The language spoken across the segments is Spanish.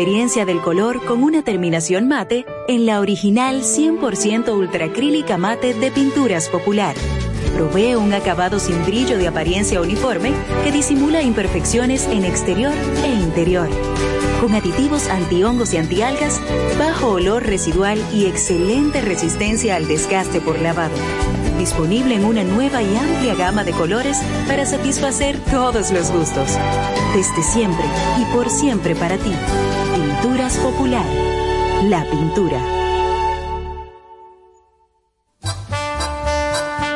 experiencia del color con una terminación mate en la original 100% ultracrílica mate de Pinturas Popular. Provee un acabado sin brillo de apariencia uniforme que disimula imperfecciones en exterior e interior. Con aditivos antihongos y antialgas, bajo olor residual y excelente resistencia al desgaste por lavado. Disponible en una nueva y amplia gama de colores para satisfacer todos los gustos. Desde siempre y por siempre para ti. Popular. La pintura.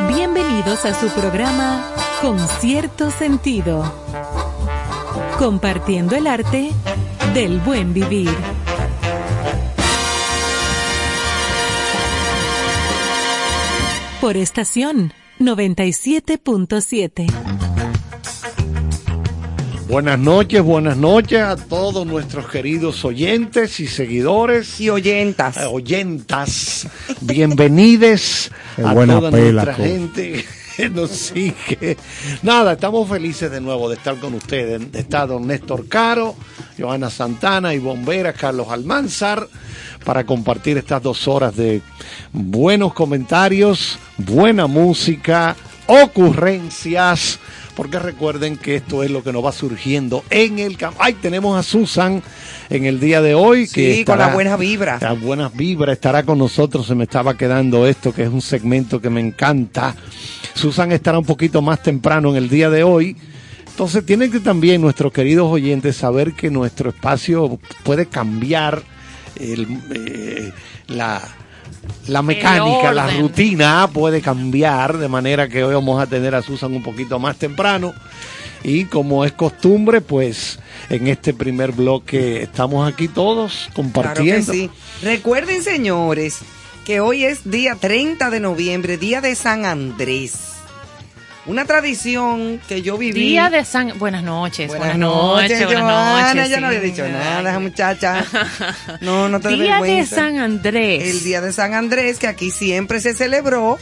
Bienvenidos a su programa Con cierto sentido. Compartiendo el arte del buen vivir. Por estación 97.7. Buenas noches, buenas noches a todos nuestros queridos oyentes y seguidores. Y oyentas. Eh, oyentas. Bienvenides a buena toda pela, nuestra co. gente que nos sigue. Nada, estamos felices de nuevo de estar con ustedes. Está don Néstor Caro, Johanna Santana y Bomberas, Carlos Almanzar, para compartir estas dos horas de buenos comentarios, buena música, ocurrencias, porque recuerden que esto es lo que nos va surgiendo en el campo. Ay, tenemos a Susan en el día de hoy. que Sí, con la buena vibra. Las buenas vibras estará con nosotros. Se me estaba quedando esto, que es un segmento que me encanta. Susan estará un poquito más temprano en el día de hoy. Entonces tienen que también nuestros queridos oyentes saber que nuestro espacio puede cambiar el, eh, la, la mecánica, la rutina puede cambiar, de manera que hoy vamos a tener a Susan un poquito más temprano. Y como es costumbre, pues en este primer bloque estamos aquí todos Claro que compartiendo. sí. Recuerden, señores, que hoy es día 30 de noviembre, día de San Andrés. Una tradición que yo viví. Día de San... Buenas noches. Buenas, noches, buenas Joana. noches, Ya no sí. había dicho nada, muchacha. No, no te des Día de. San Andrés. El día de San Andrés, que aquí siempre se celebró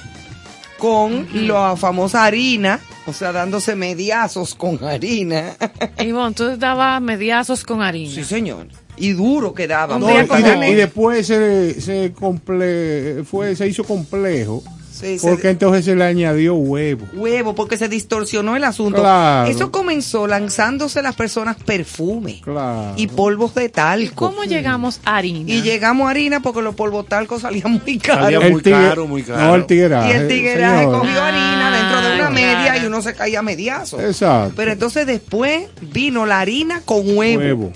con la famosa harina, o sea, dándose mediazos con harina. Ivonne, tú dabas mediazos con harina. Sí, señor. Y duro que daba. Un No, y, y después se, se, comple- fue, se hizo complejo se- porque entonces se le añadió huevo. huevo porque se distorsionó el asunto. Claro. Eso comenzó lanzándose las personas perfume Claro. y polvos de talco. ¿Cómo llegamos a harina? Y llegamos a harina porque los polvos talcos salían muy caros. Salía El muy tigre- caro, muy caro. No, el tigueraje. Y el tigueraje señor. cogió harina dentro de una media claro. y uno se caía a mediazo. Exacto. Pero entonces después vino la harina con huevo. huevo.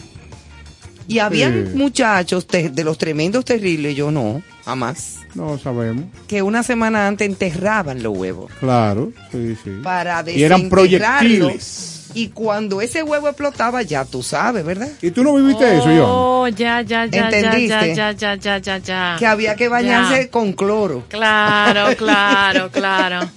Y habían Sí. muchachos te- de los tremendos terribles, yo no, jamás, No sabemos. que una semana antes enterraban los huevos Claro, sí, sí. para Y eran proyectiles. Y cuando ese huevo explotaba, ya tú sabes, ¿verdad? ¿Y tú no viviste eso, John? Oh, ya, ya, ya, ya, ¿Entendiste? ya, ya, ya, ya, ya. Que había que bañarse Ya. con cloro. Claro, claro, claro.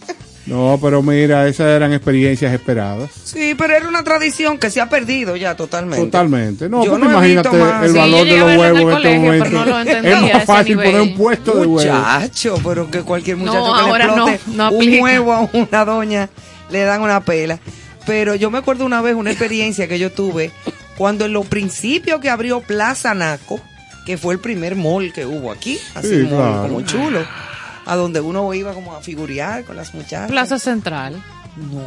No, pero mira, esas eran experiencias esperadas. Sí, pero era una tradición que se ha perdido ya totalmente. Totalmente. No, Yo porque no he imagínate el valor de los huevos el en este colegio, momento. pero no lo es a más ese fácil nivel. poner un puesto de huevos. Muchacho, pero que cualquier muchacho No, que le ahora no, explote no un huevo a una doña le dan una pela. Pero yo me acuerdo una vez una experiencia que yo tuve cuando en los principios que abrió Plaza Naco, que fue el primer mall que hubo aquí, así Sí, como, claro. como chulo, a donde uno iba como a figurear con las muchachas. Plaza Central.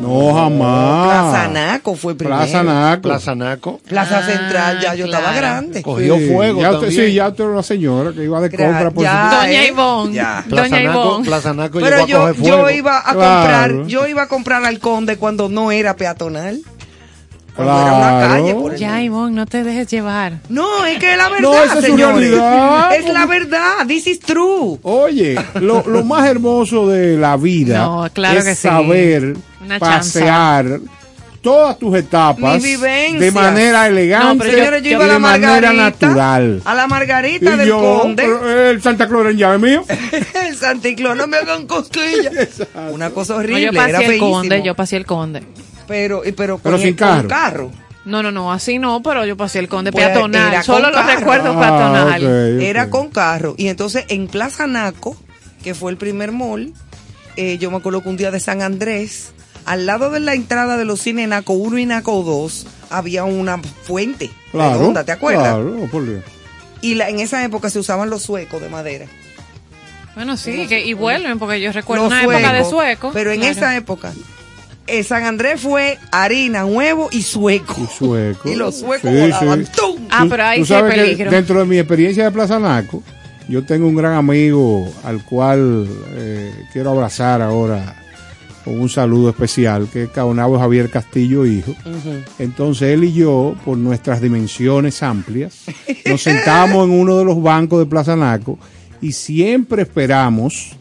No, jamás. Plaza Naco fue primero. Plaza Naco. Plaza Naco. Plaza Ah, Central, ya yo estaba claro. grande. Cogió Sí, fuego ya usted, también. sí, ya usted era una señora que iba de Gra- compra por ya. su- Doña ¿eh? Ivonne. Ya. Plaza Doña Naco, Ivonne. Plaza Naco Pero llegó a yo, coger fuego. yo iba a Claro. comprar, yo iba a comprar al conde cuando no era peatonal. Cuando era una Claro. calle por el Ya. Ivonne, no te dejes llevar. No, es que es la verdad, No, esa es realidad. La verdad, this is true. Oye, lo, lo más hermoso de la vida No, claro es que sí. saber Una pasear todas tus etapas Mi vivencia. de manera elegante No, pero Señores, yo y iba a de la manera Margarita, natural. a la Margarita Y del yo, Conde, el Santa Clara en llave mío. el Santiclón, no me hagan cosquillas. Una cosa No, horrible, yo era pasé el feísimo. conde, yo pasé el conde. Pero, y- pero, Pero con, sin el- con carro. carro. No, no, no, así no, pero yo pasé el conde Pues, peatonal. era Solo con lo carro. recuerdo Ah, peatonal. ok, ok. Era con carro. Y entonces en Plaza Naco, que fue el primer mall, eh, yo me acuerdo que un día de San Andrés, al lado de la entrada de los cines Naco 1 y Naco 2 había una fuente Claro. redonda, ¿te acuerdas? Claro, por Dios. Y la, en esa época se usaban los suecos de madera. Bueno, sí, que, y vuelven, porque yo recuerdo Los una época de suecos, sueco. Pero en claro. esa época, eh, San Andrés fue harina, huevo y sueco. Y sueco. Y los suecos Sí, volaban. sí. ¡Tum! Ah, pero ahí sí peligro. dentro de mi experiencia de Plaza Naco, yo tengo un gran amigo al cual eh, quiero abrazar ahora con un saludo especial, que es Caonabo Javier Castillo, hijo. Entonces él y yo, por nuestras dimensiones amplias, nos sentamos en uno de los bancos de Plaza Naco y siempre esperamos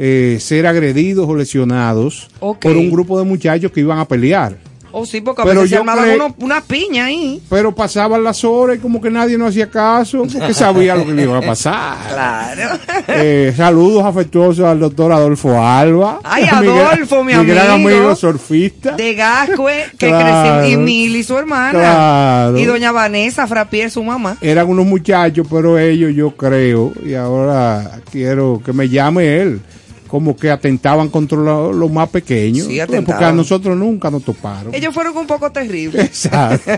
eh, ser agredidos o lesionados por un grupo de muchachos que iban a pelear. Oh, sí, porque a Pero veces se armaban uno- una piña ahí. Pero pasaban las horas y como que nadie nos hacía caso, porque sabía lo que le iba a pasar. Claro. Eh, saludos afectuosos al doctor Adolfo Alba. Ay, Mi gran- Adolfo, mi gran amigo. amigo surfista. De Gascue, que Claro. creció, y Mili, su hermana. Claro. Y doña Vanessa Frapier, su mamá. Eran unos muchachos, pero ellos yo creo, y ahora quiero que me llame él, como que atentaban contra lo- los más pequeños. Sí, porque a nosotros nunca nos toparon. Ellos fueron un poco terribles. Exacto.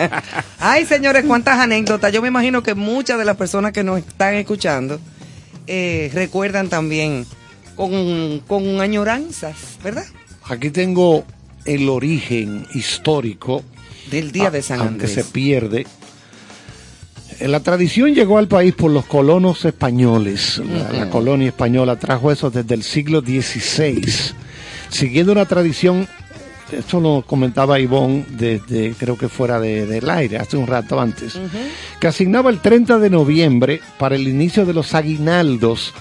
Ay, señores, cuántas anécdotas. Yo me imagino que muchas de las personas que nos están escuchando eh, recuerdan también con, con añoranzas, ¿verdad? Aquí tengo el origen histórico Del día de San Ah, aunque Andrés. se pierde. Eh, La tradición llegó al país por los colonos españoles. La, la colonia española trajo eso desde el siglo XVI, siguiendo una tradición. Esto lo comentaba Ivonne desde, creo que fuera de- del aire, hace un rato antes, que asignaba el 30 de noviembre para el inicio de los aguinaldos,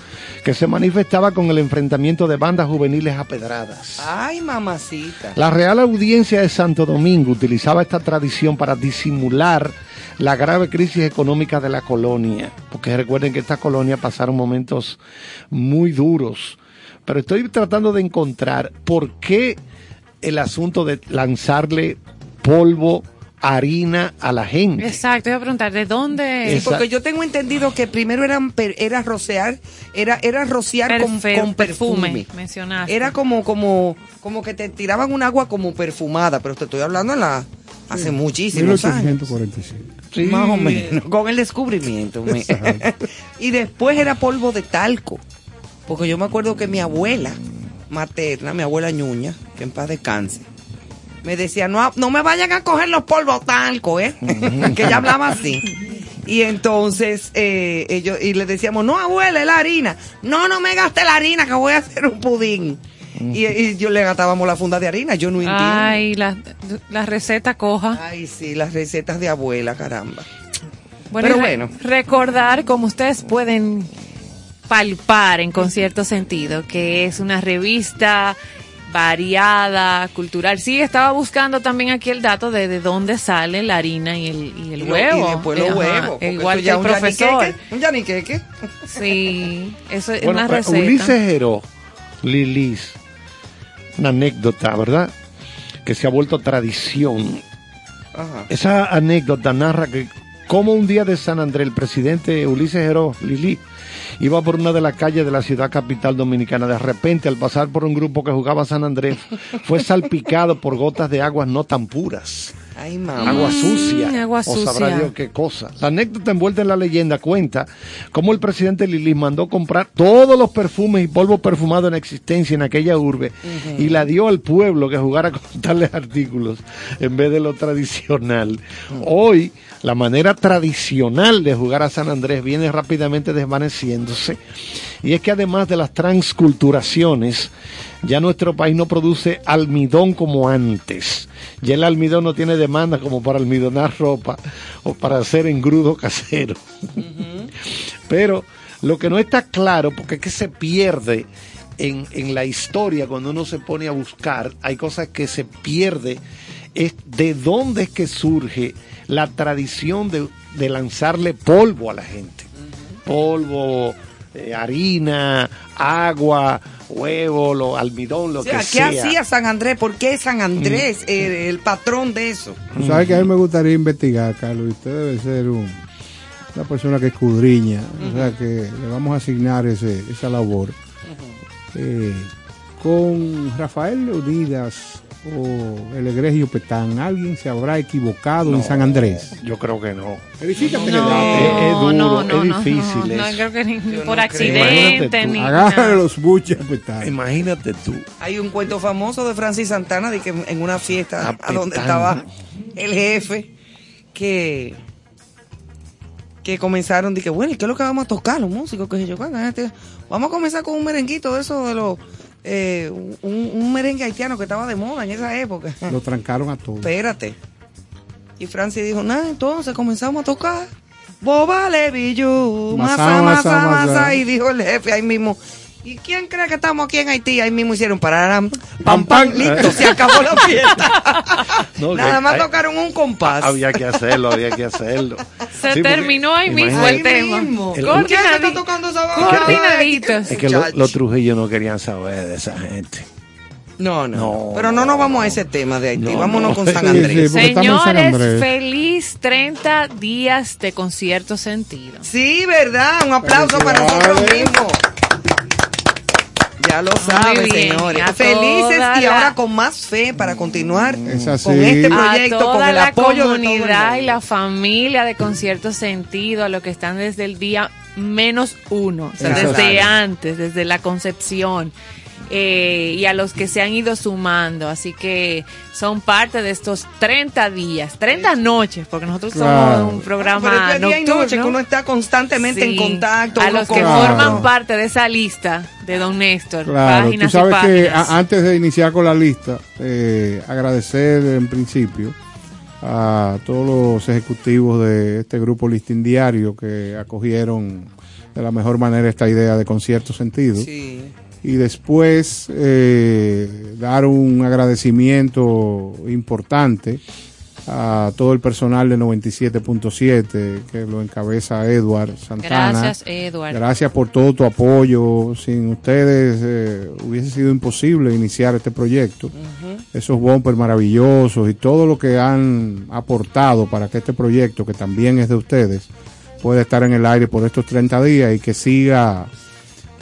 que se manifestaba con el enfrentamiento de bandas juveniles apedradas. Ay, mamacita. La Real Audiencia de Santo Domingo utilizaba esta tradición para disimular la grave crisis económica de la colonia, porque recuerden que esta colonia pasaron momentos muy duros. Pero estoy tratando de encontrar por qué el asunto de lanzarle polvo, harina a la gente. Exacto, iba a preguntar, ¿de dónde? Sí, porque yo tengo entendido que primero eran era rociar, era, era rociar con, Perfe- con perfume. mencionaste. Era como, como, como que te tiraban un agua como perfumada, pero te estoy hablando en la, hace muchísimos años. 1845. Sí. Más o menos, con el descubrimiento. y después era polvo de talco. Porque yo me acuerdo que mi abuela materna, mi abuela ñuña, que en paz descanse, me decía, no, no me vayan a coger los polvos talco, ¿eh? que ella hablaba así. Y entonces, eh, ellos, y le decíamos, no, abuela, es la harina. No, no me gaste la harina, que voy a hacer un pudín. Y, y yo le gastábamos la funda de harina, yo no entiendo. Ay, la, la receta coja. Ay, sí, las recetas de abuela, caramba. Bueno, Pero re- bueno. Recordar, como ustedes pueden palpar en concierto sentido, que es una revista variada, cultural. Sí, estaba buscando también aquí el dato de, de dónde sale la harina y el, y el Y lo- huevo. Y después los huevos. Igual que ya el un profesor. yaniqueque, Un yaniqueque. Sí, eso es Bueno, una eh, receta. Ulises Heró, Lilis, una anécdota, ¿verdad? Que se ha vuelto tradición. Ajá. Esa anécdota narra que como un día de San Andrés el presidente Ulises Heró, Lili, iba por una de las calles de la ciudad capital dominicana. De repente, al pasar por un grupo que jugaba San Andrés, fue salpicado por gotas de aguas no tan puras. Ay, mamá. Agua sucia. Mm, agua O sabrá sucia. Dios qué cosa. La anécdota envuelta en la leyenda cuenta cómo el presidente Lili mandó comprar todos los perfumes y polvos perfumados en existencia en aquella urbe y la dio al pueblo que jugara con tales artículos en vez de lo tradicional. Hoy, la manera tradicional de jugar a San Andrés viene rápidamente desvaneciéndose. Y es que además de las transculturaciones, ya nuestro país no produce almidón como antes. Ya el almidón no tiene demanda como para almidonar ropa o para hacer engrudo casero. Pero lo que no está claro, porque es que se pierde en, en la historia cuando uno se pone a buscar, hay cosas que se pierde, es de dónde es que surge la tradición de, de lanzarle polvo a la gente. Polvo, eh, harina, agua, huevo, lo, almidón, lo O sea, que ¿qué sea. hacía San Andrés? ¿Por qué San Andrés eh, el patrón de eso? Tú sabes que a mí me gustaría investigar, Carlos, usted debe ser un- una persona que escudriña, o sea que le vamos a asignar ese, esa labor. Eh, con Rafael Leonidas o el egregio Petán, ¿alguien se habrá equivocado en San Andrés? Yo creo que no. Verifícate No. Es- es duro, no, no, es no, difícil No, creo que ni Yo por accidente ni Agarra los buches Petán. Imagínate tú. Hay un cuento famoso de Francis Santana de que en una fiesta a donde estaba el jefe que que comenzaron de que bueno, ¿y qué es lo que vamos a tocar los músicos? Que yo, "Bueno, este, vamos a comenzar con un merenguito de eso de los eh, un, un merengue haitiano que estaba de moda en esa época. Lo trancaron a todos. Espérate. Y Francis dijo, nada, entonces comenzamos a tocar. Boba Levillu, Masá, masa, masa, masa. masá. Y dijo el jefe ahí mismo. ¿Y quién cree que estamos aquí en Haití? Ahí mismo hicieron pararam, pam, pam, listo, se acabó la fiesta. No, Nada que más hay- tocaron un compás. Había que hacerlo, había que hacerlo. Se Sí, terminó ahí mismo imagínate, el tema. mismo. El- ¿Quién está tocando esa? Coordinaditos. Es que lo- los Trujillo no querían saber de esa gente. No, no, No, Pero no nos vamos a ese tema de Haití. No, Vámonos no. con San Andrés. sí, San Señores, Andrés. feliz 30 días de concierto sentido. Sí, verdad. Un aplauso para nosotros mismos. Ya lo saben, bien, señores. a Felices y la- ahora con más fe para continuar Es así. con este proyecto, a toda con el la apoyo de todo el comunidad y la familia de Concierto Sentido, a los que están desde el día menos uno, o sea, Eso desde antes, desde la concepción. Eh, y a los que se han ido sumando, así que son parte de estos 30 días, 30 noches, porque nosotros Claro. somos un programa Pero es que día y noche que uno está constantemente en contacto. A los que Claro. forman parte de esa lista de Don Néstor, Claro, tú sabes y que a- antes de iniciar con la lista, eh, agradecer en principio a todos los ejecutivos de este grupo Listín Diario que acogieron de la mejor manera esta idea de concierto sentido. Sí. Y después eh, dar un agradecimiento importante a todo el personal de 97.7 que lo encabeza Edward Santana. Gracias, Edward. Gracias por todo tu apoyo. Sin ustedes eh, hubiese sido imposible iniciar este proyecto. Esos bumpers maravillosos y todo lo que han aportado para que este proyecto, que también es de ustedes, pueda estar en el aire por estos 30 días y que siga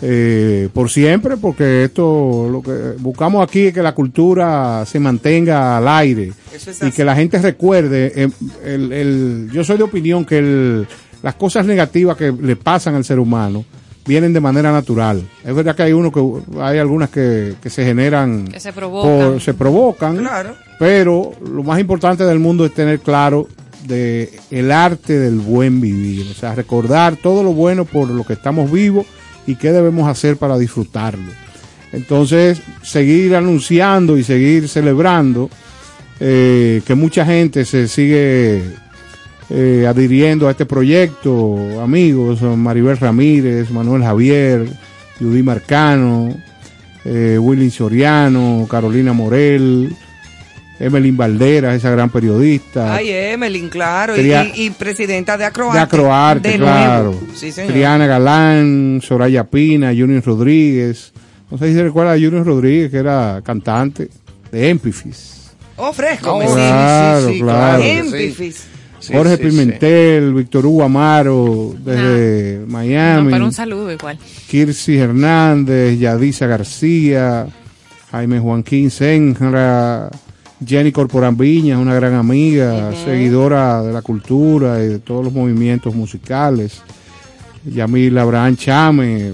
eh, por siempre, porque esto lo que buscamos aquí es que la cultura se mantenga al aire es y así. que la gente recuerde. eh, el, el- yo soy de opinión que el- las cosas negativas que le pasan al ser humano vienen de manera natural. Es verdad que hay uno que hay algunas que, que se generan, Que se provocan. por- se provocan, Claro. pero lo más importante del mundo es tener claro de el arte del buen vivir, o sea, recordar todo lo bueno por lo que estamos vivos y qué debemos hacer para disfrutarlo. Entonces, seguir anunciando y seguir celebrando eh, que mucha gente se sigue eh, adhiriendo a este proyecto, amigos, Maribel Ramírez, Manuel Javier, Judy Marcano, eh, Willy Soriano, Carolina Morel, Emelín Valderas, esa gran periodista, Ay, Emelín, claro. y- Tria- y, y presidenta de Acroarte. de Acroarte, De claro. Sí, señor. Triana Galán, Soraya Pina, Junior Rodríguez, no sé si se recuerda a Junior Rodríguez, que era cantante de Empifis. Oh, fresco. No, me sí, sigue. Claro, claro. sí. Empifis. Sí, Jorge sí, Pimentel, Víctor Hugo Amaro, desde No, Miami. pero un saludo igual. Kirsi Hernández, Yadisa García, Jaime Joaquín Senra, Jenny Corporán Viñas, una gran amiga, seguidora de la cultura y de todos los movimientos musicales. Yamil Abraham Chame,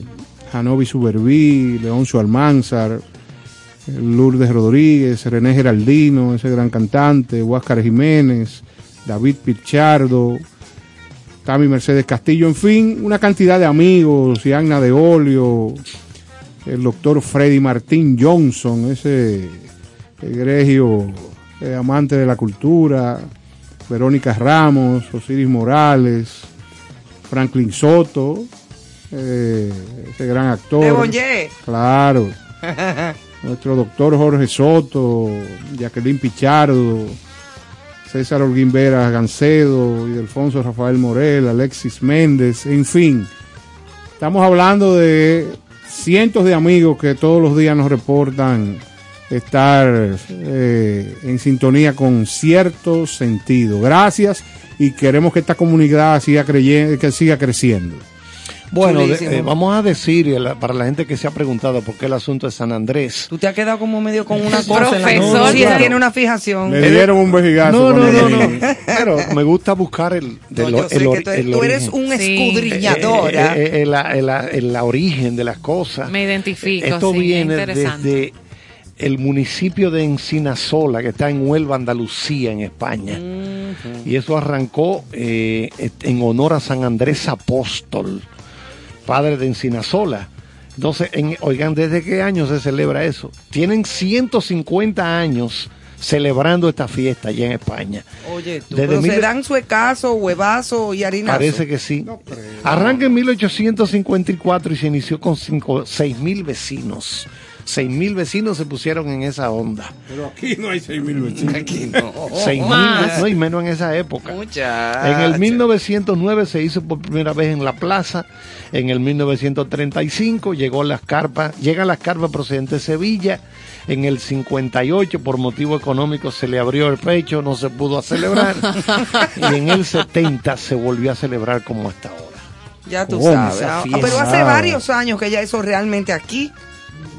Janovi Suberví, Leoncio Almanzar, Lourdes Rodríguez, René Geraldino, ese gran cantante, Huáscar Jiménez, David Pichardo, Tami Mercedes Castillo, en fin, una cantidad de amigos, Yagna de Olio, el doctor Freddy Martín Johnson, ese egregio eh, amante de la cultura, Verónica Ramos, Osiris Morales, Franklin Soto, eh, ese gran actor. De. Claro. Nuestro doctor Jorge Soto, Jacqueline Pichardo, César Holguín Vera Gancedo, y Alfonso Rafael Morel, Alexis Méndez, en fin. Estamos hablando de cientos de amigos que todos los días nos reportan estar eh, en sintonía con cierto sentido. Gracias y queremos que esta comunidad siga, creyendo, que siga creciendo. Bueno, de- eh, vamos a decir, para la gente que se ha preguntado por qué el asunto de San Andrés. Tú te has quedado como medio con una cosa. Profesor, claro. tiene una fijación. Le dieron un vejigazo. No, no, cuando no, yo no. dije. Pero me gusta buscar el, de No, lo- yo sé el que or- tú eres, el tú eres origen. un Sí. Eh, eh, eh, la, la- la origen de las cosas. Me identifico, Esto sí, viene interesante. desde el municipio de Encinasola, que está en Huelva, Andalucía, en España. Y eso arrancó eh, en honor a San Andrés Apóstol, padre de Encinasola. Entonces, en- oigan, ¿desde qué año se celebra eso? Tienen 150 años celebrando esta fiesta allá en España. Oye, tú, Desde pero mil- se dan suecazo, huevazo y harinazo. Parece que sí. Arranca en 1854 y se inició con 6 mil vecinos. 6 mil vecinos se pusieron en esa onda. Pero aquí no hay seis mil vecinos. Aquí no. Seis mil, no, y menos en esa época. Muchacha. En el 1909 se hizo por primera vez en la plaza. En el 1935 llegó las carpas, llegan las carpas procedentes de Sevilla. En el 58 por motivo económico se le abrió el pecho, no se pudo celebrar. y en el 70 se volvió a celebrar como hasta ahora. Ya tú ¿Cómo sabes. Ah? Pero hace varios años que ya eso realmente aquí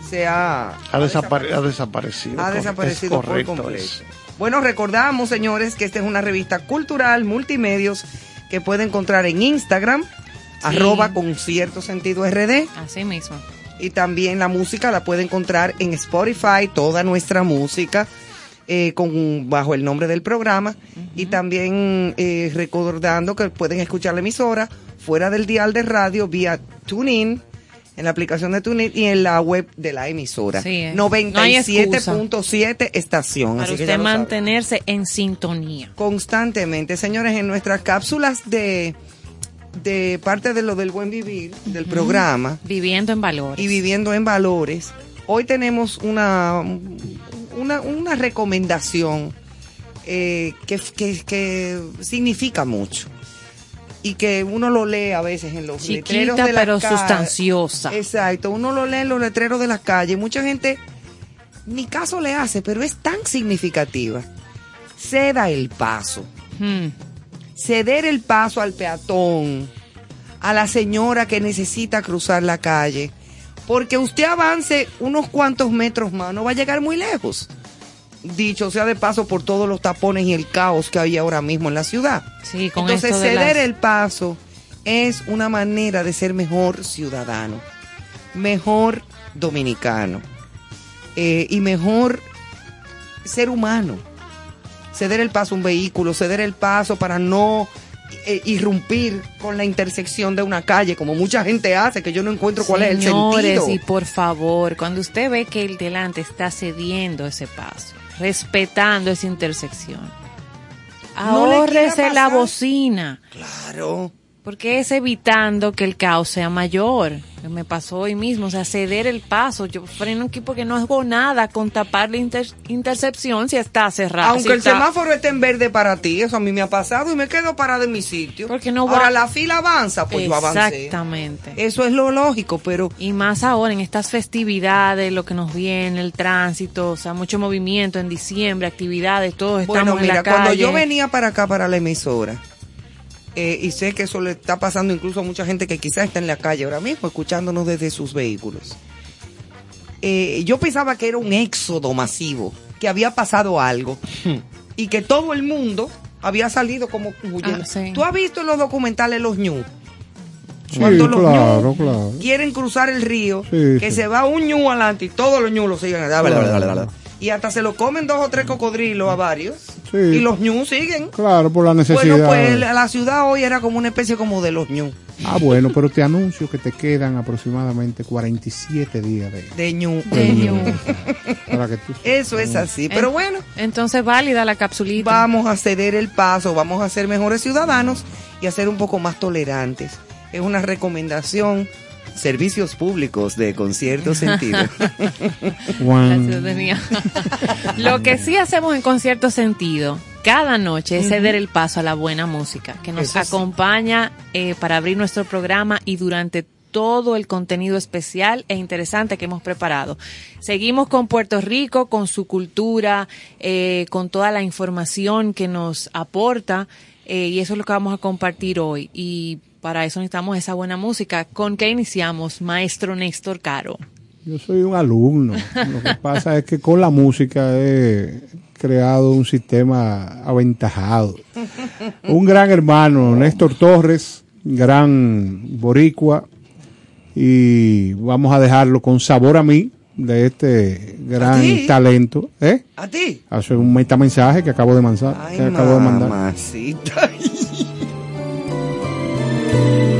se ha, Ha, desapare- ha desaparecido. ha desaparecido es por correcto completo. eso. Bueno, recordamos, señores, que esta es una revista cultural, multimedios, que puede encontrar en Instagram, arroba con cierto sentido RD. Así mismo. Y también la música la puede encontrar en Spotify, toda nuestra música, eh, con, bajo el nombre del programa. Y también eh, recordando que pueden escuchar la emisora fuera del dial de radio vía TuneIn, en la aplicación de TuneIn y en la web de la emisora. Sí, eh. No. 97.7 estación. Para así que usted sabe. mantenerse en sintonía. Constantemente, señores, en nuestras cápsulas de, de parte de lo del buen vivir, del programa, Viviendo en valores. y viviendo en valores. Hoy tenemos una, una, una recomendación eh, que, que- que significa mucho y que uno lo lee a veces en los letreros de la pero sustanciosa. Exacto, uno lo lee en los letreros de las calles. Mucha gente ni caso le hace, pero es tan significativa. Ceda el paso Hmm. ceder el paso al peatón, a la señora que necesita cruzar la calle, porque usted avance unos cuantos metros más, no va a llegar muy lejos. Dicho sea de paso por todos los tapones y el caos que hay ahora mismo en la ciudad. Sí, con Entonces esto de ceder las- el paso es una manera de ser mejor ciudadano, mejor dominicano eh, y mejor ser humano. Ceder el paso a un vehículo, ceder el paso para no eh, irrumpir con la intersección de una calle, como mucha gente hace, que yo no encuentro cuál es el Señores, sentido. y por favor, cuando usted ve que el delante está cediendo ese paso, respetando esa intersección, No ahórrese la pasar. bocina, Claro. Porque es evitando que el caos sea mayor. Me pasó hoy mismo, o sea, ceder el paso. Yo freno aquí porque no hago nada con tapar la inter- intercepción si está cerrada. Aunque si el está- semáforo esté en verde para ti, eso a mí me ha pasado y me quedo parado en mi sitio. Porque no va- Ahora la fila avanza, pues yo avancé. Exactamente. Eso es lo lógico, pero Y más ahora en estas festividades, lo que nos viene, el tránsito, o sea, mucho movimiento en diciembre, actividades, todos estamos bueno, en mira, la calle. cuando yo venía para acá, para la emisora, eh, y sé que eso le está pasando incluso a mucha gente que quizás está en la calle ahora mismo, escuchándonos desde sus vehículos. Eh, yo pensaba que era un éxodo masivo, que había pasado algo, y que todo el mundo había salido como huyendo. Ah, sí. ¿Tú has visto en los documentales los ñu? Sí, Cuando los claro, ñu claro. quieren cruzar el río, Sí, que se va un ñu adelante y todos los ñu lo siguen. Claro. Y hasta se lo comen dos o tres cocodrilos a varios. Sí. Y los ñu siguen. Claro, por la necesidad. Bueno, pues la ciudad hoy era como una especie como de los ñu. Ah, bueno, pero te anuncio que te quedan aproximadamente 47 días de, De ñu. De ñu. Para que tú Eso es así. Pero En- bueno, Entonces, válida la capsulita. vamos a ceder el paso, vamos a ser mejores ciudadanos y a ser un poco más tolerantes. Es una recomendación. Servicios públicos de concierto sentido. Juan, La ciudadanía. Lo que sí hacemos en concierto sentido cada noche es ceder el paso a la buena música que nos Eso acompaña eh, para abrir nuestro programa y durante todo el contenido especial e interesante que hemos preparado. Seguimos con Puerto Rico, con su cultura, eh, con toda la información que nos aporta eh, y eso es lo que vamos a compartir hoy. Y para eso necesitamos esa buena música. ¿Con qué iniciamos, maestro Néstor Caro? Yo soy un alumno. Lo que pasa es que con la música he creado un sistema aventajado. Un gran hermano, Néstor Torres, gran boricua, y vamos a dejarlo con sabor a mí de este gran talento. ¿Eh? ¿A ti? Hace un metamensaje que acabo de mandar. Ay, que acabo de mandar. Mamacita. Con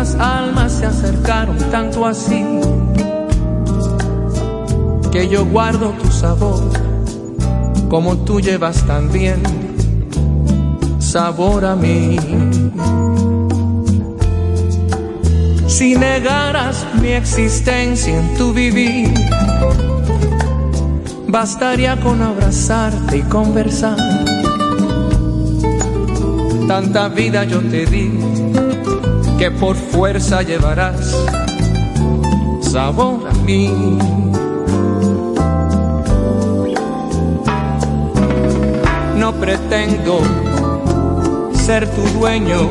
Almas se acercaron tanto así que yo guardo tu sabor como tú llevas también sabor a mí. Si negaras mi existencia en tu vivir, bastaría con abrazarte y conversar. Tanta vida yo te di que por fuerza llevarás sabor a mí. No pretendo ser tu dueño,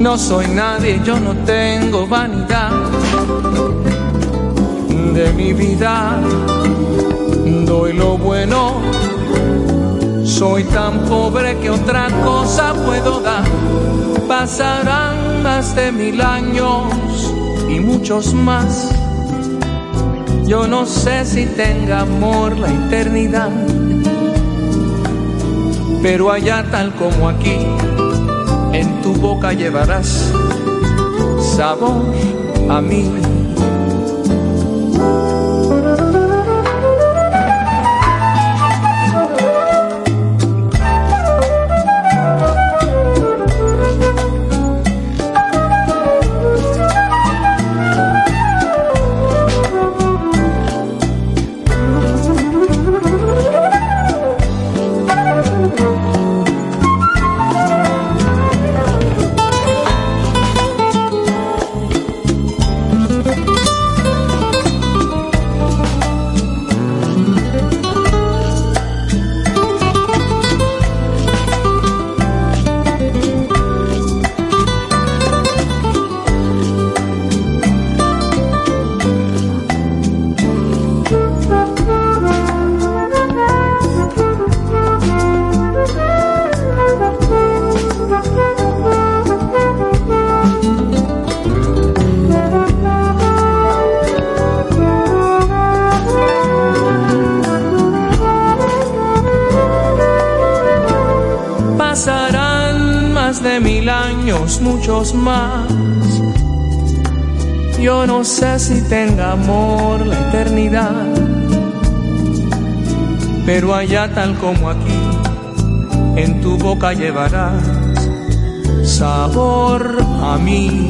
no soy nadie, yo no tengo vanidad de mi vida doy lo bueno. Soy tan pobre que otra cosa puedo dar. Pasarán más de mil años y muchos más. Yo no sé si tenga amor la eternidad. Pero allá tal como aquí, en tu boca llevarás sabor a mí. Más. Yo no sé si tenga amor la eternidad, pero allá tal como aquí, en tu boca llevarás sabor a mí.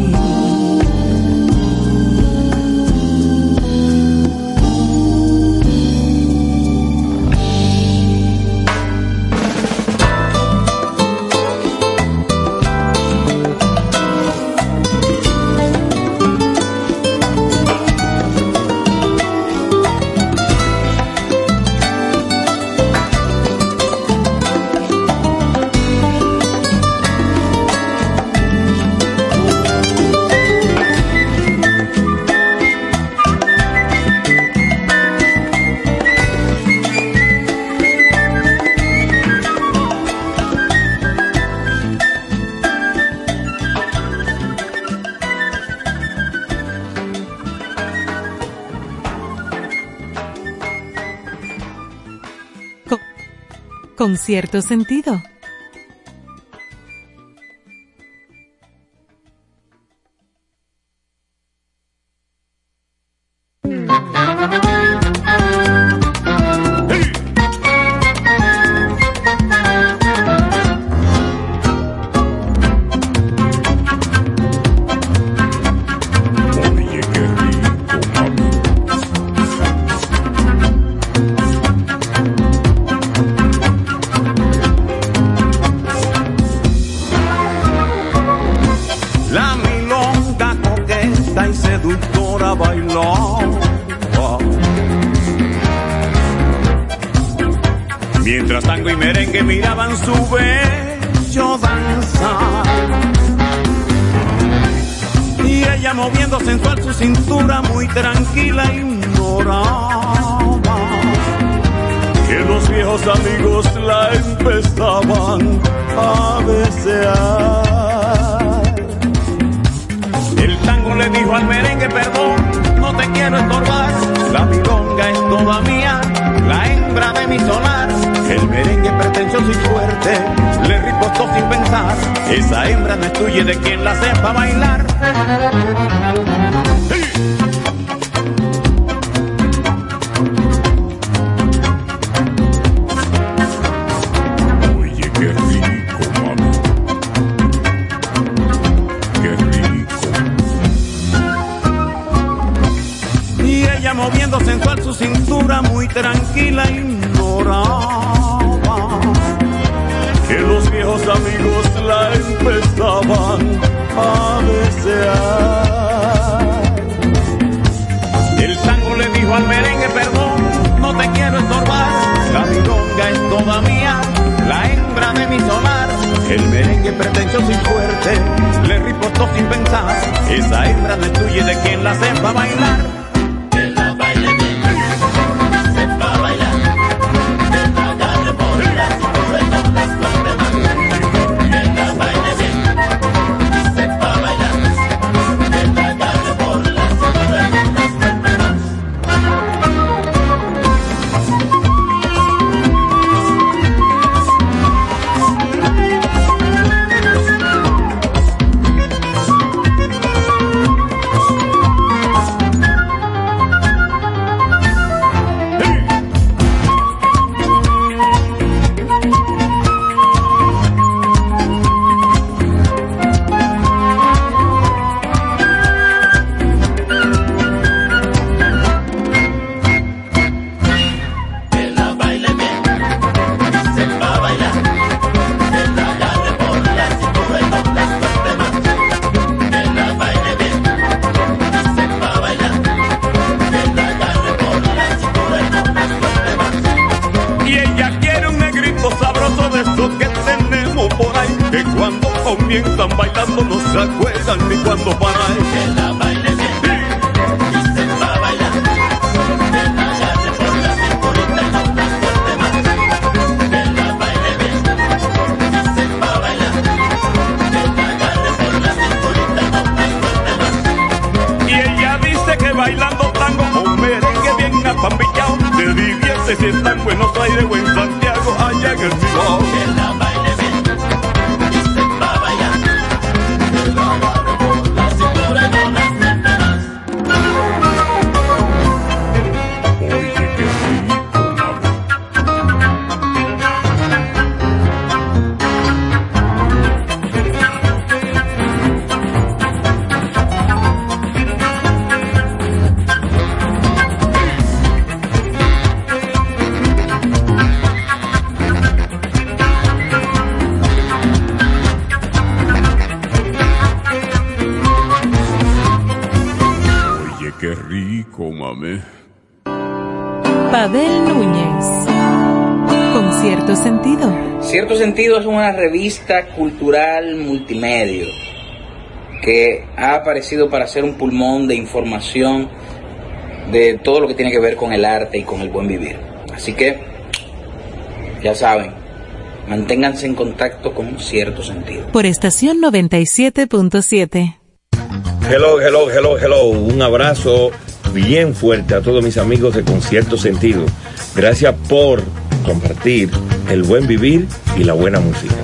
con cierto sentido. bailando tango o un merengue bien apambillado. Te diviertes si está en Buenos Aires o en Santiago, allá en el Cibao. cierto sentido es una revista cultural multimedia que ha aparecido para ser un pulmón de información de todo lo que tiene que ver con el arte y con el buen vivir. Así que, ya saben, manténganse en contacto con cierto sentido. Por estación 97.7. Hello, hello, hello, hello. Un abrazo bien fuerte a todos mis amigos de Concierto Sentido. Gracias por compartir el buen vivir y la buena música.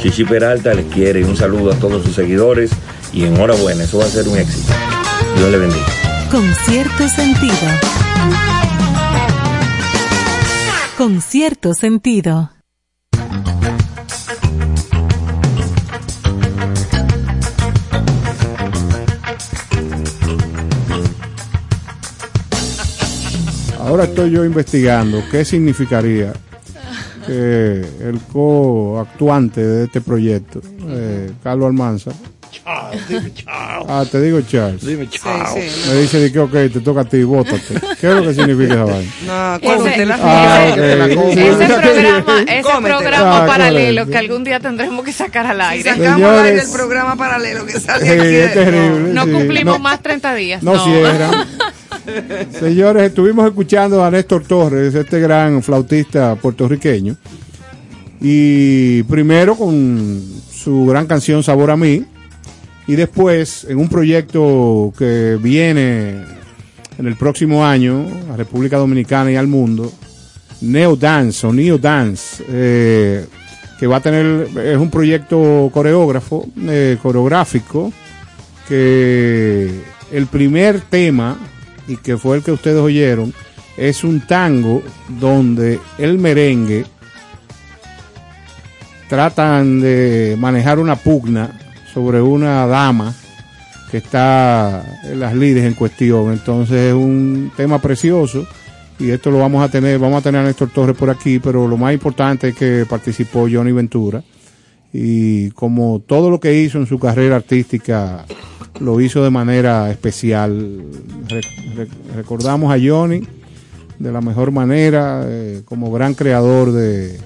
Chichi Peralta les quiere un saludo a todos sus seguidores y enhorabuena, eso va a ser un éxito. Dios le bendiga. Con cierto sentido. Con cierto sentido. Ahora estoy yo investigando qué significaría que el coactuante de este proyecto, eh, Carlos Almanza, Chao, dime chao. ah, te digo Charles, Dime chao. me dice de que ok, te toca a ti, bótate. ¿Qué es lo que significa esa vaina? No, Ese- cómete la Ah, fiesta. ok. come. Sí, Ese sí. programa, ese Cómetela. programa Ah, paralelo que algún día tendremos que sacar al Si aire. sacamos al aire el programa paralelo que sale Sí, aquí. es terrible. No sí. cumplimos No- más 30 días. no cierran. Señores, estuvimos escuchando a Néstor Torres, este gran flautista puertorriqueño. Y primero con su gran canción Sabor a mí. Y después en un proyecto que viene en el próximo año a República Dominicana y al mundo, Neo Dance o Neo Dance, eh, que va a tener, es un proyecto coreógrafo, eh, coreográfico, que el primer tema, y que fue el que ustedes oyeron, es un tango donde el merengue tratan de manejar una pugna sobre una dama que está en las lides en cuestión. Entonces es un tema precioso y esto lo vamos a tener, vamos a tener a Néstor Torres por aquí, pero lo más importante es que participó Johnny Ventura y como todo lo que hizo en su carrera artística lo hizo de manera especial. Re- re- recordamos a Johnny de la mejor manera, eh, como gran creador de,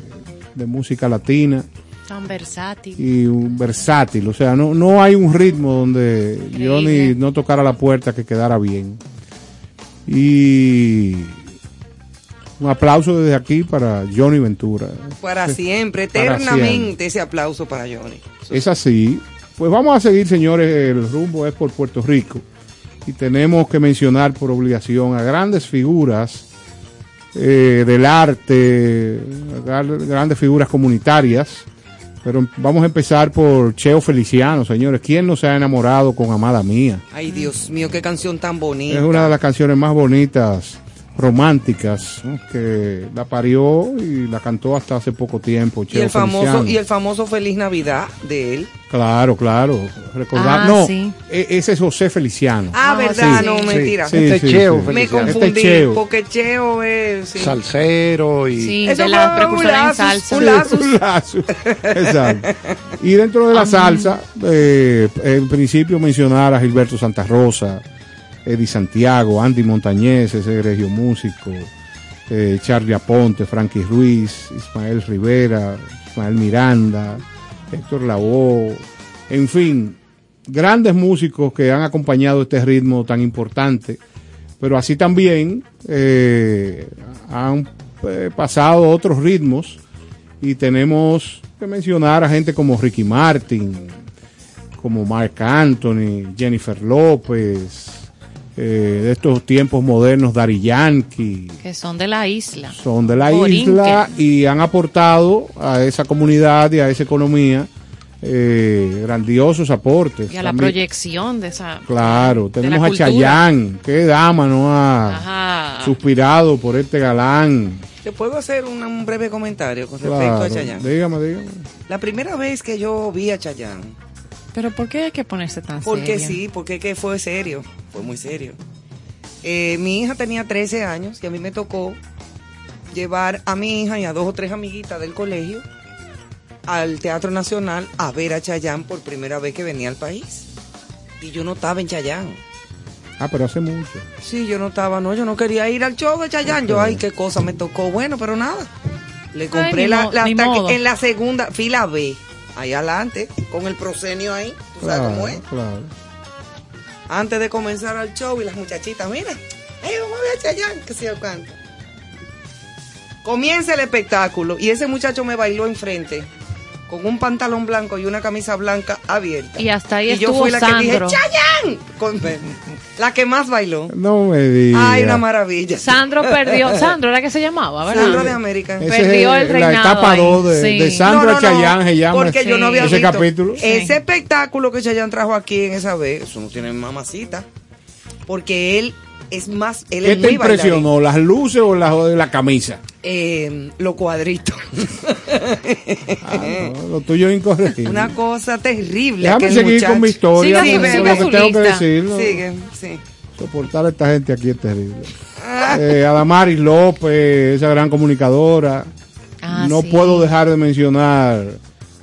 de música latina Tan versátil. y un versátil. O sea, no, no hay un ritmo donde Johnny no tocara la puerta que quedara bien. Y un aplauso desde aquí para Johnny Ventura. Para siempre, Para eternamente ese aplauso para Johnny. Es así. Pues vamos a seguir, señores. El rumbo es por Puerto Rico. Y tenemos que mencionar por obligación a grandes figuras eh, del arte, gra- grandes figuras comunitarias. Pero vamos a empezar por Cheo Feliciano, señores. ¿Quién no se ha enamorado con Amada Mía? Ay, Dios mío, qué canción tan bonita. Es una de las canciones más bonitas, románticas, ¿no? que la parió y la cantó hasta hace poco tiempo. y el famoso Feliciano. y el famoso Feliz Navidad de él. Claro, claro. Recordar, Ah, no, sí. e- ese es José Feliciano. Ah, verdad, sí. no, Sí, mentira. Sí, Este sí, Cheo sí. Me. Este confundí, Cheo. porque Cheo es... sí. Salsero y Sí, Eso de la fue un precursora en lapsus, salsa. un Sí, lapsus. un lapsus. Exacto. Y dentro de la salsa, eh, en principio mencionar a Gilberto Santa Rosa, Eddie Santiago, Andy Montañez, ese regio músico, eh, Charlie Aponte, Frankie Ruiz, Ismael Rivera, Ismael Miranda, Héctor Lavoe, en fin, grandes músicos que han acompañado este ritmo tan importante, pero así también eh, han eh, pasado otros ritmos y tenemos que mencionar a gente como Ricky Martin, como Mark Anthony, Jennifer López, eh, de estos tiempos modernos, Dari Yankee, Que son de la isla. son de la Borinquen. isla y han aportado a esa comunidad y a esa economía eh, grandiosos aportes. Y a la También- proyección de esa. Claro, de tenemos la a cultura. Chayanne, qué dama no ha Ajá. suspirado por este galán. ¿Te puedo hacer un, un breve comentario con respecto Claro, a Chayanne? dígame, dígame. La primera vez que yo vi a Chayanne, Pero ¿por qué hay que ponerse tan porque serio? sí, porque que fue serio, fue muy serio. Eh, mi hija tenía 13 años y a mí me tocó llevar a mi hija y a dos o tres amiguitas del colegio al Teatro Nacional a ver a Chayanne por primera vez que venía al país. Y yo no estaba en Chayanne. Ah, pero hace mucho. Sí, yo no estaba, no, yo no quería ir al show de Chayanne. Yo, ay, qué cosa me tocó. Bueno, pero nada. Le compré ni la, mo- la en la segunda fila B, ahí adelante, con el proscenio ahí. ¿Tú sabes cómo es? claro. Antes de comenzar el show y las muchachitas, mira, hey, vamos a ver a Chayanne, que se cuánto. Comienza el espectáculo y ese muchacho me bailó enfrente con un pantalón blanco y una camisa blanca abierta. Y hasta ahí y yo estuvo fui la que dije, Sandro. ¡Chayanne! Con- la que más bailó. No me digas. Ay, una maravilla. Sandro perdió. Sandro era que se llamaba, ¿verdad? Sandro de América. Ese perdió el la reinado etapa ahí, 2 de, sí. de Sandra No, Chayanne se llama Porque yo no había ese visto capítulo. ese espectáculo que Chayanne trajo aquí en esa vez. Eso no tiene mamacita. Porque él es más, él ¿Qué es te muy impresionó? ¿Las luces o la, o la camisa? Eh, los cuadritos. No, lo tuyo es incorrecto. Una cosa terrible. Déjame seguir muchacho. con mi historia. Sigue lo que su tengo que lista. decir. ¿no? Sigue, sí. Soportar a esta gente aquí es terrible. Eh, Adamaris López, esa gran comunicadora. Ah, no sí. puedo dejar de mencionar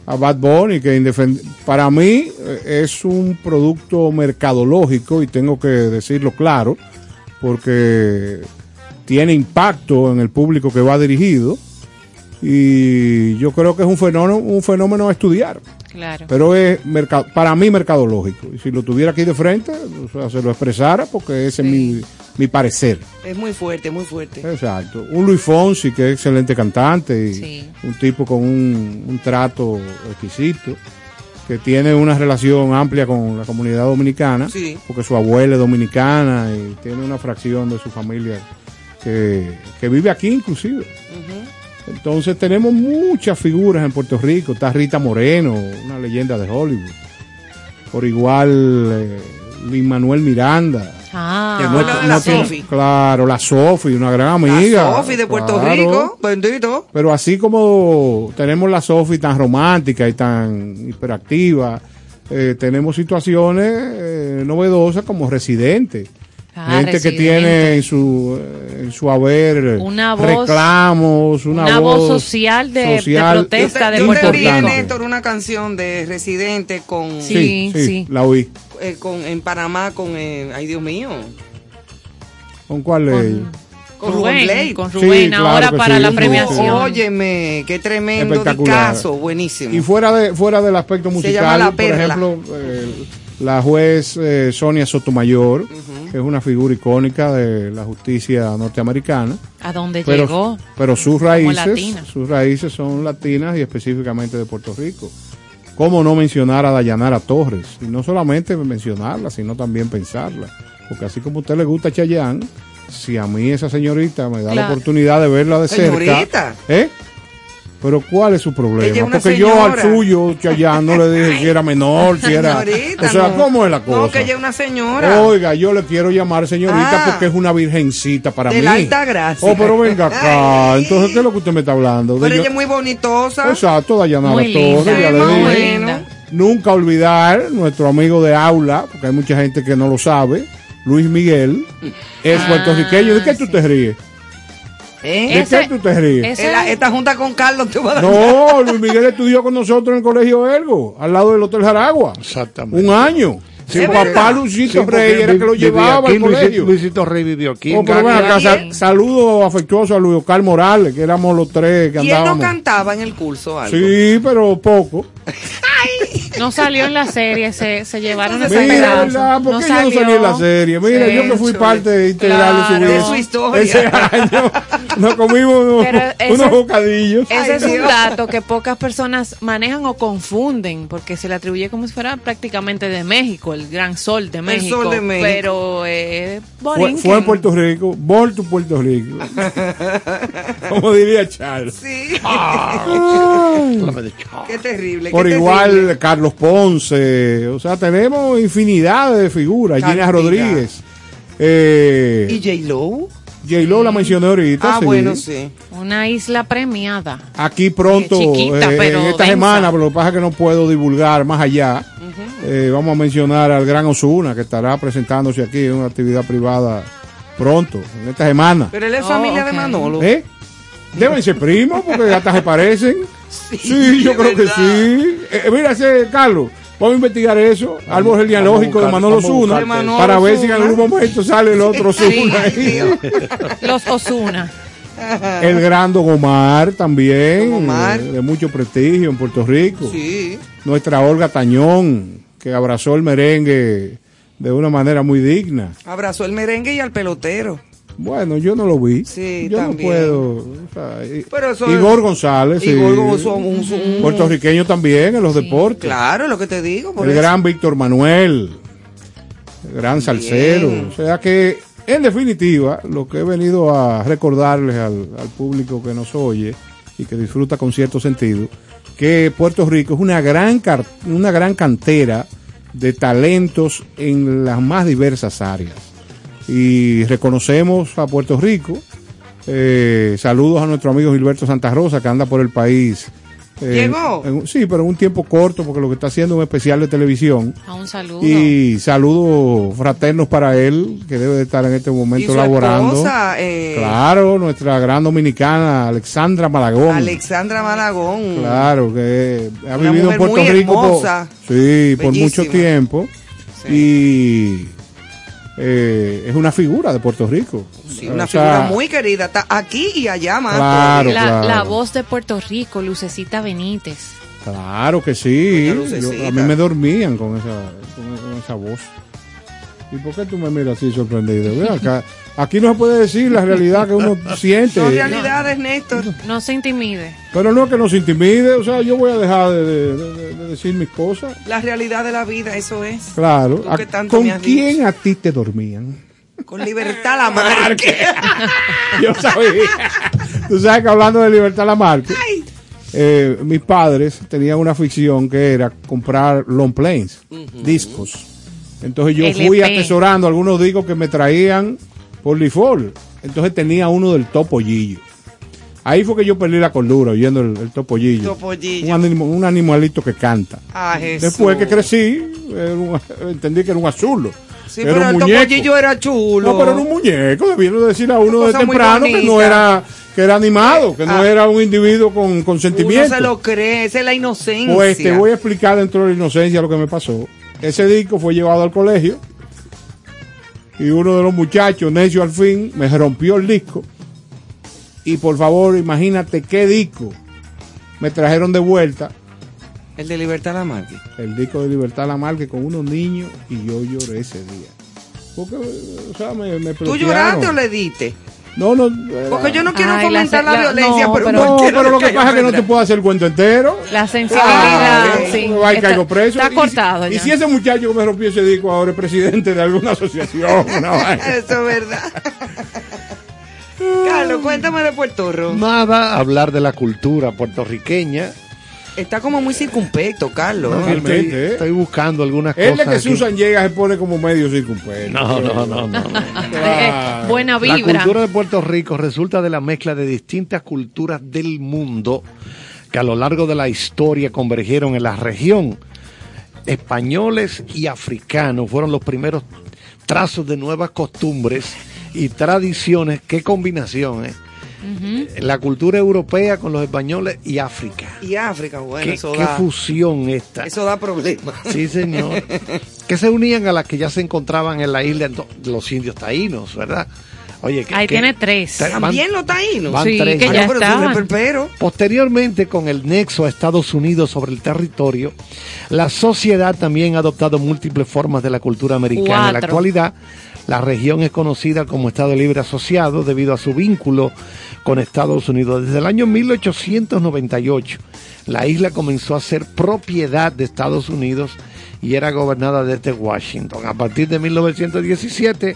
a Bad Bunny, que indefend- para mí eh, es un producto mercadológico y tengo que decirlo claro, porque tiene impacto en el público que va dirigido y yo creo que es un fenómeno, un fenómeno a estudiar. Claro. Pero es para mí mercadológico. Y si lo tuviera aquí de frente, o sea, se lo expresara porque ese es mi, mi parecer. Es muy fuerte, muy fuerte. Exacto. Un Luis Fonsi, que es excelente cantante y Sí. un tipo con un, un trato exquisito, que tiene una relación amplia con la comunidad dominicana, Sí. porque su abuela es dominicana y tiene una fracción de su familia que, que vive aquí inclusive. Entonces tenemos muchas figuras en Puerto Rico. Está Rita Moreno, una leyenda de Hollywood. Por igual, eh, Luis Manuel Miranda. Ah, ¿Te acuerdas de la Sofi? Claro, la Sofi, una gran amiga. La Sofi de Puerto Claro. Rico, bendito. Pero así como tenemos la Sofi tan romántica y tan hiperactiva, eh, tenemos situaciones eh, novedosas como Residente. Ah, Gente que Residente. tiene en su, en su haber Una voz- reclamos, una, una voz social de- de social protesta de Yo te Puerto Rico. Néstor, una canción de Residente con, Sí, sí. la oí. eh, con en Panamá con, eh, ay Dios mío, ¿Con cuál ley? con Rubén Blade. Con Sí, Rubén, claro ahora que para sí. la Sí, premiación. Óyeme, qué tremendo Espectacular. caso, buenísimo. Y fuera de fuera del aspecto Se musical, llama La por ejemplo, eh, la juez eh, Sonia Sotomayor, que es una figura icónica de la justicia norteamericana. ¿A dónde pero, llegó? pero sus raíces, sus raíces son latinas y específicamente de Puerto Rico. ¿Cómo no mencionar a Dayanara Torres? Y no solamente mencionarla, sino también pensarla. Porque así como a usted le gusta Chayanne, si a mí esa señorita me da la oportunidad de verla de Señorita. cerca. ¿eh? Pero ¿cuál es su problema? Porque yo al suyo, Chayanne, no le dije si era menor, si era... Señorita, o sea, no. ¿cómo es la cosa? No, que ella es una señora. Oiga, yo le quiero llamar señorita Ah. porque es una virgencita para De mí. la alta gracia. Oh, pero venga acá. Ay. Entonces, ¿qué es lo que usted me está hablando? De Pero yo- ella es muy bonitosa. Exacto, Dayanara Muy linda, ya le muy dije. linda. Nunca olvidar nuestro amigo de aula, porque hay mucha gente que no lo sabe, Luis Miguel, es Ah, puertorriqueño. ¿De qué tú sí. te ríes? ¿Eh? ¿De Ese- qué tú te ríes? esta junta con Carlos te va a dar. No, Luis Miguel estudió con nosotros en el colegio Ergo, al lado del Hotel Jaragua. Exactamente. Un año. Sí, Su papá Luisito Sí, Rey era que lo llevaba aquí, al Luisito- colegio. Luisito Rey vivió aquí. Oh, pero acá, saludo afectuoso a Luis Oscar Morales, que éramos los tres que Y él no andábamos. cantaba en el curso algo. Sí, pero poco. No salió en la serie, se, se llevaron ese Mira, pedazo. ¿verdad? ¿por No qué yo no salí en la salió. serie? Mira, Sí, yo que fui parte integral de su Claro. vida. De su historia. Ese año nos comimos unos, ese- unos bocadillos. Ese Ay, es un dato que pocas personas manejan o confunden, porque se le atribuye como si fuera prácticamente de México, el gran sol de México. sol de México. Pero eh, Fue, fue en Puerto Rico, Vol to Puerto Rico. Como diría Charles. Sí. Chao. qué terrible. Por qué igual, terrible. Carlos Ponce. O sea, tenemos infinidad de figuras. Gina. Rodríguez. Eh, ¿Y J-Lo? J-Lo la mencioné ahorita. Ah, sí. bueno, sí. Una isla premiada. Aquí pronto, Chiquita, eh, pero en esta densa. semana, pero lo que pasa es que no puedo divulgar más allá. Eh, vamos a mencionar al gran Osuna, que estará presentándose aquí en una actividad privada pronto, en esta semana. Pero él es Oh, familia de Manolo. ¿Eh? Deben ser primos, porque hasta se parecen. Sí, yo creo que sí. Eh, mira, ese, Carlos, vamos a investigar eso, árbol genealógico de Manolo Osuna, para ver si en algún momento sale el otro Osuna. ahí. Dios. Los Osuna. El gran Don Omar también, Don Omar. eh, de mucho prestigio en Puerto Rico. Sí. Nuestra Olga Tañón, que abrazó el merengue de una manera muy digna. Abrazó el merengue y al pelotero. Bueno, yo no lo vi. Sí, yo también. no puedo. o sea, y- Pero eso Igor es- González. Igor sí. Un- un- Puertorriqueño también en los deportes. Claro, lo que te digo. por el eso. gran Víctor Manuel, el gran salsero. O sea que, en definitiva, lo que he venido a recordarles al, al público que nos oye y que disfruta con cierto sentido, que Puerto Rico es una gran, car- una gran cantera de talentos en las más diversas áreas. Y reconocemos a Puerto Rico. Eh, saludos a nuestro amigo Gilberto Santa Rosa, que anda por el país. eh, ¿Llegó? en sí, pero en un tiempo corto, porque lo que está haciendo es un especial de televisión. A un saludo. Y saludos fraternos para él, que debe de estar en este Y momento su laborando. esposa, eh, Claro, nuestra gran dominicana, Alexandra Malagón. Alexandra Malagón. Claro, que ha Una vivido en Puerto Rico por, sí, por mucho tiempo. Y eh, es una figura de Puerto Rico. Sí, una O sea, figura muy querida. Está aquí y allá más. Claro, la, claro. la voz de Puerto Rico, Lucecita Benítez. Claro que sí. Yo- a mí me dormían con esa, con, con esa voz. ¿Y por qué tú me miras así sorprendido? Ve acá, aquí no se puede decir la realidad que uno siente. Son realidades, Néstor. No se intimide. Pero no es que nos intimide, o sea, yo voy a dejar de, de- de- de decir mis cosas. La realidad de la vida, eso es. Claro. Tú ¿A- que tanto ¿Con me has quién a ti te dormían? Con libertad la marque. Yo sabía. Tú sabes que hablando de Libertad Lamarque, eh, mis padres tenían una ficción que era comprar long planes, discos. Entonces yo fui atesorando algunos discos que me traían por default. Entonces tenía uno del Topollillo. Ahí fue que yo perdí la cordura oyendo el, el Topollillo. Topollillo. Un, animo- un animalito que canta. Ah, Jesús. Después que crecí, un- entendí que era un azulo. Sí, Era pero un el muñeco. topollillo era chulo. No, pero era un muñeco. Debieron decir a uno de temprano que no era que era animado, que no Ah. era un individuo con, con Uno sentimientos. se lo cree, esa es la inocencia. Pues te voy a explicar dentro de la inocencia lo que me pasó. Ese disco fue llevado al colegio y uno de los muchachos, necio al fin, me rompió el disco. Y por favor, imagínate qué disco me trajeron de vuelta. El de Libertad Lamarque. El disco de Libertad Lamarque con unos niños y yo lloré ese día. Porque, o sea, me, me ¿Tú lloraste o le diste? No, no. era- Porque yo no quiero Ay, la fomentar la, la- violencia, no, pero, pero- No, pero lo que pasa es que no te puedo hacer el cuento entero. La sensibilidad, Ah, sí. va y Está- caigo preso. Está Y- cortado y, ya. si ese muchacho que me rompió ese disco ahora es presidente de alguna asociación, una. Eso es verdad. Carlos, cuéntame de Puerto Rico. Nada, hablar de la cultura puertorriqueña. Está como muy circunspecto, Carlos. No, ¿eh? estoy, Realmente, ¿eh? estoy buscando algunas Es de cosas. que aquí. Susan llega se pone como medio circunpeto. No, no, no, no. Eh, buena La vibra. cultura de Puerto Rico resulta de la mezcla de distintas culturas del mundo que a lo largo de la historia convergieron en la región. Españoles y africanos fueron los primeros trazos de nuevas costumbres y tradiciones. Qué combinación, ¿eh? La cultura europea con los españoles y África. Y África, bueno, qué, eso qué da, fusión esta. eso da problemas. Sí, señor. que se unían a las que ya se encontraban en la isla los indios taínos, ¿verdad? Oye, que, Ahí que- tiene tres. También los taínos. van Sí, tres. que ya no, pero. Posteriormente, con el nexo a Estados Unidos sobre el territorio, la sociedad también ha adoptado múltiples formas de la cultura americana. En la actualidad, la región es conocida como Estado Libre Asociado debido a su vínculo con Estados Unidos. Desde el año 1898, la isla comenzó a ser propiedad de Estados Unidos y era gobernada desde Washington. A partir de 1917,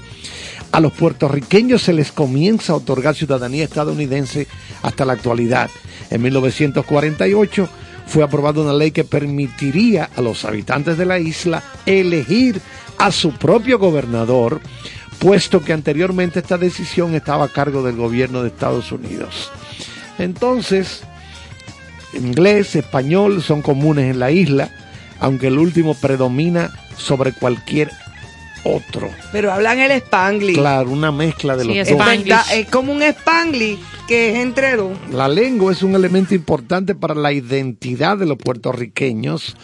a los puertorriqueños se les comienza a otorgar ciudadanía estadounidense hasta la actualidad. En 1948 fue aprobada una ley que permitiría a los habitantes de la isla elegir a su propio gobernador, puesto que anteriormente esta decisión estaba a cargo del gobierno de Estados Unidos. Entonces, inglés, español son comunes en la isla, aunque el último predomina sobre cualquier otro. Pero hablan el Spanglish. Claro, una mezcla de Sí, los dos. Es como un Spanglish que es entre dos. La lengua es un elemento importante para la identidad de los puertorriqueños,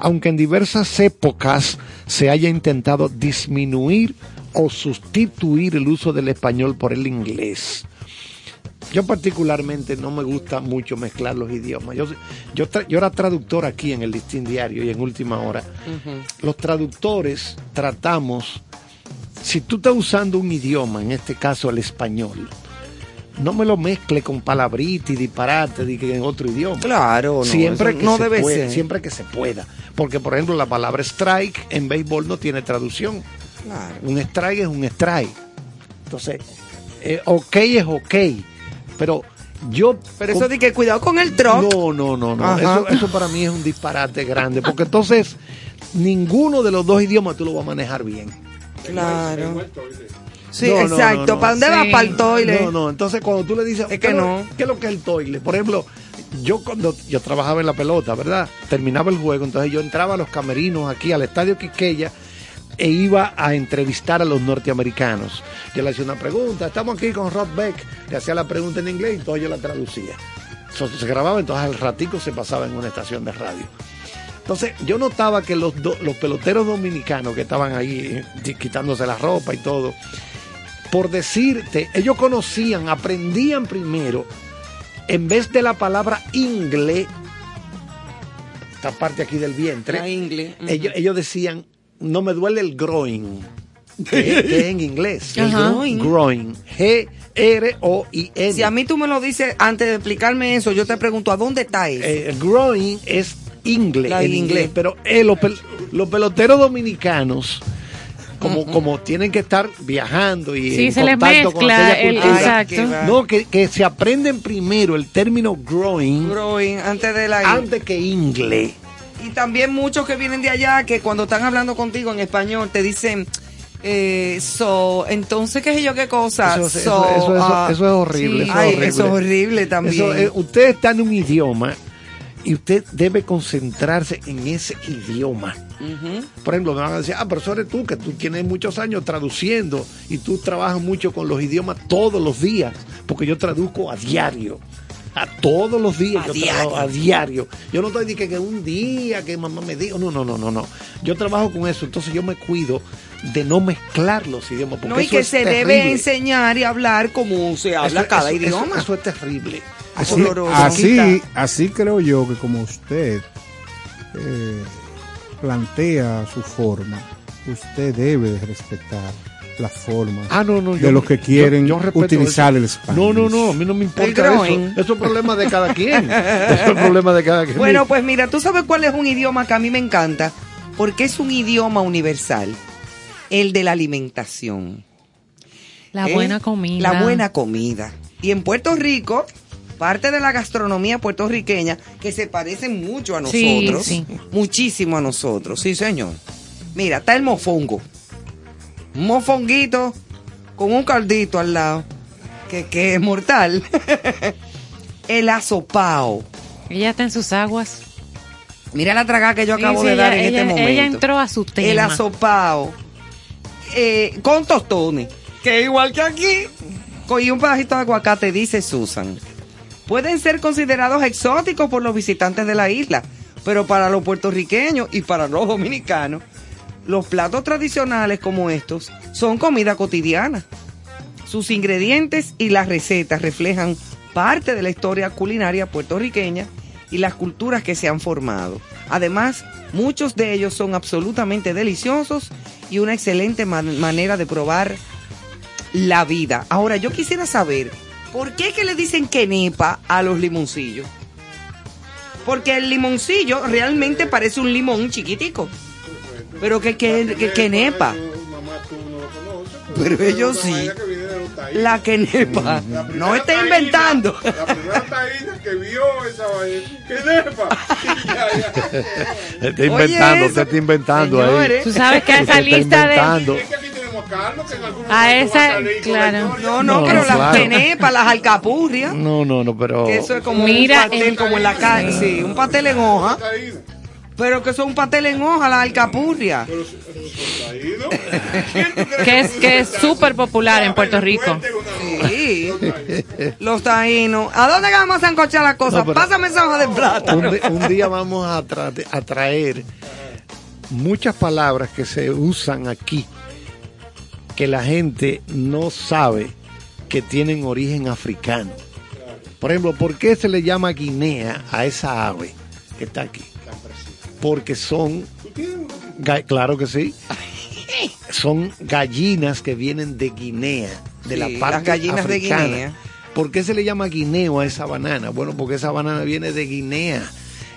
aunque en diversas épocas se haya intentado disminuir o sustituir el uso del español por el inglés. Yo particularmente no me gusta mucho mezclar los idiomas. Yo, yo, tra- yo era traductor aquí en el Listín Diario y en Última Hora. Los traductores tratamos si tú estás usando un idioma, en este caso el español, no me lo mezcle con palabritas y disparate de que en otro idioma. Claro, no, siempre que no se debe pueda, ser. siempre que se pueda. Porque, por ejemplo, la palabra strike en béisbol no tiene traducción. Claro. Un strike es un strike. Entonces, eh, ok es ok. Pero yo. Pero eso de que cuidado con el truck. No, no, no, no. Eso, eso para mí es un disparate grande. Porque entonces, ninguno de los dos idiomas tú lo vas a manejar bien. Claro. Sí, No, exacto. no, no. ¿Para dónde Sí. va? Para el toile. No, no, entonces cuando tú le dices, Es ¿qué que no. ¿qué es lo que es el toile? Por ejemplo, yo cuando yo trabajaba en la pelota, ¿verdad? Terminaba el juego, entonces yo entraba a los camerinos aquí al estadio Quiqueya e iba a entrevistar a los norteamericanos. Yo le hacía una pregunta, estamos aquí con Rob Beck, le hacía la pregunta en inglés y entonces yo la traducía. Eso se grababa, entonces al ratico se pasaba en una estación de radio. Entonces, yo notaba que los, do- los peloteros dominicanos que estaban ahí eh, quitándose la ropa y todo, por decirte, ellos conocían, aprendían primero, en vez de la palabra ingle, esta parte aquí del vientre, La ingle, ellos decían, no me duele el groin, que, que es en inglés. El groin. Groin. G-R-O-I-N. Si a mí tú me lo dices antes de explicarme eso, yo te pregunto, ¿a dónde está eso? Eh, groin es inglés, en inglés. inglés, pero eh, los, pel- los peloteros dominicanos, como, como tienen que estar viajando y Sí, en se les contacto con mezcla aquella el- cultura, exacto. no, que, que se aprenden primero el término groin Groin, antes de la antes que inglés. Y también muchos que vienen de allá que cuando están hablando contigo en español te dicen, eh, so, entonces qué sé yo qué cosa. Eso, eso- So, eso- eso- ah, eso es horrible. sí. Eso, Ay, es horrible. eso es horrible también. Eh, usted está en un idioma y usted debe concentrarse en ese idioma. Por ejemplo, me van a decir, ah, pero eso eres tú, que tú tienes muchos años traduciendo y tú trabajas mucho con los idiomas todos los días, porque yo traduzco a diario. A todos los días A yo diario. trabajo a diario. Yo no estoy diciendo que un día que mamá me dijo, no, no, no, no, no. Yo trabajo con eso, entonces yo me cuido de no mezclar los idiomas. Porque No, y eso que es se terrible. debe enseñar y hablar como se habla Eso- cada eso- idioma. Eso, eso es terrible. Eso Así, así, así creo yo que como usted eh, plantea su forma, usted debe de respetar las formas Ah, no, no, de yo- los que quieren yo utilizar eso. el español. No, no, no, a mí no me importa eso. Eso es problema de cada quien. Eso es problema de cada quien. Bueno, pues mira, tú sabes cuál es un idioma que a mí me encanta, porque es un idioma universal, el de la alimentación. La buena comida. La buena comida. Y en Puerto Rico, parte de la gastronomía puertorriqueña, que se parece mucho a Sí, nosotros, sí. muchísimo a nosotros, sí señor. Mira, está el mofongo. Un mofonguito con un caldito al lado, que, que es mortal. el asopao. Ella está en sus aguas. Mira la tragada que yo acabo sí, de dar ella- en este momento. ella entró a su tema. El asopao. eh, con tostones. Que igual que aquí. Y un pedacito de aguacate, dice Susan. Pueden ser considerados exóticos por los visitantes de la isla, pero para los puertorriqueños y para los dominicanos, los platos tradicionales como estos son comida cotidiana. Sus ingredientes y las recetas reflejan parte de la historia culinaria puertorriqueña y las culturas que se han formado. Además, muchos de ellos son absolutamente deliciosos y una excelente man- manera de probar la vida. Ahora, yo quisiera saber, ¿por qué que le dicen quenepa a los limoncillos? Porque el limoncillo realmente parece un limón chiquitico. Pero que, que, que quenepa. Pero ellos sí. La quenepa. No está inventando. La primera taína que vio esa vaina. Está inventando, usted está inventando ahí. Tú sabes que a esa lista de... inventando. Es que aquí tenemos a que esa, claro. No, no, pero las quenepas, las alcapurrias. No, no, no, pero. Que eso es como Mira, un pastel, el- como en la calle. Sí, un pastel en hoja. Pero que es un pastel en hoja. Pero son taínos. Que es, que es súper popular en Puerto Rico. Sí. Los taínos. ¿A dónde vamos a encochar las cosas? No, Pásame esa hoja de Un, di- un día vamos a, tra- a traer muchas palabras que se usan aquí que la gente no sabe que tienen origen africano. Por ejemplo, ¿por qué se le llama guinea a esa ave que está aquí? Porque son, claro que sí, son gallinas que vienen de Guinea, de Sí, la las parte gallinas de africana. Guinea. ¿Por qué se le llama guineo a esa banana? Bueno, porque esa banana viene de Guinea.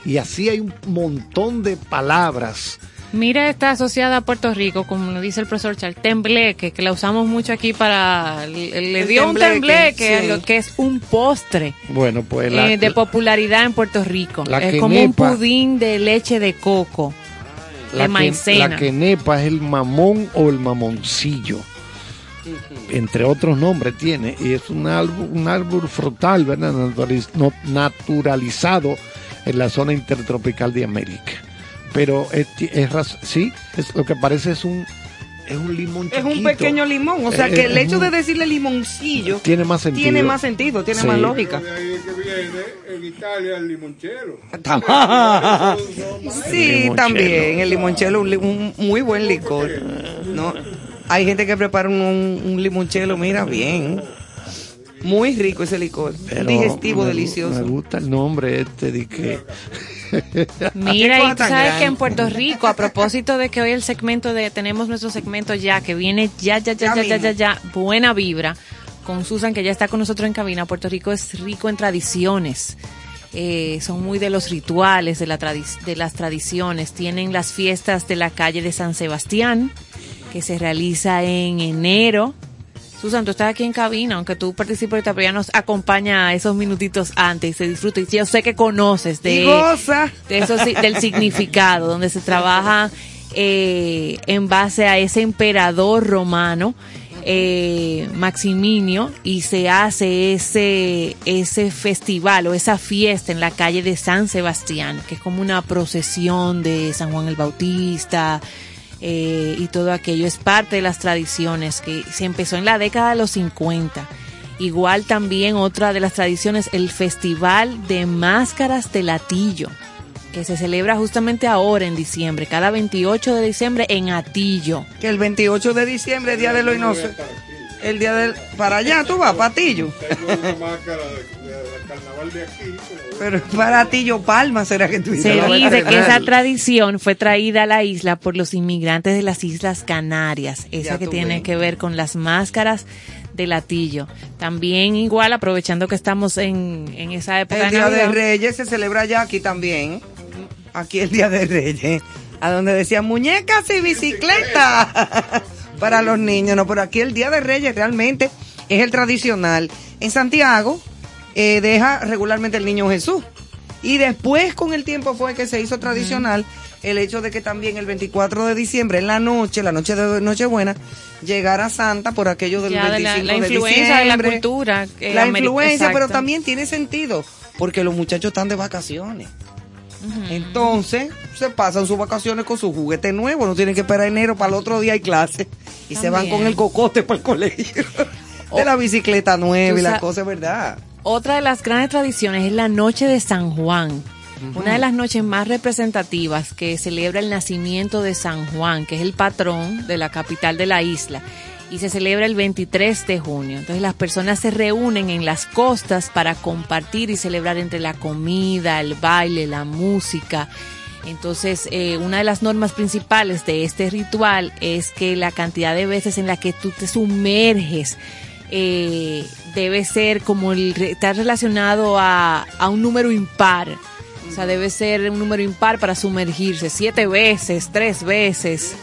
Y así hay un montón de palabras. Mira, está asociada a Puerto Rico, como lo dice el profesor Charles, tembleque, que la usamos mucho aquí para... Le, dio un tembleque, tembleque sí. a lo que es un postre Bueno, pues la, eh, de popularidad en Puerto Rico. la es como un pudín de leche de coco, la de que- maicena. la quenepa es el mamón o el mamoncillo. Entre otros nombres tiene. Y es un árbol, un árbol frutal, ¿verdad? Naturalizado en la zona intertropical de América. Pero es, es sí, es, lo que parece es un, es un limón Es un pequeño limón. O sea que el hecho de decirle limoncillo Tiene más sentido. tiene más sentido, tiene Sí. más lógica. De ahí es que viene en Italia el limonchelo. Sí, limonchelo. también. El limonchelo, un, muy buen licor. ¿no? Hay gente que prepara un, un- un limonchelo, mira, bien. Muy rico ese licor. Pero digestivo, me delicioso. Me gusta el nombre este de que. Mira, y tú sabes que en Puerto Rico, a propósito de que hoy el segmento de, tenemos nuestro segmento ya, que viene ya, ya, ya, Ya ya, ya, ya, buena vibra, con Susan, que ya está con nosotros en cabina. Puerto Rico es rico en tradiciones. Eh, son muy de los rituales, de, la de las tradiciones. Tienen las fiestas de la calle de San Sebastián, que se realiza en enero. Susan, tú estás aquí en cabina, aunque tú participes pero ya nos acompaña esos minutitos antes y se disfruta. Y yo sé que conoces de, de eso, del significado, donde se trabaja eh, en base a ese emperador romano, eh, Maximinio, y se hace ese, ese festival o esa fiesta en la calle de San Sebastián, que es como una procesión de San Juan el Bautista. Eh, y todo aquello es parte de las tradiciones que se empezó en la década de los 50. Igual también otra de las tradiciones, el Festival de Máscaras de Latillo, que se celebra justamente ahora en diciembre, cada 28 de diciembre en Atillo. Que el 28 de diciembre, Día de los Inocentes. El día del. Para allá, tú vas, Patillo. Tengo una máscara de, del carnaval de aquí. pero- para Tillo Palma será que tú Se dice que esa tradición fue traída a la isla por los inmigrantes de las Islas Canarias, esa Ya que tiene ves. que ver con las máscaras de latillo. También igual, aprovechando que estamos en, en esa época El Día de Reyes se celebra ya aquí también. Aquí el Día de Reyes. A donde decían muñecas y bicicleta para los niños. No, pero aquí el Día de Reyes realmente es el tradicional. En Santiago eh, deja regularmente el niño Jesús. Y después con el tiempo fue que se hizo tradicional el hecho de que también el 24 de diciembre, en la noche, la noche de Nochebuena, llegara Santa por aquello del Ya de la- 25 la de influencia de la cultura, eh, la influencia, pero también tiene sentido, porque los muchachos están de vacaciones. Entonces, se pasan sus vacaciones con su juguete nuevo, no tienen que esperar enero para el otro día hay clase. Y se van con el cocote para el colegio. De la bicicleta nueva y la sa- cosa, es verdad. Otra de las grandes tradiciones es la Noche de San Juan. Una de las noches más representativas que celebra el nacimiento de San Juan, que es el patrón de la capital de la isla, y se celebra el 23 de junio. Entonces las personas se reúnen en las costas para compartir y celebrar entre la comida, el baile, la música. Entonces, eh, una de las normas principales de este ritual es que la cantidad de veces en la que tú te sumerges eh, debe ser como el, estar relacionado a, a un número impar. O sea, debe ser un número impar para sumergirse. Siete veces, tres veces.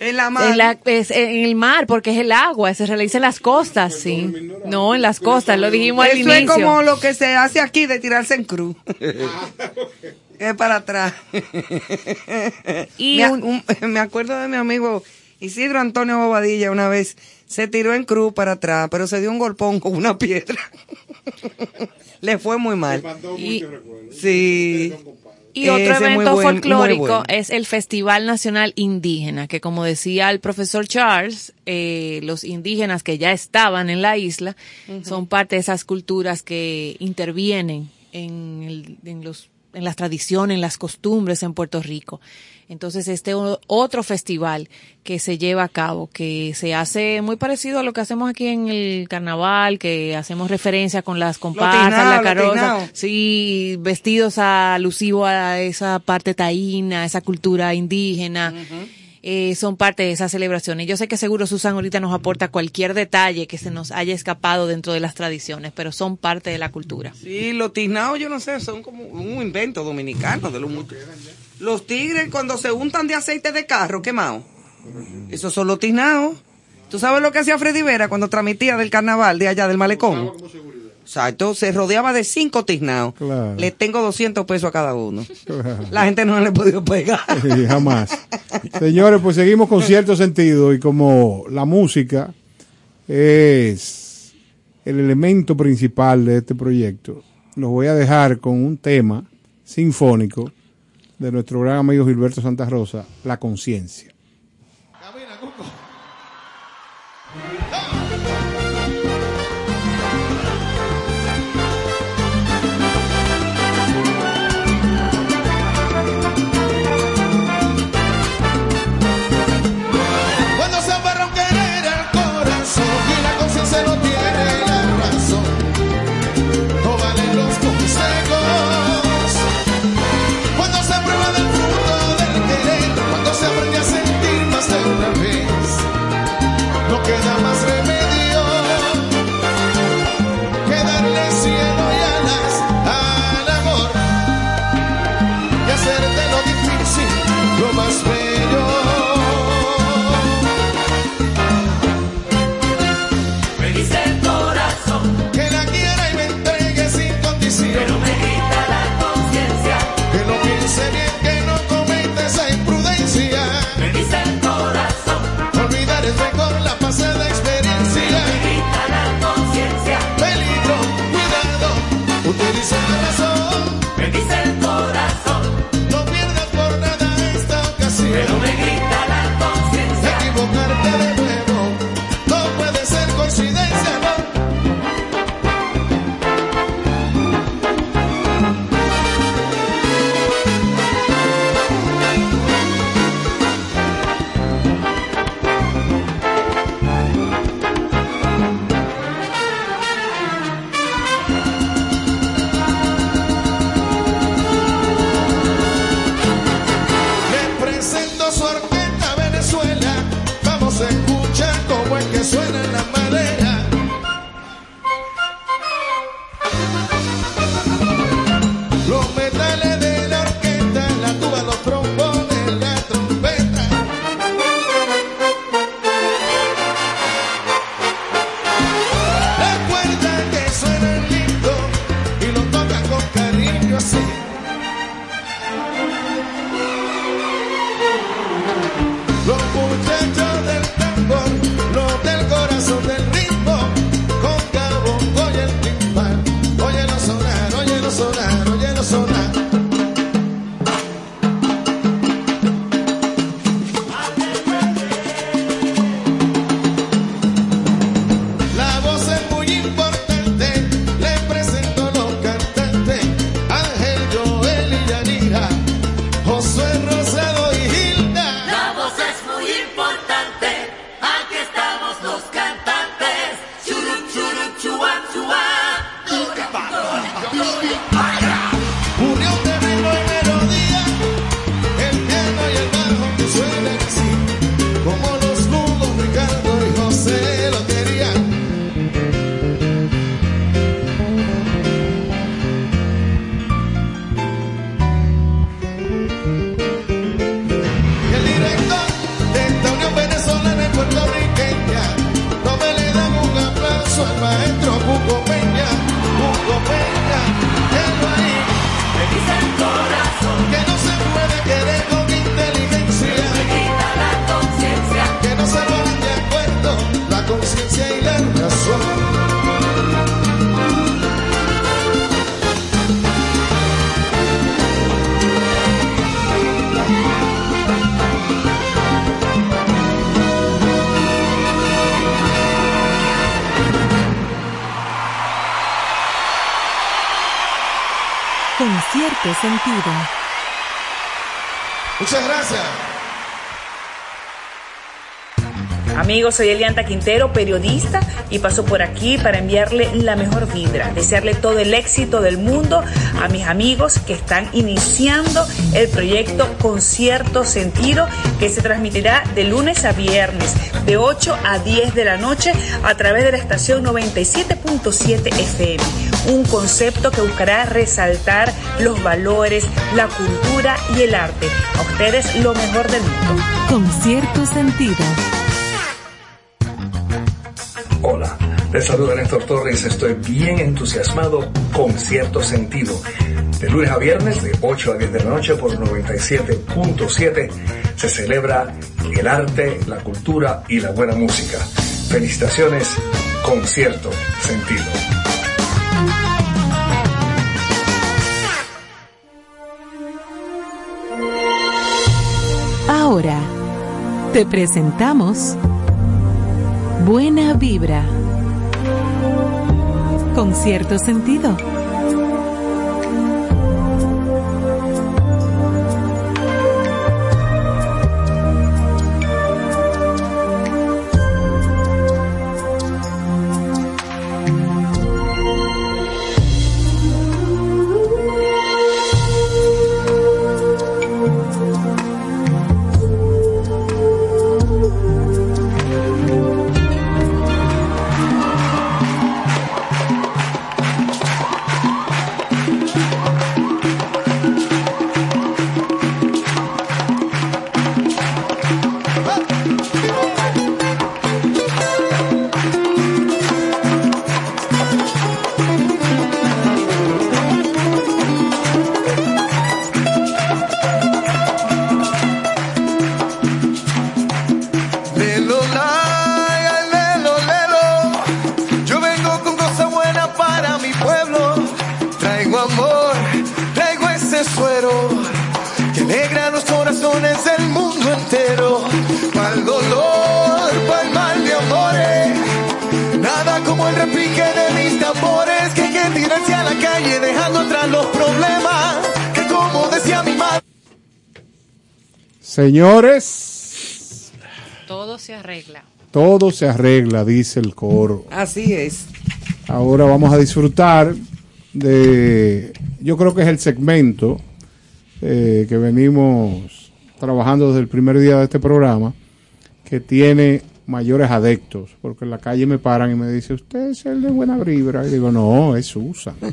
En la mar. En, la- es- en el mar, porque es el agua, se realiza en las costas, sí. No, en las costas, lo dijimos al Eso inicio. es como lo que se hace aquí de tirarse en cruz. es para atrás. Y me, a- un- un- me acuerdo de mi amigo Isidro Antonio Bobadilla una vez. Se tiró en cruz para atrás, pero se dio un golpón con una piedra. Le fue muy mal. Mandó Y-. Sí. Y otro Ese evento buen- folclórico bueno. es el Festival Nacional Indígena, que como decía el profesor Charles, eh, los indígenas que ya estaban en la isla son parte de esas culturas que intervienen en, el- en los en las tradiciones, en las costumbres en Puerto Rico. Entonces, este otro festival que se lleva a cabo, que se hace muy parecido a lo que hacemos aquí en el carnaval, que hacemos referencia con las comparsas, la carroza, sí, vestidos alusivos a esa parte taína, esa cultura indígena. eh, son parte de esas celebraciones. Yo sé que seguro Susan ahorita nos aporta cualquier detalle que se nos haya escapado dentro de las tradiciones, pero son parte de la cultura. Sí, los tiznados, yo no sé, son como un invento dominicano de los muchos. Los tigres cuando se untan de aceite de carro quemado. Esos son los tiznados. ¿Tú sabes lo que hacía Freddy Vera cuando transmitía del carnaval de allá del malecón? Exacto, se rodeaba de cinco tiznados. Claro. Le tengo 200 pesos a cada uno. La gente no le ha podido pegar. Sí, jamás. Señores, pues seguimos con cierto sentido y como la música es el elemento principal de este proyecto, los voy a dejar con un tema sinfónico de nuestro gran amigo Gilberto Santa Rosa, La Conciencia. Soy Elianta Quintero, periodista, y paso por aquí para enviarle la mejor vibra, desearle todo el éxito del mundo a mis amigos que están iniciando el proyecto Concierto Sentido, que se transmitirá de lunes a viernes, de 8 a 10 de la noche, a través de la estación 97.7 FM. Un concepto que buscará resaltar los valores, la cultura y el arte. A ustedes lo mejor del mundo. Con cierto sentido. Saluda Néstor Torres. Estoy bien entusiasmado con cierto sentido. De lunes a viernes, de 8 a 10 de la noche por 97.7, se celebra el arte, la cultura y la buena música. Felicitaciones con cierto sentido. Ahora, te presentamos Buena Vibra. Con cierto sentido. Señores, Todo se arregla. todo se arregla, dice el coro. Así es. Ahora vamos a disfrutar de, yo creo que es el segmento eh, que venimos trabajando desde el primer día de este programa, que tiene mayores adeptos, porque en la calle me paran y me dicen, usted es el de buena vibra, y digo, no, es Susa.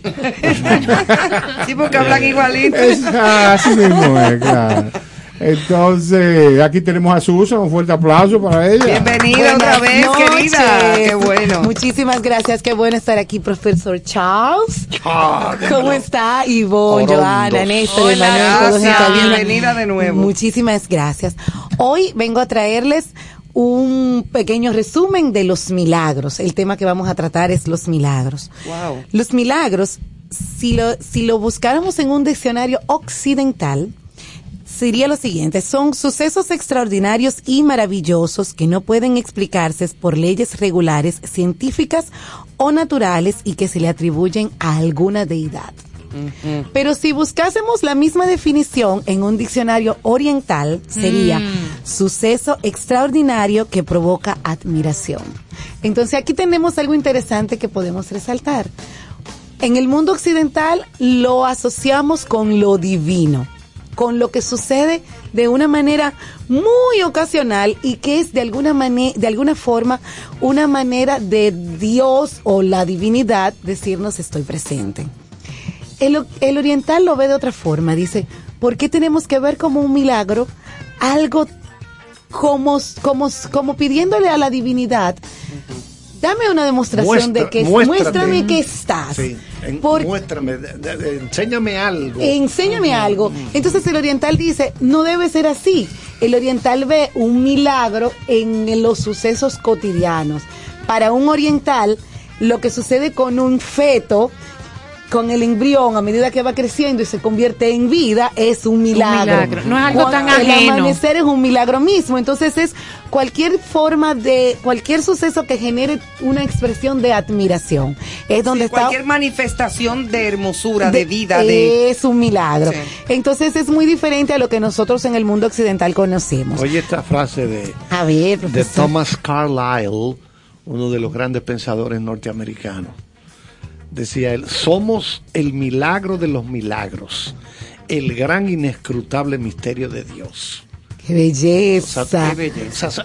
Sí, porque hablan igualito. Es- así mismo es, claro. Entonces, aquí tenemos a Susa, un fuerte aplauso para ella. Bienvenida otra vez, noches. querida. Qué bueno. Muchísimas gracias. Qué bueno estar aquí, profesor Charles. ¿Cómo está? Ivonne. Joana, Néstor, Hola, Emanuel, todos en gracias. cabina. Bienvenida de nuevo. Muchísimas gracias. Hoy vengo a traerles un pequeño resumen de los milagros. El tema que vamos a tratar es los milagros. Wow. Los milagros, si lo, si lo buscáramos en un diccionario occidental, sería lo siguiente, son sucesos extraordinarios y maravillosos que no pueden explicarse por leyes regulares, científicas o naturales y que se le atribuyen a alguna deidad. Pero si buscásemos la misma definición en un diccionario oriental, sería Mm. suceso extraordinario que provoca admiración. Entonces aquí tenemos algo interesante que podemos resaltar. En el mundo occidental lo asociamos con lo divino, con lo que sucede de una manera muy ocasional y que es de alguna de alguna forma, una manera de Dios o la divinidad decirnos estoy presente. El, el oriental lo ve de otra forma, dice, ¿por qué tenemos que ver como un milagro algo como, como, como pidiéndole a la divinidad, dame una demostración de que muéstrate. muéstrame que estás. Sí, en- Por- muéstrame, de- de- de- enséñame algo. Enséñame algo. Entonces el oriental dice, no debe ser así. El oriental ve un milagro en los sucesos cotidianos. Para un oriental, lo que sucede con un feto con el embrión a medida que va creciendo y se convierte en vida es un milagro. milagro. No es algo tan Cuando El ajeno. amanecer es un milagro mismo. Entonces es cualquier forma de, cualquier suceso que genere una expresión de admiración. Es donde está Cualquier manifestación de hermosura, de, vida, de... es un milagro. Sí. Entonces es muy diferente a lo que nosotros en el mundo occidental conocemos. Oye esta frase de, A ver, de. Thomas Carlyle, uno de los grandes pensadores norteamericanos. Decía él, somos el milagro de los milagros, el gran inescrutable misterio de Dios. Qué belleza. O sea, o sea, so-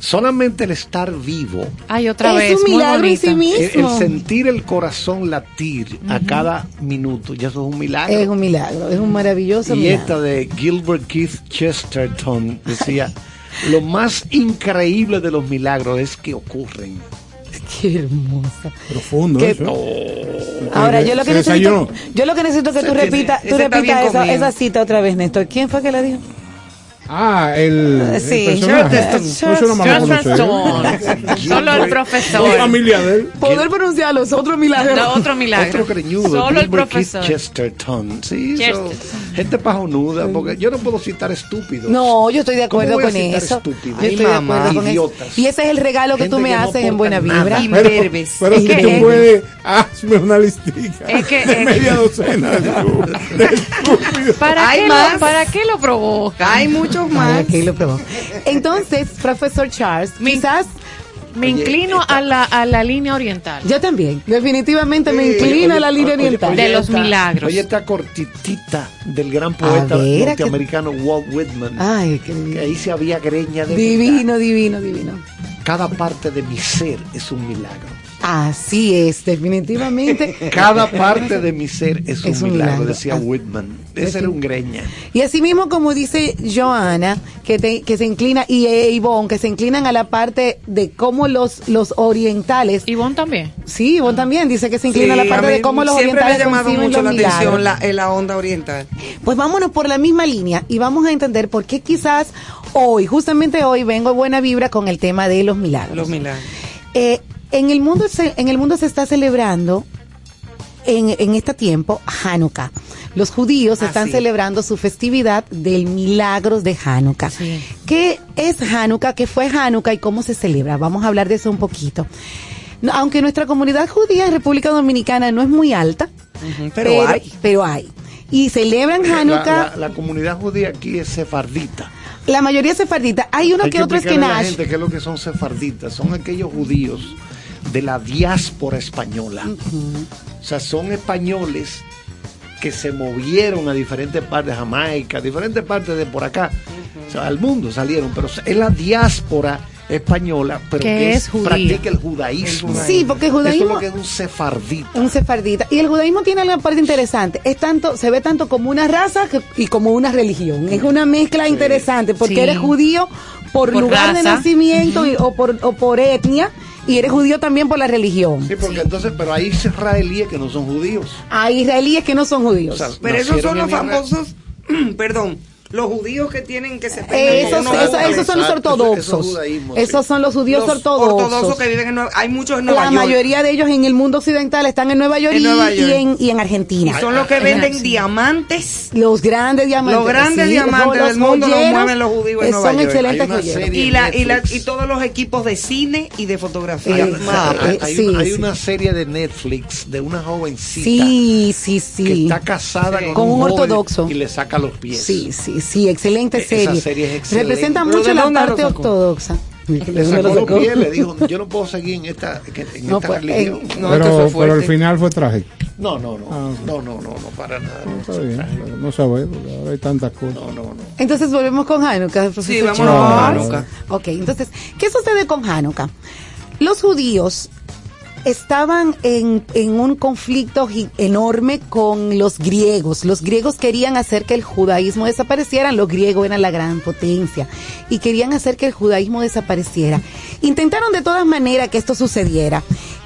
solamente el estar vivo, Ay, otra Es vez. un milagro en sí el, mismo. el sentir el corazón latir a cada minuto, ya eso es un milagro. Es un milagro, es un maravilloso Y milagro. esta de Gilbert Keith Chesterton decía, lo más increíble de los milagros es que ocurren. Qué hermosa. Profundo Qué- eso. Ahora, yo lo que Se necesito, yo lo que necesito es que tú repitas, tú repitas esa, esa cita otra vez, Néstor. ¿Quién fue que la dijo? Ah, el, el Sí, personaje. Chesterton. No. Solo el profesor. familia de él. Poder pronunciar los otros milagros. No, otro milagro. Otro creñudo, Solo el profesor. Chesterton. Sí, eso, Chesterton. gente pajonuda, porque yo no puedo citar estúpidos. No, yo estoy de ¿Cómo acuerdo con citar eso. estúpidos? Yo Ay, estoy de mamá. acuerdo con eso. Idiotas. Y ese es el regalo que Gente tú me que no haces en buena vibra. Pero, Imberbes. pero si tú puedes, hazme una listica. Es que- de media docena de, de estúpidos. ¿Para, qué lo, ¿Para qué lo provoca? Hay muchos Para más. que lo probó. Entonces, profesor Charles, quizás Me Oye, inclino esta- a la, a la línea oriental. yo también, definitivamente me Oye, inclino a la línea oye, oriental. oye, De los esta- milagros. Oye, esta cortitita del gran poeta ver, ¿a qué- norteamericano Walt Whitman. Ay, qué que ahí se había greña de Divino, divino, divino. Cada parte de mi ser es un milagro. Así es, definitivamente. Cada parte de mi ser es un, Es un milagro, milagro. decía Ah. Whitman. Ese era un greña. Y así mismo como dice Joana, que, te- que se inclina, y eh, Ivonne, que se inclinan a la parte de cómo los, los orientales, Ivonne también. sí, Ivonne también dice que se inclina a la parte a mí de cómo los siempre me ha orientales llamado mucho la milagros. atención la, en la onda oriental. Pues vámonos por la misma línea y vamos a entender por qué quizás hoy, justamente hoy, vengo buena vibra con el tema de los milagros. Los milagros. Eh, en, el mundo se, en el mundo se está celebrando en, en este tiempo Hanukkah. Los judíos Ah, están sí. celebrando su festividad del milagros de Hanukkah. Sí. ¿Qué es Hanukkah? ¿Qué fue Hanukkah y cómo se celebra? Vamos a hablar de eso un poquito. Aunque nuestra comunidad judía en República Dominicana no es muy alta, pero hay. pero hay. Y celebran Hanukkah, la- la comunidad judía aquí es sefardita. la mayoría es sefardita. Hay uno Hay que otro es explicarle a la Kenash. gente qué es lo que son sefarditas. Son aquellos judíos de la diáspora española. O sea, son españoles que se movieron a diferentes partes de Jamaica, diferentes partes de por acá. O sea, al mundo salieron, pero es la diáspora española, pero Que que, es practica el judaísmo. Sí, porque el Eso es judaísmo lo que es un sefardita. un sefardita. Y el judaísmo tiene una parte interesante. Es tanto, se ve tanto como una raza que- y como una religión. Es una mezcla interesante porque Sí. eres judío por, Por lugar de nacimiento y- o, por, o por etnia y eres judío también por la religión. Sí, porque entonces, pero hay israelíes que no son judíos. Hay israelíes que no son judíos. O sea, Pero esos son los famosos, perdón, los judíos que tienen que se Eh, esos, esos- ojos. esos son los ortodoxos. eso es judaísmo, sí. Esos son los judíos Los ortodoxos. ortodoxos que viven en Nueva Hay muchos en Nueva la York. mayoría de ellos en el mundo occidental están en Nueva York, En y- Nueva y, York. en, y en Y Argentina. son los que venden sí. diamantes. Los grandes diamantes. Los grandes sí, diamantes los del mundo los mueven los judíos en Nueva Son York. excelentes Hay joyeros. Y, la, y, la, Netflix. y todos los equipos de cine y de fotografía. Eh, Ah, eh, hay, sí, hay sí. una serie de Netflix de una jovencita Sí, sí, sí. que está casada Sí. con, un ortodoxo. y le saca los pies. Sí, sí, sí, excelente Esa serie. serie es excelente. Representa ¿Pero mucho la parte ortodoxa. Le sacó los pies, le dijo, yo no puedo seguir en esta, en No, esta pues, religión. No, pero, pero al final fue trágico. No, no, no, Ah, no, no, no, no, para nada. No, no, está bien, pero no sabe, porque ahora hay tantas cosas. no, no, no. Entonces volvemos con Hanukkah. Sí, vámonos con. Hanukkah. Ok, entonces, ¿qué sucede con Hanukkah? Los judíos estaban en, en un conflicto enorme con los griegos. Los griegos querían hacer que el judaísmo desapareciera. Los griegos eran la gran potencia y querían hacer que el judaísmo desapareciera. Intentaron de todas maneras que esto sucediera.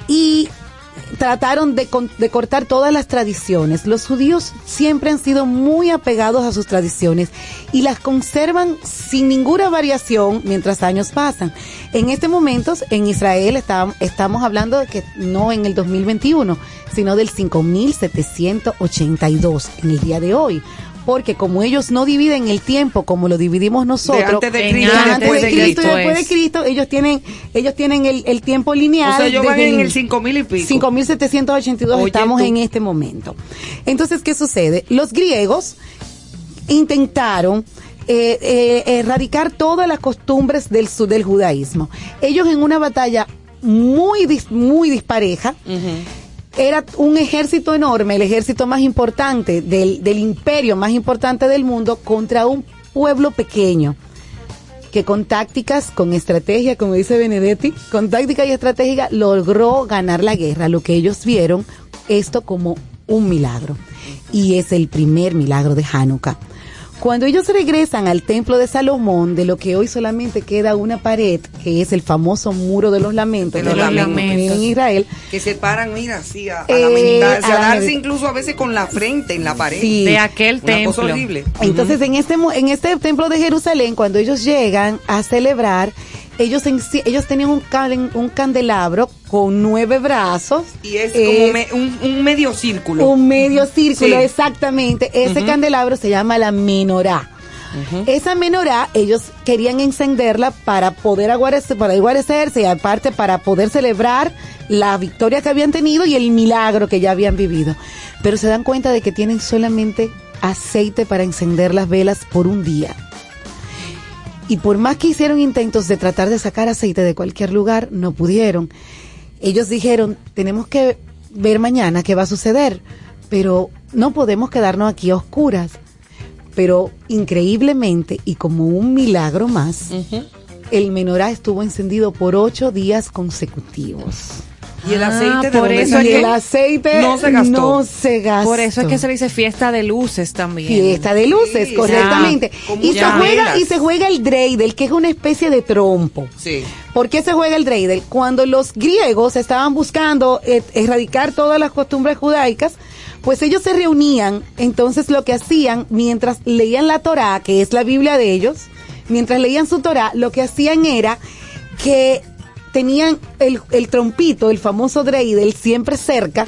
Y trataron de, de cortar todas las tradiciones. Los judíos siempre han sido muy apegados a sus tradiciones y las conservan sin ninguna variación mientras años pasan. En este momento, en Israel, está- estamos hablando de que no en el 2021, sino del 5782 en el día de hoy. Porque como ellos no dividen el tiempo como lo dividimos nosotros, antes de Cristo, antes después de Cristo y después de. Cristo, ellos tienen, ellos tienen el, el tiempo lineal. O sea, ellos van en el 5000 y pico. 5782 Oye, estamos tú. en este momento. Entonces, ¿qué sucede? Los griegos intentaron eh, eh, erradicar todas las costumbres del, del judaísmo. Ellos en una batalla muy, dis- muy dispareja, era un ejército enorme, el ejército más importante del, del imperio más importante del mundo contra un pueblo pequeño que con tácticas, con estrategia, como dice Benedetti, con táctica y estratégica logró ganar la guerra. Lo que ellos vieron esto como un milagro. Y es el primer milagro de Hanukkah. Cuando ellos regresan al templo de Salomón, de lo que hoy solamente queda una pared, que es el famoso muro de los lamentos, De los que lamentos. en Israel, Que se paran, mira, así, a, a Eh, lamentarse, a a la- darse incluso a veces con la frente en la pared. Sí. De aquel Una cosa templo. horrible. Entonces, en este en este templo de Jerusalén, cuando ellos llegan a celebrar, ellos en ellos tenían un, can- un candelabro con nueve brazos. Y es como me- un, un medio círculo. un medio círculo, Sí. exactamente. Ese candelabro se llama la menorá. Esa menorá, ellos querían encenderla para poder aguarecer, para aguarecerse y aparte para poder celebrar la victoria que habían tenido y el milagro que ya habían vivido. Pero se dan cuenta de que tienen solamente aceite para encender las velas por un día. Y por más que hicieron intentos de tratar de sacar aceite de cualquier lugar, no pudieron. Ellos dijeron, tenemos que ver mañana qué va a suceder, pero no podemos quedarnos aquí a oscuras. Pero increíblemente y como un milagro más, el menorá estuvo encendido por ocho días consecutivos. Y el Ah, aceite de por eso salió? es que el aceite no se gastó. no se gastó. Por eso es que se le dice fiesta de luces también. Fiesta de luces, Sí, correctamente. ya, y, se juega, velas. y se juega el dreidel, que es una especie de trompo. Sí. ¿Por qué se juega el dreidel? Cuando los griegos estaban buscando eh, erradicar todas las costumbres judaicas, pues ellos se reunían, entonces lo que hacían, mientras leían la Torá, que es la Biblia de ellos, mientras leían su Torá, lo que hacían era que tenían el, el trompito, el famoso dreidel, siempre cerca,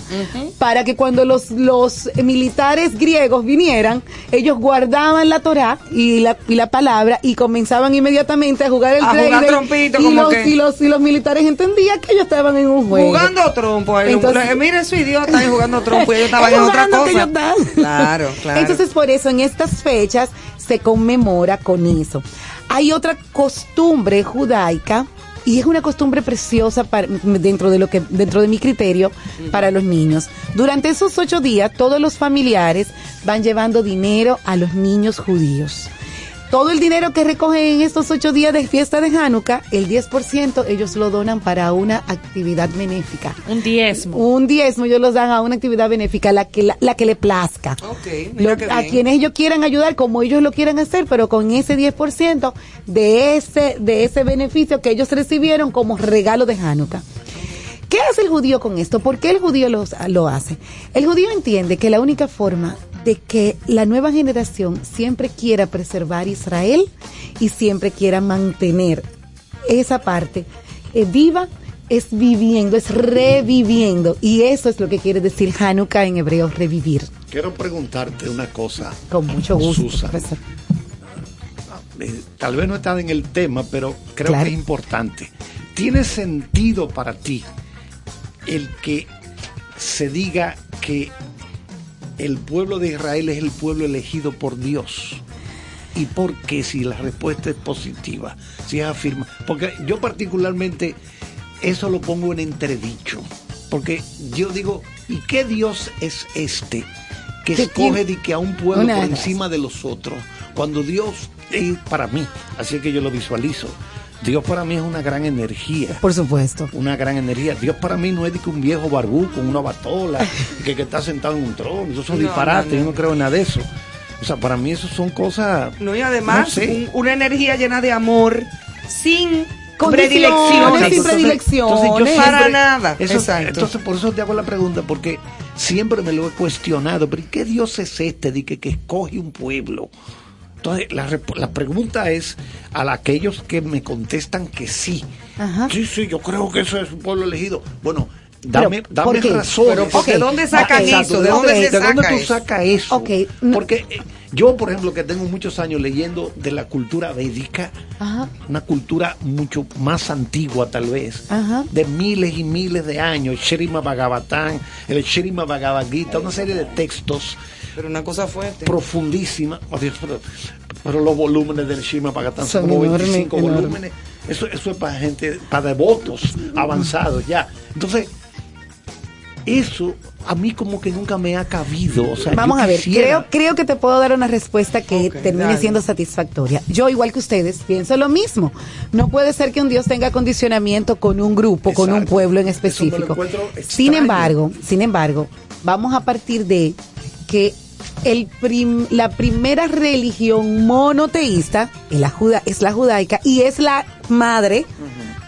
para que cuando los, los militares griegos vinieran, ellos guardaban la Torá y la, y la palabra y comenzaban inmediatamente a jugar el A jugar dreidel. trompito, y, como los, que- y, los, y los militares entendían que ellos estaban en un juego. Jugando trompo. Entonces- Mira su idiota ahí jugando trompo y ellos estaban en otra cosa. Claro, claro. Entonces, por eso en estas fechas se conmemora con eso. Hay otra costumbre judaica y es una costumbre preciosa dentro de lo que dentro de mi criterio para los niños. Durante esos ocho días, todos los familiares van llevando dinero a los niños judíos. Todo el dinero que recogen en estos ocho días de fiesta de Hanukkah, el 10% ellos lo donan para una actividad benéfica. Un diezmo. Un diezmo ellos los dan a una actividad benéfica, la que, la, la que le plazca. Ok, mira Lo- a quienes ellos quieran ayudar como ellos lo quieran hacer, pero con ese 10% de ese, de ese beneficio que ellos recibieron como regalo de Hanukkah. ¿Qué hace el judío con esto? ¿Por qué el judío los- lo hace? El judío entiende que la única forma de que la nueva generación siempre quiera preservar Israel y siempre quiera mantener esa parte eh, viva es viviendo, es reviviendo. Y eso es lo que quiere decir Hanukkah en hebreo, revivir. Quiero preguntarte una cosa. Con mucho gusto, Susan. profesor. Eh, tal vez no está en el tema, pero creo Claro. que es importante. ¿Tiene sentido para ti el que se diga que el pueblo de Israel es el pueblo elegido por Dios? ¿Y por qué si la respuesta es positiva? Si es afirma. Porque yo particularmente eso lo pongo en entredicho. Porque yo digo, ¿y qué Dios es este que escoge de que a un pueblo por encima de los otros? Cuando Dios es para mí, así es que yo lo visualizo. Dios para mí es una gran energía. Por supuesto. Una gran energía. Dios para mí no es de que un viejo barbú con una batola, que, que está sentado en un trono. Eso son No, disparates, no, no. yo no creo en nada de eso. O sea, para mí eso son cosas... No, y además No sé. un- una energía llena de amor, sin predilecciones. entonces yo Para siempre- nada. eso- Exacto. entonces por eso te hago la pregunta, porque siempre me lo he cuestionado, pero ¿y ¿qué Dios es este de que, que escoge un pueblo? Entonces la, la pregunta es a la- aquellos que me contestan que sí. Ajá. Sí, sí, yo creo que eso es un pueblo elegido. Bueno, dame, Pero, dame ¿por qué? razones. Pero, ¿por qué? ¿de dónde sacan eso? ¿De ¿De dónde, dónde se de dónde saca tú eso? sacas eso? Porque eh, yo, por ejemplo, que tengo muchos años leyendo de la cultura védica, Ajá, una cultura mucho más antigua tal vez, ajá. de miles y miles de años, el Shrima Bhagavatam, el Shrima Bhagavad Gita, una serie de textos Pero una cosa fuerte. profundísima, oh, Dios, pero, pero los volúmenes del Shrima Bhagavatam son como enormes, 25 enormes. volúmenes, eso, eso es para gente, para devotos avanzados ya. Entonces, eso a mí como que nunca me ha cabido. O sea, Vamos a ver, quisiera- creo, creo que te puedo dar una respuesta que termine dale. siendo satisfactoria. Yo, igual que ustedes, pienso lo mismo. No puede ser que un Dios tenga condicionamiento con un grupo, con un pueblo en específico. Sin embargo, sin embargo, vamos a partir de que el prim- la primera religión monoteísta es la, juda- es la judaica y es la madre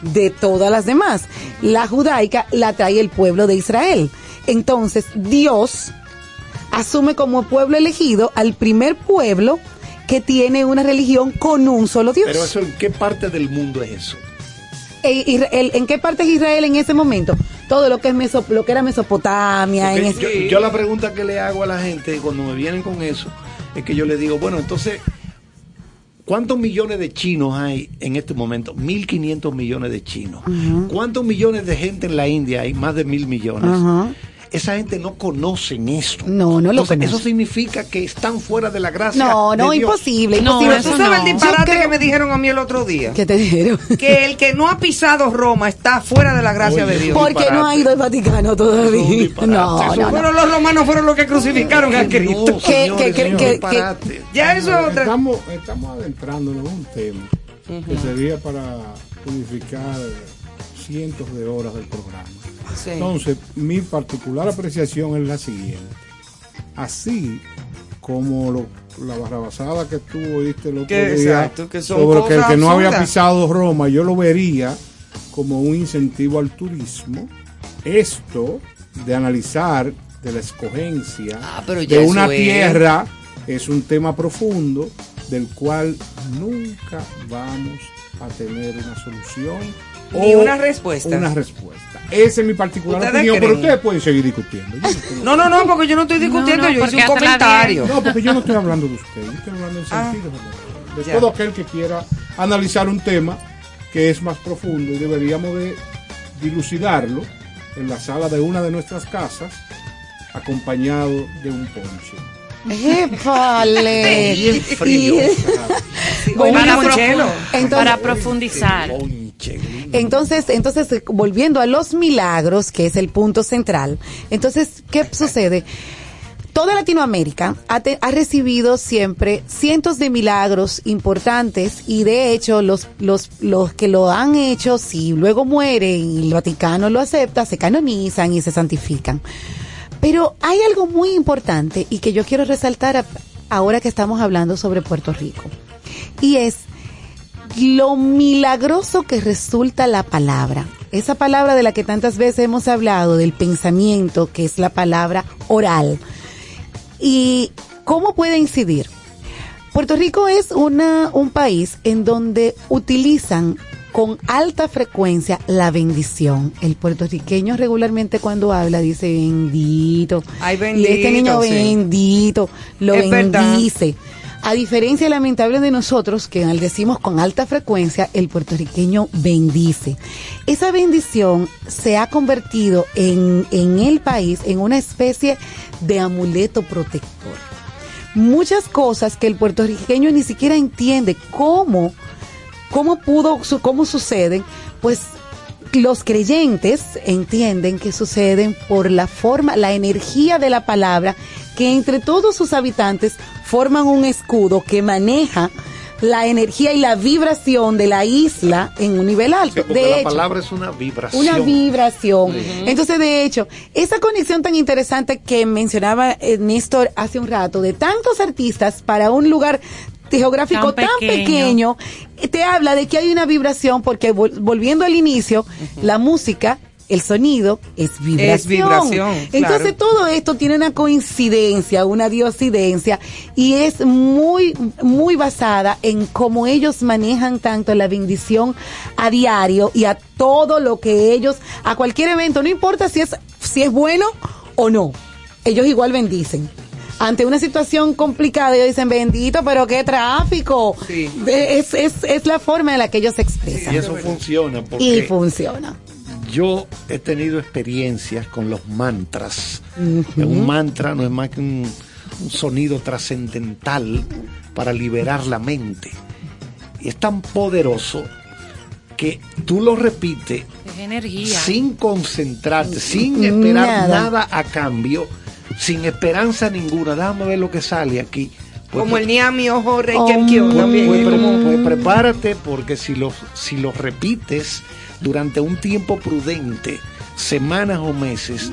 de todas las demás. La judaica la trae el pueblo de Israel. Entonces, Dios asume como pueblo elegido al primer pueblo que tiene una religión con un solo Dios. Pero eso, ¿en qué parte del mundo es eso? E Israel- ¿En qué parte es Israel en ese momento? Todo lo que es Meso- lo que era Mesopotamia. en ese- yo, yo la pregunta que le hago a la gente cuando me vienen con eso es que yo le digo, bueno, entonces, ¿cuántos millones de chinos hay en este momento? 1.500 millones de chinos. ¿Cuántos millones de gente en la India? Hay más de mil millones. Ajá. Esa gente no conocen eso. No, no lo Entonces, conoce. Eso significa que están fuera de la gracia. No, no, de Dios. imposible, No, imposible. ¿Tú sabes el disparate que me dijeron a mí el otro día? ¿Qué te dijeron? Que el que no ha pisado Roma está fuera de la gracia de Dios. Porque no ha ido al Vaticano todavía. No, no, no. Pero los romanos fueron los que crucificaron a Cristo. Que- Ya eso es otra. Estamos, estamos adentrándonos en un tema que sería para unificar cientos de horas del programa. Sí. Entonces, mi particular apreciación es la siguiente. Así como lo- la barrabasada que tú oíste el otro Que día exacto, que son sobre que el que no había pisado Roma, yo lo vería como un incentivo al turismo. Esto de analizar de la escogencia Ah, de una es. tierra es un tema profundo del cual nunca vamos a tener una solución Ni una respuesta. Una respuesta. Esa es mi particular ¿Ustedes opinión, pero ustedes pueden seguir discutiendo. No No, no, no, porque yo no estoy discutiendo, no, yo hice un comentario. No, porque yo no estoy hablando de usted, yo estoy hablando en Ah, sentido general. de ya. todo aquel que quiera analizar un tema que es más profundo y deberíamos de dilucidarlo en la sala de una de nuestras casas acompañado de un ponche. ¡Épale! Bien frío. Y- para, profu- Entonces- para profundizar. Entonces, entonces, eh, volviendo a los milagros, que es el punto central, entonces, ¿qué sucede? Toda Latinoamérica ha, te- ha recibido siempre cientos de milagros importantes y de hecho los, los, los que lo han hecho, si luego mueren y el Vaticano lo acepta, se canonizan y se santifican. Pero hay algo muy importante y que yo quiero resaltar a- ahora que estamos hablando sobre Puerto Rico. Y es lo milagroso que resulta la palabra. Esa palabra de la que tantas veces hemos hablado, del pensamiento, que es la palabra oral. ¿Y cómo puede incidir? Puerto Rico es una, un país en donde utilizan con alta frecuencia la bendición. El puertorriqueño regularmente cuando habla dice bendito. Ay, y este niño bendito, sí. bendito lo Es verdad. A diferencia lamentable de nosotros, que decimos con alta frecuencia, el puertorriqueño bendice. Esa bendición se ha convertido en, en el país en una especie de amuleto protector. Muchas cosas que el puertorriqueño ni siquiera entiende cómo, cómo pudo, cómo suceden, pues los creyentes entienden que suceden por la forma, la energía de la palabra, que entre todos sus habitantes forman un escudo que maneja la energía y la vibración de la isla en un nivel alto. Porque de la hecho, palabra es una vibración. una vibración. Entonces, de hecho, esa conexión tan interesante que mencionaba eh, Néstor hace un rato, de tantos artistas para un lugar geográfico Tan tan pequeño. pequeño, te habla de que hay una vibración, porque vol- volviendo al inicio, la música, el sonido es vibración. Es vibración, Entonces claro. todo esto tiene una coincidencia, una diosidencia, y es muy, muy basada en cómo ellos manejan tanto la bendición a diario y a todo lo que ellos, a cualquier evento, no importa si es, si es bueno o no, ellos igual bendicen. Ante una situación complicada, ellos dicen, bendito, pero qué tráfico. Es, es, es la forma en la que ellos se expresan. Y eso funciona Y porque funciona. Yo he tenido experiencias con los mantras. Un mantra no es más que un, un sonido trascendental para liberar la mente. Y es tan poderoso que tú lo repites energía. sin concentrarte, sin esperar Nada. nada. a cambio, sin esperanza ninguna. Déjame ver lo que sale aquí. Pues, Como el Niami Ojo Rey Oh, pues, pues, pues prepárate porque si lo, si lo repites durante un tiempo prudente, semanas o meses,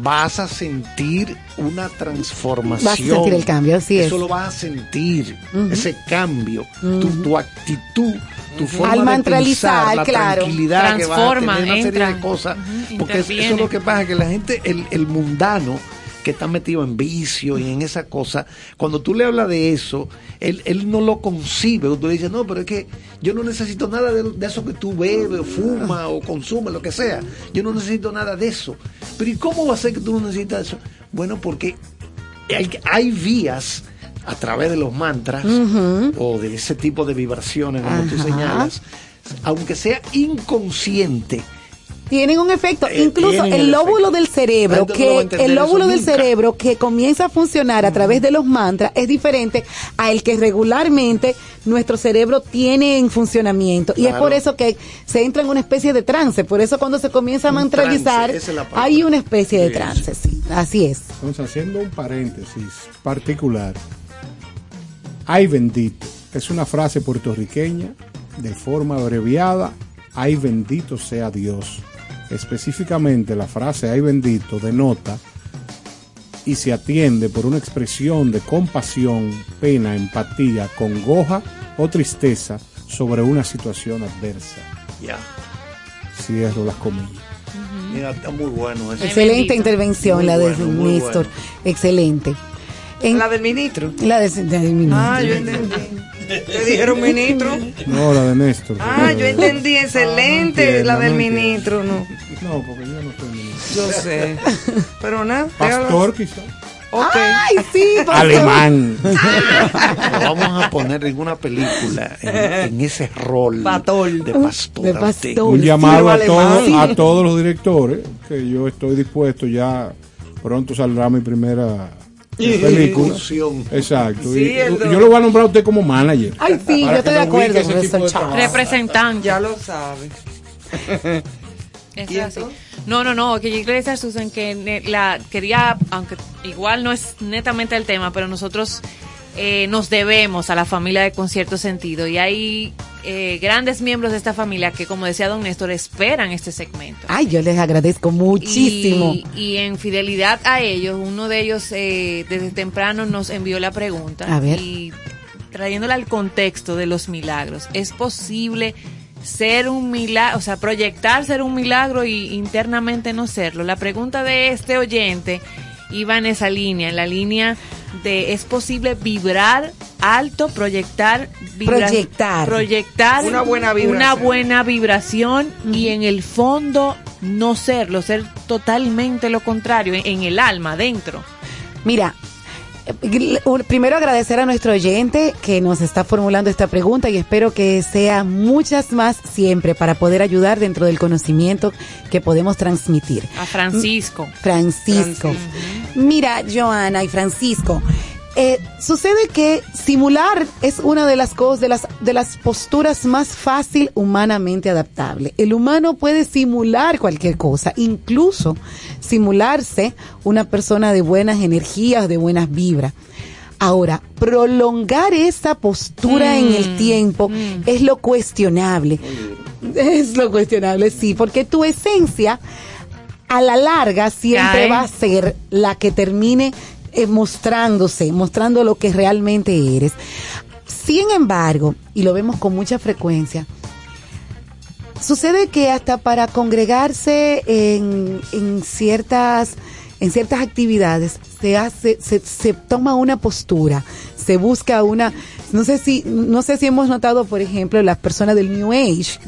vas a sentir una transformación. Vas a sentir el cambio, así es. Eso lo vas a sentir, ese cambio, tu, tu actitud, tu forma Al de mantralizar, pensar, la claro. tranquilidad que vas a Transforma, tener, una serie de cosas. Porque eso, eso es lo que pasa, que la gente, el, el mundano que está metido en vicio y en esa cosa, cuando tú le hablas de eso, él, él no lo concibe. Tú le dices, no, pero es que yo no necesito nada de, de eso que tú bebes, o fumas, o consumes, lo que sea. Yo no necesito nada de eso. Pero ¿y cómo va a ser que tú no necesitas eso? Bueno, porque hay, hay vías a través de los mantras o de ese tipo de vibraciones como tú Ajá. señalas, aunque sea inconsciente, Tienen un efecto, Eh, incluso el el lóbulo efecto. del cerebro, que el lóbulo del nunca. cerebro que comienza a funcionar a través de los mantras es diferente a el que regularmente nuestro cerebro tiene en funcionamiento y es por eso que se entra en una especie de trance, por eso cuando se comienza a Un mantralizar es hay una especie de Sí. trance, sí, así es. Entonces, haciendo un paréntesis particular, ay bendito, es una frase puertorriqueña de forma abreviada, ay bendito sea Dios. Específicamente la frase ay bendito denota y se atiende por una expresión de compasión, pena, empatía, congoja o tristeza sobre una situación adversa. ya. Cierro las comillas. Mira, está muy bueno eso. Excelente intervención Muy la de bueno, Néstor, bueno. excelente. En- La del ministro. la de- del ministro. Ah, yo entendí. ¿Te dijeron ministro? No, la de Néstor. Ah, yo entendí, excelente entiendo, la del no ministro, no. No, porque yo no soy ministro. Yo sé. Pero nada. Pastor quizá. Ok. Ay, sí, pastor. Alemán. Lo vamos a poner en una película en, en ese rol Pastor. de pastor. De pastor. Un llamado a todos, a todos los directores, que yo estoy dispuesto ya, pronto saldrá mi primera Exacto. Sí, y el yo lo voy a nombrar a usted como manager. Ay, sí, yo estoy de acuerdo con eso. Representante. Ya lo. Eso ¿Y es así. No, no, no, que yo quería decir, Susan, que ne- la quería, aunque igual no es netamente el tema, pero nosotros eh, nos debemos a la familia de Concierto Sentido y hay eh, grandes miembros de esta familia que, como decía don Néstor, esperan este segmento. Ay, yo les agradezco muchísimo. Y, y en fidelidad a ellos, uno de ellos eh, desde temprano nos envió la pregunta. A ver. Y trayéndola al contexto de los milagros, ¿es posible ser un milagro, o sea, proyectar ser un milagro y internamente no serlo? La pregunta de este oyente iba en esa línea, en la línea de ¿es posible vibrar alto, proyectar vibra- Proyectar. proyectar Una buena vibración. una buena vibración y en el fondo no serlo, ser totalmente lo contrario, en, en el alma, dentro. Mira, primero agradecer a nuestro oyente que nos está formulando esta pregunta y espero que sea muchas más siempre para poder ayudar dentro del conocimiento que podemos transmitir. A Francisco. Francisco. Mira, Joana y Francisco, eh, sucede que simular es una de las cosas, de las, de las posturas más fácil humanamente adaptable. El humano puede simular cualquier cosa, incluso simularse una persona de buenas energías, de buenas vibras. Ahora, prolongar esa postura en el tiempo es lo cuestionable. Es lo cuestionable, sí, porque tu esencia a la larga siempre va a ser la que termine eh, mostrándose, mostrando lo que realmente eres. Sin embargo, y lo vemos con mucha frecuencia, sucede que hasta para congregarse en, en ciertas en ciertas actividades se hace se, se toma una postura se busca una no sé si no sé si hemos notado por ejemplo las personas del New Age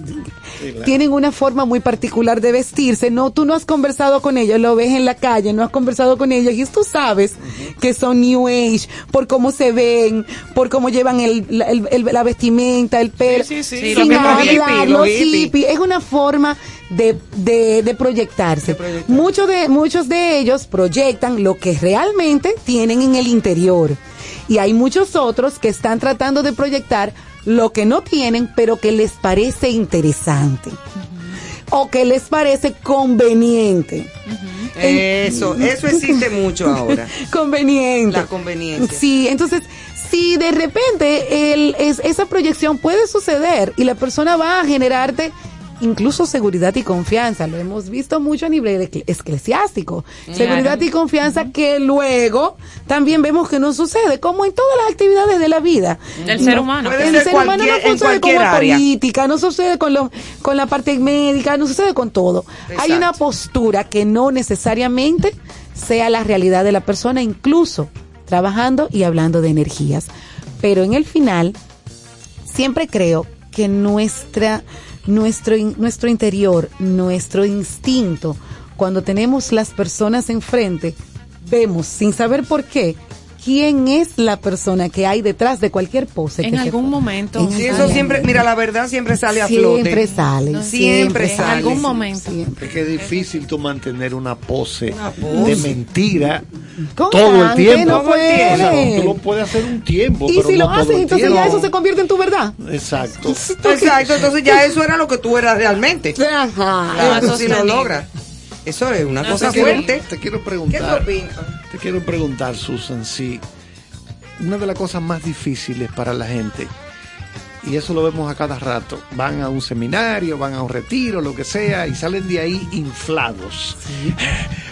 tienen una forma muy particular de vestirse no tú no has conversado con ellos lo ves en la calle no has conversado con ellos y tú sabes que son New Age por cómo se ven por cómo llevan el, la, el- el- la vestimenta el pelo Sí, sí, sí. sin Lo que hablar, los hippies. es una forma de, de, de proyectarse. Muchos de, muchos de ellos proyectan lo que realmente tienen en el interior. Y hay muchos otros que están tratando de proyectar lo que no tienen, pero que les parece interesante. O que les parece conveniente. Eso, eso existe mucho ahora. conveniente. La conveniencia. Sí, entonces, si de repente el, es, esa proyección puede suceder y la persona va a generarte incluso seguridad y confianza, lo hemos visto mucho a nivel ecle- eclesiástico, Claro. seguridad y confianza que luego también vemos que no sucede, como en todas las actividades de la vida. Del ser humano. El ser ser humano no sucede cualquier con la área. política, no sucede con, lo, con la parte médica, no sucede con todo. Hay una postura que no necesariamente sea la realidad de la persona, incluso trabajando y hablando de energías. Pero en el final, siempre creo que nuestra, nuestro, nuestro interior, nuestro instinto, cuando tenemos las personas enfrente, vemos, sin saber por qué, quién es la persona que hay detrás de cualquier pose. En que algún momento. En Sí, eso siempre, mira, la verdad siempre sale a flote. Siempre sale, No, siempre siempre En sale. algún momento. Es que es difícil tú mantener una pose, pose. de mentira todo el tiempo. no O sea, puede. tú lo puedes hacer un tiempo. Y pero si no lo todo haces, el entonces tiempo. ya eso se convierte en tu verdad. Exacto. Exacto, entonces ya eso era lo que tú eras realmente. Ajá. Claro, Eso si lo logras. Eso es una No, cosa te quiero- fuerte. Te quiero ¿Qué preguntar. opinas? Te quiero preguntar, Susan, si una de las cosas más difíciles para la gente, y eso lo vemos a cada rato, van a un seminario, van a un retiro, lo que sea, y salen de ahí inflados.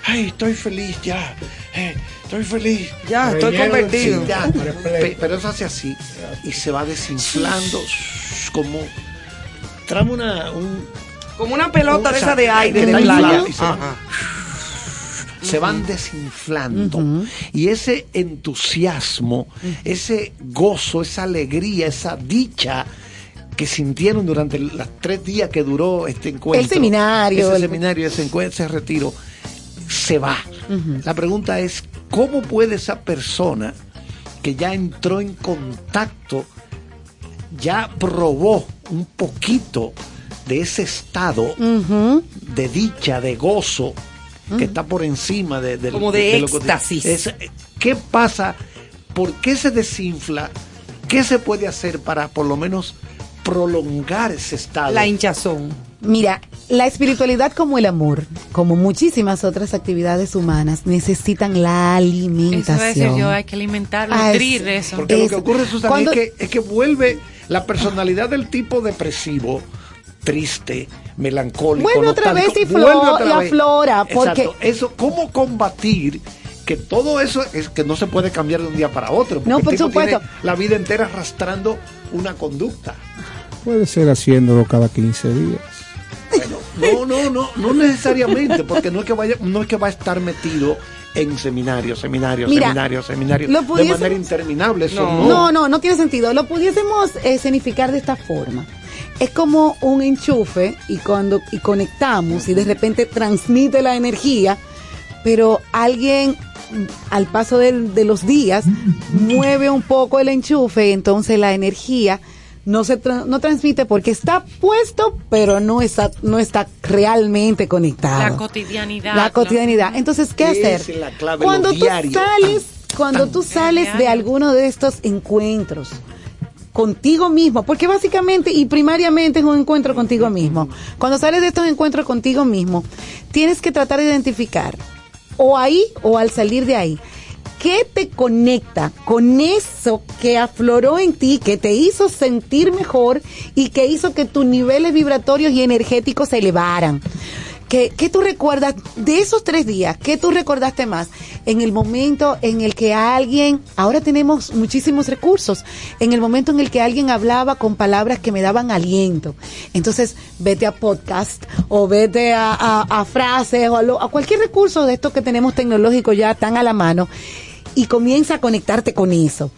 Ay, estoy feliz ya. eh, estoy feliz. Ya, estoy Relleno convertido. Ya. Pero eso hace así y se va desinflando como trae una un Como una pelota de o sea, esa de aire de está playa. se va- Ajá. se van desinflando. Y ese entusiasmo, ese gozo, esa alegría, esa dicha que sintieron durante los tres días que duró este encuentro. El seminario, Ese el- seminario, ese encuentro, ese retiro, se va. La pregunta es, ¿cómo puede esa persona que ya entró en contacto, ya probó un poquito de ese estado de dicha, de gozo, que está por encima de, del- Como de lo que- éxtasis. es- ¿Qué pasa? ¿Por qué se desinfla? ¿Qué se puede hacer para por lo menos prolongar ese estado? La hinchazón. Mira, la espiritualidad como el amor, como muchísimas otras actividades humanas, necesitan la Eso alimentación. es decir, yo hay que alimentarlo, Ah, nutrir es- de eso. Porque lo que ocurre, Susana, cuando- es, que, es que vuelve la personalidad del tipo depresivo, triste, melancólico. Vuelve otra vez y vuelve flor- otra y vez. aflora, porque- Exacto. Eso, ¿cómo combatir que todo eso es que no se puede cambiar de un día para otro? Porque No, el por tipo supuesto. tiene la vida entera arrastrando una conducta. Puede ser haciéndolo cada 15 días. No, no, no, no necesariamente, porque no es que vaya, no es que va a estar metido en seminarios, seminarios, Mira, seminarios, seminarios, de manera interminable. Eso No. no. No, no, no tiene sentido. Lo pudiésemos eh, escenificar de esta forma. Es como un enchufe y cuando y conectamos y de repente transmite la energía, pero alguien mm, al paso de, los días mueve un poco el enchufe, entonces la energía no se tra- no transmite porque está puesto, pero no está no está realmente conectado. La cotidianidad. La cotidianidad. Entonces, ¿qué hacer? es la clave, cuando tú diario. sales, cuando tú sales de alguno de estos encuentros contigo mismo, porque básicamente y primariamente es un encuentro contigo mismo. Cuando sales de estos encuentros contigo mismo, tienes que tratar de identificar o ahí o al salir de ahí. ¿Qué te conecta con eso que afloró en ti, que te hizo sentir mejor y que hizo que tus niveles vibratorios y energéticos se elevaran? ¿Qué, qué tú recuerdas de esos tres días? ¿Qué tú recordaste más? En el momento en el que alguien, ahora tenemos muchísimos recursos, en el momento en el que alguien hablaba con palabras que me daban aliento. Entonces, vete a podcast o vete a, a- a frases o a, lo- a cualquier recurso de estos que tenemos tecnológico ya tan a la mano y comienza a conectarte con eso.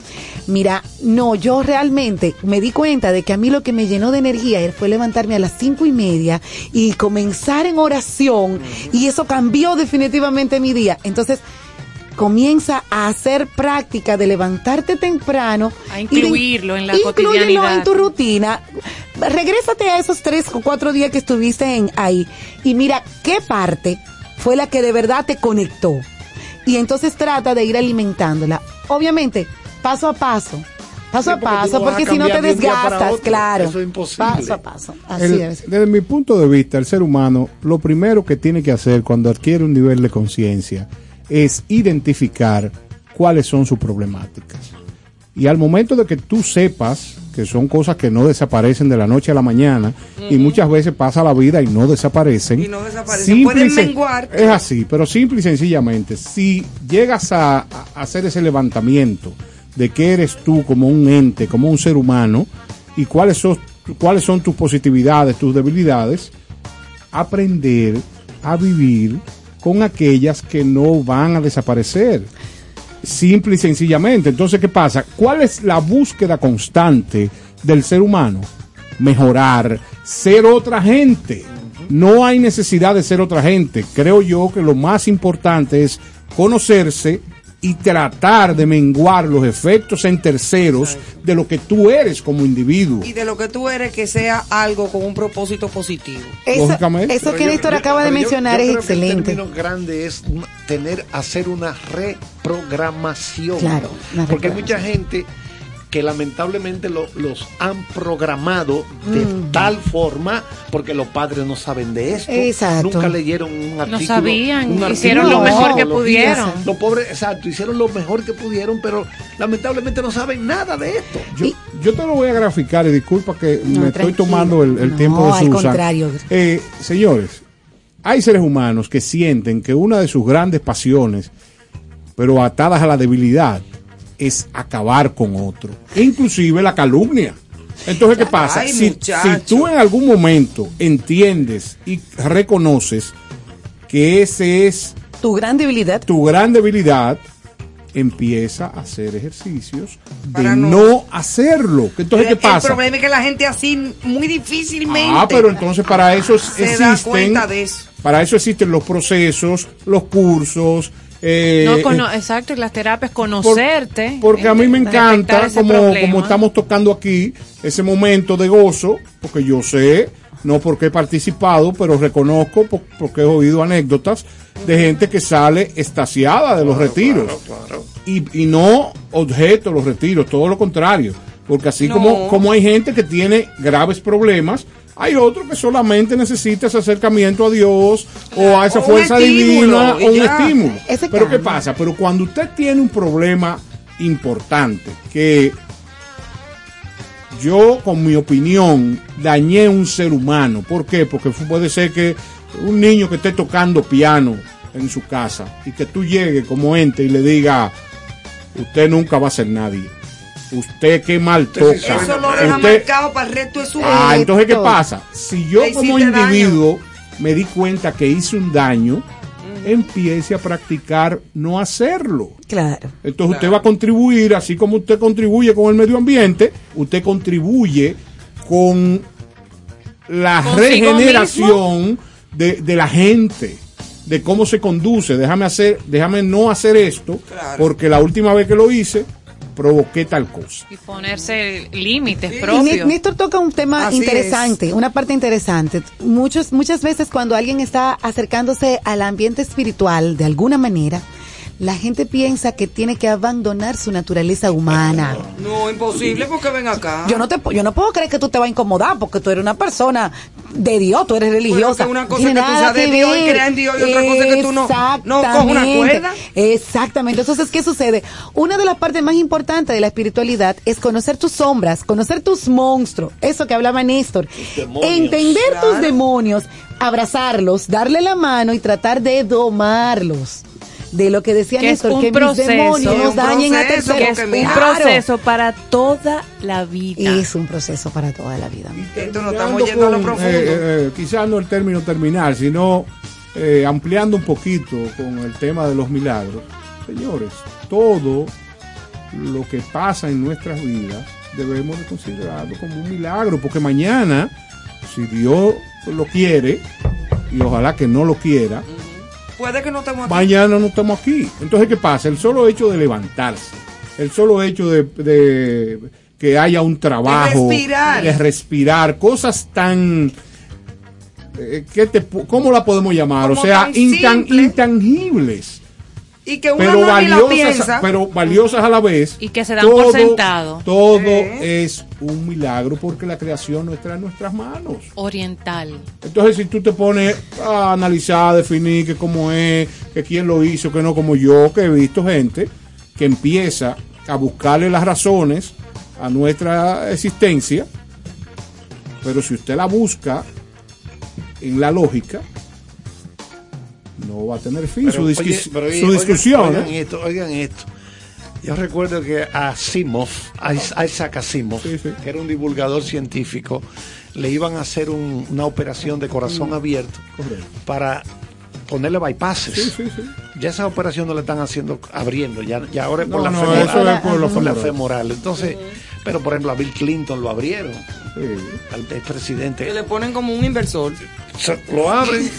Mira, no, yo realmente me di cuenta de que a mí lo que me llenó de energía fue levantarme a las cinco y media y comenzar en oración y eso cambió definitivamente mi día. Entonces, comienza a hacer práctica de levantarte temprano. A y de- incluirlo en la cotidianidad. en tu rutina. Regrésate a esos tres o cuatro días que estuviste en ahí y mira qué parte fue la que de verdad te conectó. Y entonces trata de ir alimentándola. Obviamente, paso a paso. Paso a Sí, paso, porque si no te desgastas, otro. claro. Eso es imposible. Paso a paso. Así El- es. Desde mi punto de vista, el ser humano, lo primero que tiene que hacer cuando adquiere un nivel de conciencia es identificar cuáles son sus problemáticas. Y al momento de que tú sepas que son cosas que no desaparecen de la noche a la mañana y muchas veces pasa la vida y no desaparecen. Y no desaparecen. simple Pueden y sen- menguar. Es así, pero simple y sencillamente, si llegas a, a hacer ese levantamiento de que eres tú como un ente, como un ser humano, y cuáles son, cuáles son tus positividades, tus debilidades, aprender a vivir con aquellas que no van a desaparecer. Simple y sencillamente. Entonces, ¿qué pasa? ¿Cuál es la búsqueda constante del ser humano? Mejorar, ser otra gente. No hay necesidad de ser otra gente. Creo yo que lo más importante es conocerse y tratar de menguar los efectos en terceros de lo que tú eres como individuo. Y de lo que tú eres, que sea algo con un propósito positivo. Eso, Lógicamente. eso que Néstor yo- acaba de pero yo- mencionar yo es creo que excelente. El término grande es tener, hacer una reprogramación. Claro, una Porque hay mucha gente que lamentablemente lo- los han programado de Mm. tal forma porque los padres no saben de esto. Exacto. Nunca leyeron un artículo. sabían, un hicieron lo mejor que pudieron. Los pobres, exacto, hicieron lo mejor que pudieron, pero lamentablemente no saben nada de esto. Yo, yo te lo voy a graficar y disculpa que No, me estoy tomando el, el No, tiempo de al Susan. contrario. Eh, señores, hay seres humanos que sienten que una de sus grandes pasiones, pero atadas a la debilidad, es acabar con otro. Inclusive la calumnia. Entonces, ¿qué pasa? Ay, si, tú en algún momento entiendes y reconoces que ese es Tu gran debilidad. tu gran debilidad, empieza a hacer ejercicios de no, no- hacerlo. Entonces, ¿qué pasa? el problema es que la gente así muy difícilmente Ah, pero entonces para eso se existen, da cuenta de eso. para eso existen los procesos, los cursos. Eh, No cono- eh, exacto, y las terapias, conocerte. porque a mí me encanta, como, problema. como estamos tocando aquí, ese momento de gozo, porque yo sé, no porque he participado, pero reconozco, po- porque he oído anécdotas de gente que sale estasiada de los retiros. Y, y no objeto los retiros, todo lo contrario. Porque así No. como, como hay gente que tiene graves problemas, hay otro que solamente necesita ese acercamiento a Dios o a esa O fuerza divina o un ya. estímulo. Ese Pero ¿qué pasa? Pero cuando usted tiene un problema importante, que yo con mi opinión dañé un ser humano, ¿por qué? Porque puede ser que un niño que esté tocando piano en su casa y que tú llegues como ente y le diga, usted nunca va a ser nadie. Usted qué mal toca. Eso lo deja Usted- marcado para el resto de su Ah, vida. entonces ¿qué pasa? Si yo como daño. individuo me di cuenta que hice un daño, empiece a practicar no hacerlo. Claro. Entonces usted va a contribuir, así como usted contribuye con el medio ambiente, usted contribuye con la regeneración de, de la gente, de cómo se conduce. Déjame hacer, déjame no hacer esto, Claro. porque la última vez que lo hice, provoqué tal cosa. Y ponerse límites Y Né- propios. Néstor toca un tema Así interesante, una parte interesante. Muchos, muchas veces cuando alguien está acercándose al ambiente espiritual de alguna manera, la gente piensa que tiene que abandonar su naturaleza humana. No, imposible porque ven acá. Yo no te, yo no puedo creer que tú te vas a incomodar porque tú eres una persona de Dios, tú eres religiosa. que una cosa que tú de que Dios y creas en Dios y otra cosa que tú no- no cojas una Exactamente. cuerda. Exactamente. Entonces, ¿qué sucede? Una de las partes más importantes de la espiritualidad es conocer tus sombras, conocer tus monstruos, eso que hablaba Néstor. Entender tus demonios abrazarlos, darle la mano y tratar de domarlos. De lo que decía que es Néstor, un que proceso, mis demonios nos dañen a terceros. que es un proceso para toda la vida. Es un proceso para toda la vida. Esto no estamos yendo a lo profundo. eh, eh, quizás no el término terminar, sino eh, ampliando un poquito con el tema de los milagros. Señores, todo lo que pasa en nuestras vidas debemos de considerarlo como un milagro, porque mañana, si Dios lo quiere, y ojalá que no lo quiera, Puede que no estemos aquí. mañana no estamos aquí. Entonces, ¿qué pasa? El solo hecho de levantarse, el solo hecho de, de que haya un trabajo, De respirar. de respirar, cosas tan... eh, ¿qué te ¿Cómo la podemos llamar? Como o sea, intan- intangibles, Y que uno pero no ni la valiosas, piensa. pero valiosas a la vez. Y que se dan por sentado. Todo es un milagro porque la creación no está en nuestras manos. Oriental. Entonces, si tú te pones a analizar, a definir que cómo es, que quién lo hizo, que no como yo, que he visto gente que empieza a buscarle las razones a nuestra existencia, pero si usted la busca en la lógica, no va a tener fin Pero, su, disqui- oye, pero oye, su oigan- discusión. Oigan, ¿eh? esto, oigan esto. Yo recuerdo que a Asimov, Isaac Asimov, que era un divulgador científico, le iban a hacer un- una operación de corazón abierto para ponerle bypasses. Ya esa operación no la están haciendo abriendo, ya, ya ahora es por No, la no, femoral. eso es por la Por la femoral. femoral. Entonces, pero por ejemplo a Bill Clinton lo abrieron, al expresidente. Que le ponen como un inversor. Se- lo abren,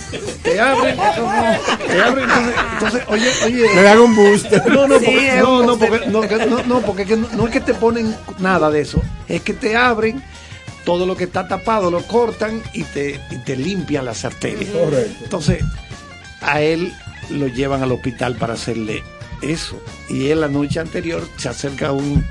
te abren, te abren, entonces, entonces, oye, oye. Le dan un booster. No, no, Sí, porque, no, no, porque, no, que- no, no, porque que no, no es que te ponen nada de eso, es que te abren todo lo que está tapado, lo cortan y te, y te limpian las arterias. Correcto. Entonces, a él lo llevan al hospital para hacerle eso. Y él la noche anterior se acerca a un,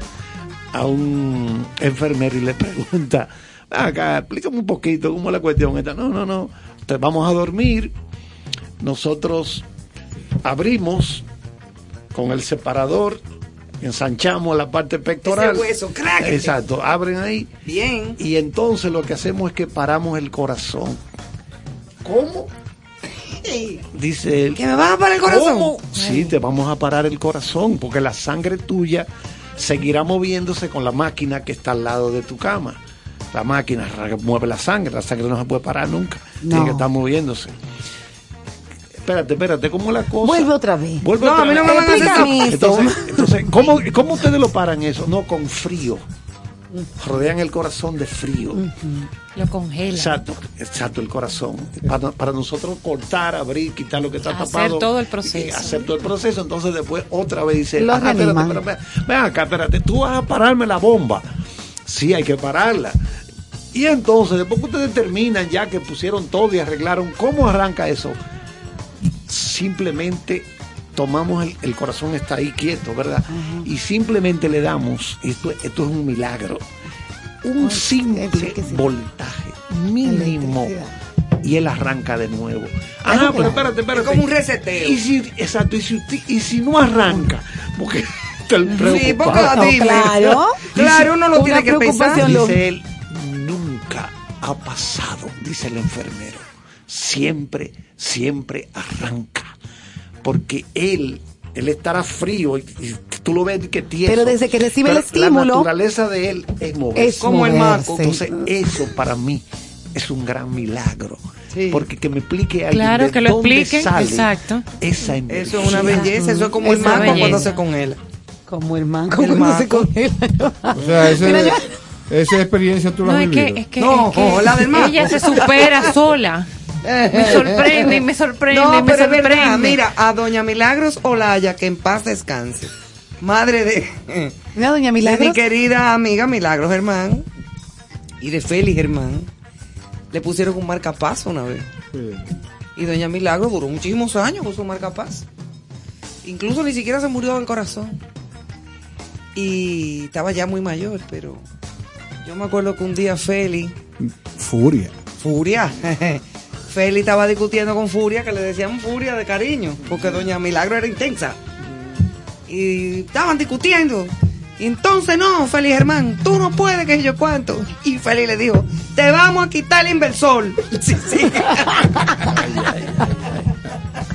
a un enfermero y le pregunta, "Ven acá, explícame un poquito cómo es la cuestión esta. No, no, no, te vamos a dormir, nosotros abrimos con el separador, ensanchamos la parte pectoral. Ese hueso, crack. Exacto, abren ahí. Bien. Y entonces lo que hacemos es que paramos el corazón. ¿Cómo? Dice él. ¿Que me vas a parar el corazón? ¿Cómo? Sí, te vamos a parar el corazón porque la sangre tuya seguirá moviéndose con la máquina que está al lado de tu cama. La máquina mueve la sangre, la sangre no se puede parar nunca. Tiene que estar moviéndose. Espérate, espérate, ¿cómo la cosa? Vuelve otra vez. Vuelve No, otra a mí no vez. me van a hacer Explícame eso. esto. Entonces, entonces ¿cómo, ¿cómo ustedes lo paran eso? No, con frío. Rodean el corazón de frío. Lo congela. Exacto, exacto, el corazón. Para, para nosotros cortar, abrir, quitar lo que está Hacer tapado. todo el proceso. Hacer todo el proceso. Entonces después otra vez dice, Lo "Ajá, espérate, reaniman. espérate, espérate. ven acá, espérate, tú vas a pararme la bomba. Sí, hay que pararla. Y entonces, después que ustedes terminan ya que pusieron todo y arreglaron, ¿cómo arranca eso? Simplemente tomamos el, el corazón está ahí quieto, ¿verdad? Y simplemente le damos, esto, esto es un milagro, un simple voltaje mínimo y él arranca de nuevo. Ah, pero espérate, espérate. Es como un reseteo. Y si, exacto, y si, usted- y si no arranca, porque está el Sí, preocupado. porque No, claro. Claro, uno lo tiene que pensar. Dice él, nunca ha pasado, dice el enfermero. Siempre, siempre arranca. Porque él, él estará frío y, y tú lo ves que tiene. Pero desde que recibe el La estímulo- naturaleza de él es moverse. Es Como el maco. Entonces, eso para mí es un gran milagro. Sí. Porque que me explique alguien Claro, de que lo dónde expliquen. sale Exacto. esa energía. Eso es una belleza. Eso es como el mango cuando belleza. se congela. Como el mango cuando se maco. congela. O sea, Mira, yo- esa experiencia tú la has es que, vivido. es que, No, es que la del maco. ella se supera sola. Me sorprende y me sorprende No, me pero verdad. sorprende. Mira, a Doña Milagros Olaya, que en paz descanse. Madre de, Mira, doña de mi Milagros. querida amiga Milagros Germán y de Félix Germán. Le pusieron un marcapaso una vez. Sí. Y Doña Milagros duró muchísimos años con su marcapaso. Incluso ni siquiera se murió del corazón. Y estaba ya muy mayor, pero yo me acuerdo que un día Félix Furia. Furia. Feli estaba discutiendo con Furia, que le decían Furia de cariño, porque Doña Milagro era intensa. Y estaban discutiendo. Entonces, no, Félix Germán, tú no puedes, que yo cuánto. Y Félix le dijo, te vamos a quitar el inversor. Sí, sí.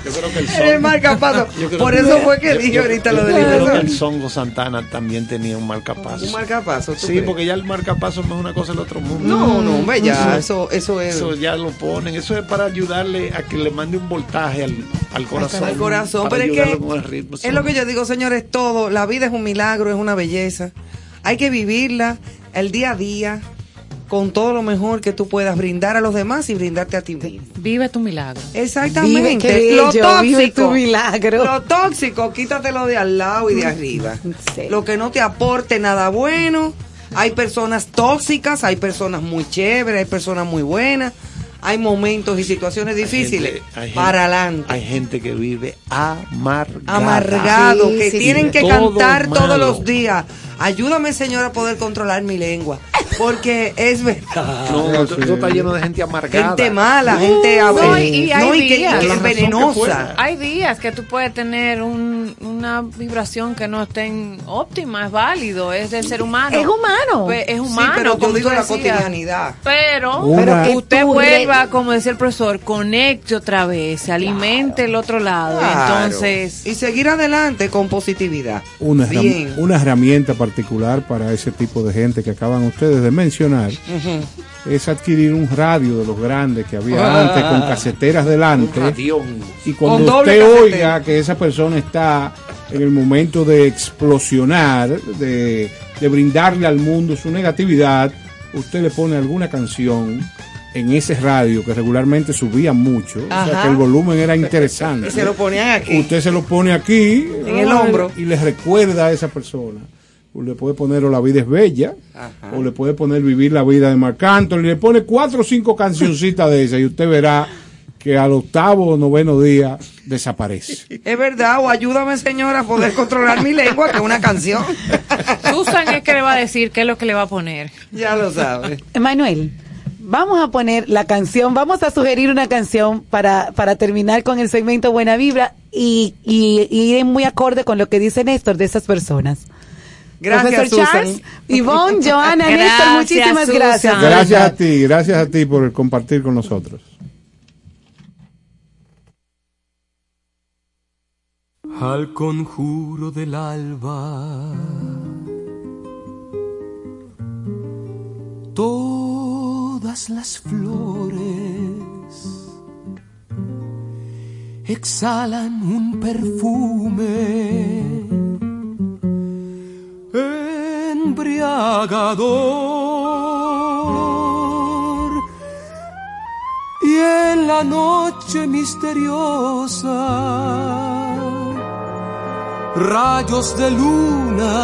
Yo creo que el Era el marcapaso. Yo creo Por que- eso fue que yo- dije yo- ahorita yo lo del creo que el Songo Santana también tenía un marcapaso. Un marcapaso, ¿tú Sí, crees? porque ya el marcapaso no es una cosa del otro mundo. No, no, hombre, ya, eso- eso es- Eso ya lo ponen. Eso es para ayudarle a que le mande un voltaje al, al corazón. al corazón. para Pero es que ritmo. es lo que yo digo, señores, todo. La vida es un milagro, es una belleza. Hay que vivirla el día a día con todo lo mejor que tú puedas brindar a los demás y brindarte a ti mismo. Vive tu milagro. Exactamente. Vive, lo tóxico, vive tu milagro. Lo tóxico, quítatelo de al lado y de arriba. Lo que no te aporte nada bueno. Hay personas tóxicas, hay personas muy chéveres, hay personas muy buenas. Hay momentos y situaciones difíciles. gente- hay gente- para adelante. Hay gente que vive amargada. amargado, que tienen que Todo cantar todos los días. Ayúdame, Señor, a poder controlar mi lengua. Porque es verdad. No, esto está lleno de gente amargada. Gente mala, gente No, y, y hay no, y que, días. que es que venenosa. Hay días que tú puedes tener un- una vibración que no esté óptima, es válido, es del ser humano. Es humano. Pues, es Sí, humano, pero yo como digo tú la cotidianidad. Pero, Una- pero usted tú vuelva, como decía el profesor, conecte otra vez, se alimente el otro lado. Claro. Entonces, y seguir adelante con positividad. una, herram- Bien. una herramienta particular para ese tipo de gente que acaban ustedes de mencionar es adquirir un radio de los grandes que había Ah. antes con caseteras delante y cuando usted casetera. oiga que esa persona está en el momento de explosionar, de, de brindarle al mundo su negatividad, usted le pone alguna canción en ese radio que regularmente subía mucho, o sea que el volumen era interesante. Y se lo ponían aquí. Usted se lo pone aquí En el ay, hombro. y le recuerda a esa persona. O le puede poner o La vida es bella, Ajá. o le puede poner Vivir la vida de Marc Anthony, le pone cuatro o cinco cancioncitas de esas y usted verá que al octavo o noveno día desaparece. Es verdad, o ayúdame, Señor, a poder controlar mi lengua, que es una canción. Susan es que le va a decir qué es lo que le va a poner. ya lo sabes. Emanuel, vamos a poner la canción, vamos a sugerir una canción para, para terminar con el segmento Buena Vibra y, y, y ir muy acorde con lo que dice Néstor de esas personas. Gracias, Profesor Susan. Charles, Ivonne, Joana, Néstor, Gracias, muchísimas Susan. gracias. Gracias a ti, gracias a ti por compartir con nosotros. al conjuro del alba. Todas las flores exhalan un perfume embriagador y en la noche misteriosa rayos de luna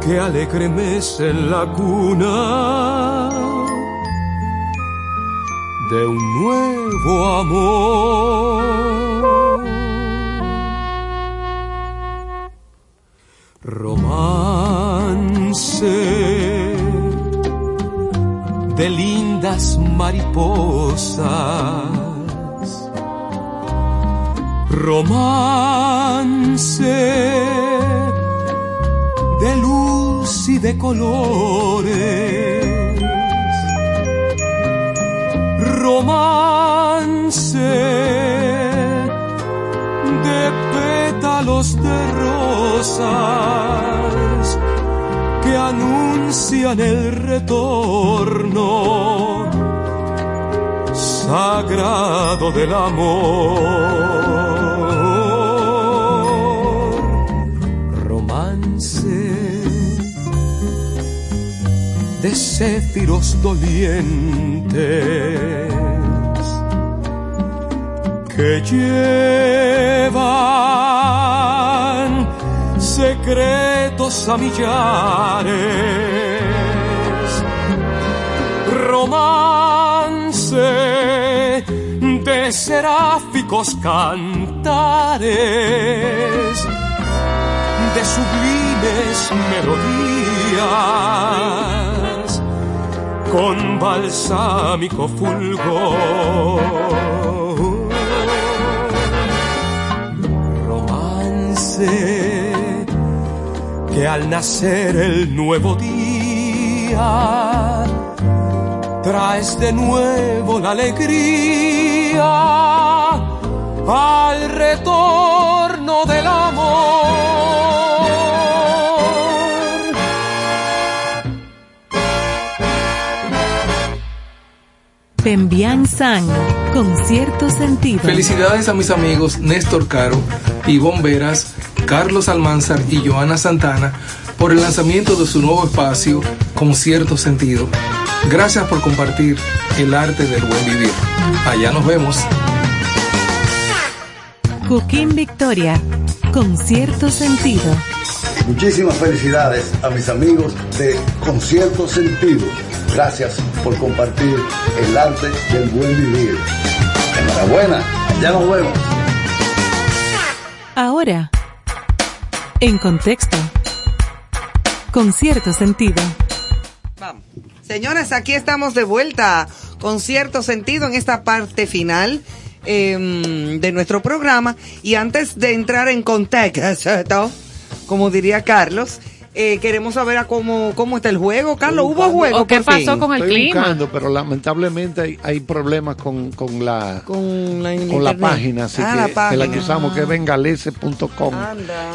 que alegre mecen la cuna de un nuevo amor. Romance de lindas mariposas. Romance de luz y de colores, romance pétalos de rosas que anuncian el retorno sagrado del amor. Romance de céfiros dolientes que llevan secretos a millares romance de seráficos cantares, de sublimes melodías, con balsámico fulgor. Que al nacer el nuevo día traes de nuevo la alegría al retorno del amor. Pembian San, con cierto sentido. Felicidades a mis amigos Néstor Caro, Ivonne Veras, Carlos Almanzar y Joana Santana por el lanzamiento de su nuevo espacio con cierto sentido. Gracias por compartir el arte del buen vivir. Allá nos vemos. Joaquín Victoria, con cierto sentido. Muchísimas felicidades a mis amigos de Concierto Sentido. Gracias por compartir el arte del buen vivir. Enhorabuena, ya nos vemos. Ahora, en contexto, con cierto sentido. Señores, aquí estamos de vuelta con cierto sentido en esta parte final eh, de nuestro programa. Y antes de entrar en contexto, como diría Carlos, eh, queremos saber a cómo, cómo está el juego. Carlos, ¿hubo juego? por fin? Estoy buscando, pero lamentablemente hay, hay problemas con, con la con la, con página, así Ah, que, la página. la que usamos que es bengalese.com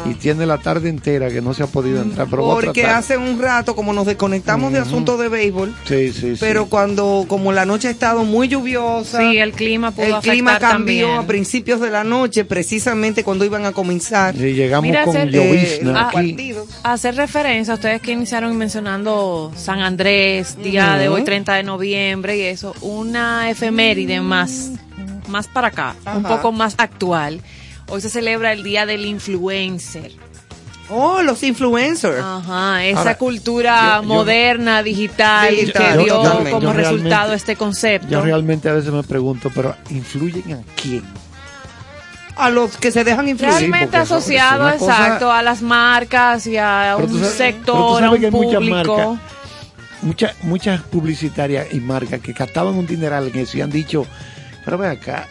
y tiene la tarde entera que no se ha podido entrar, pero Porque hace un rato, como nos desconectamos de asuntos de béisbol, Sí, sí, sí. pero cuando, como la noche ha estado muy lluviosa, Sí, el clima pudo el clima cambió también. a principios de la noche, precisamente cuando iban a comenzar. Y llegamos Mira, con hacer- llovizna eh, aquí. a- hacer referencia, ustedes que iniciaron mencionando San Andrés, día de hoy 30 de noviembre y eso, una efeméride más, más para acá, un poco más actual. Hoy se celebra el día del influencer. Oh, los influencers. Ajá, esa Ahora, cultura yo- yo- moderna, digital, Digital, que dio como Yo resultado este concepto. Yo realmente a veces me pregunto, pero ¿influyen a quién? A los que se dejan influir. Realmente eso- asociado, es una cosa- exacto, a las marcas y a Pero un sabes- sector, a un muchas público. marcas, muchas, muchas publicitarias y marcas que captaban un dineral en eso y han dicho, pero ve acá,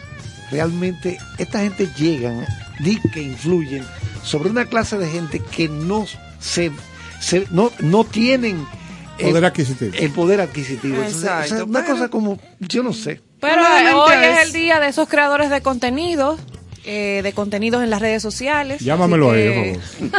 realmente esta gente llegan, di que influyen sobre una clase de gente que no se, se- no, no tienen el- Poder adquisitivo. el poder adquisitivo. Exacto, o sea, una pero- cosa como, yo no sé. Pero eh, hoy es es- el día de esos creadores de contenidos, eh, de contenidos en las redes sociales. Llámamelo por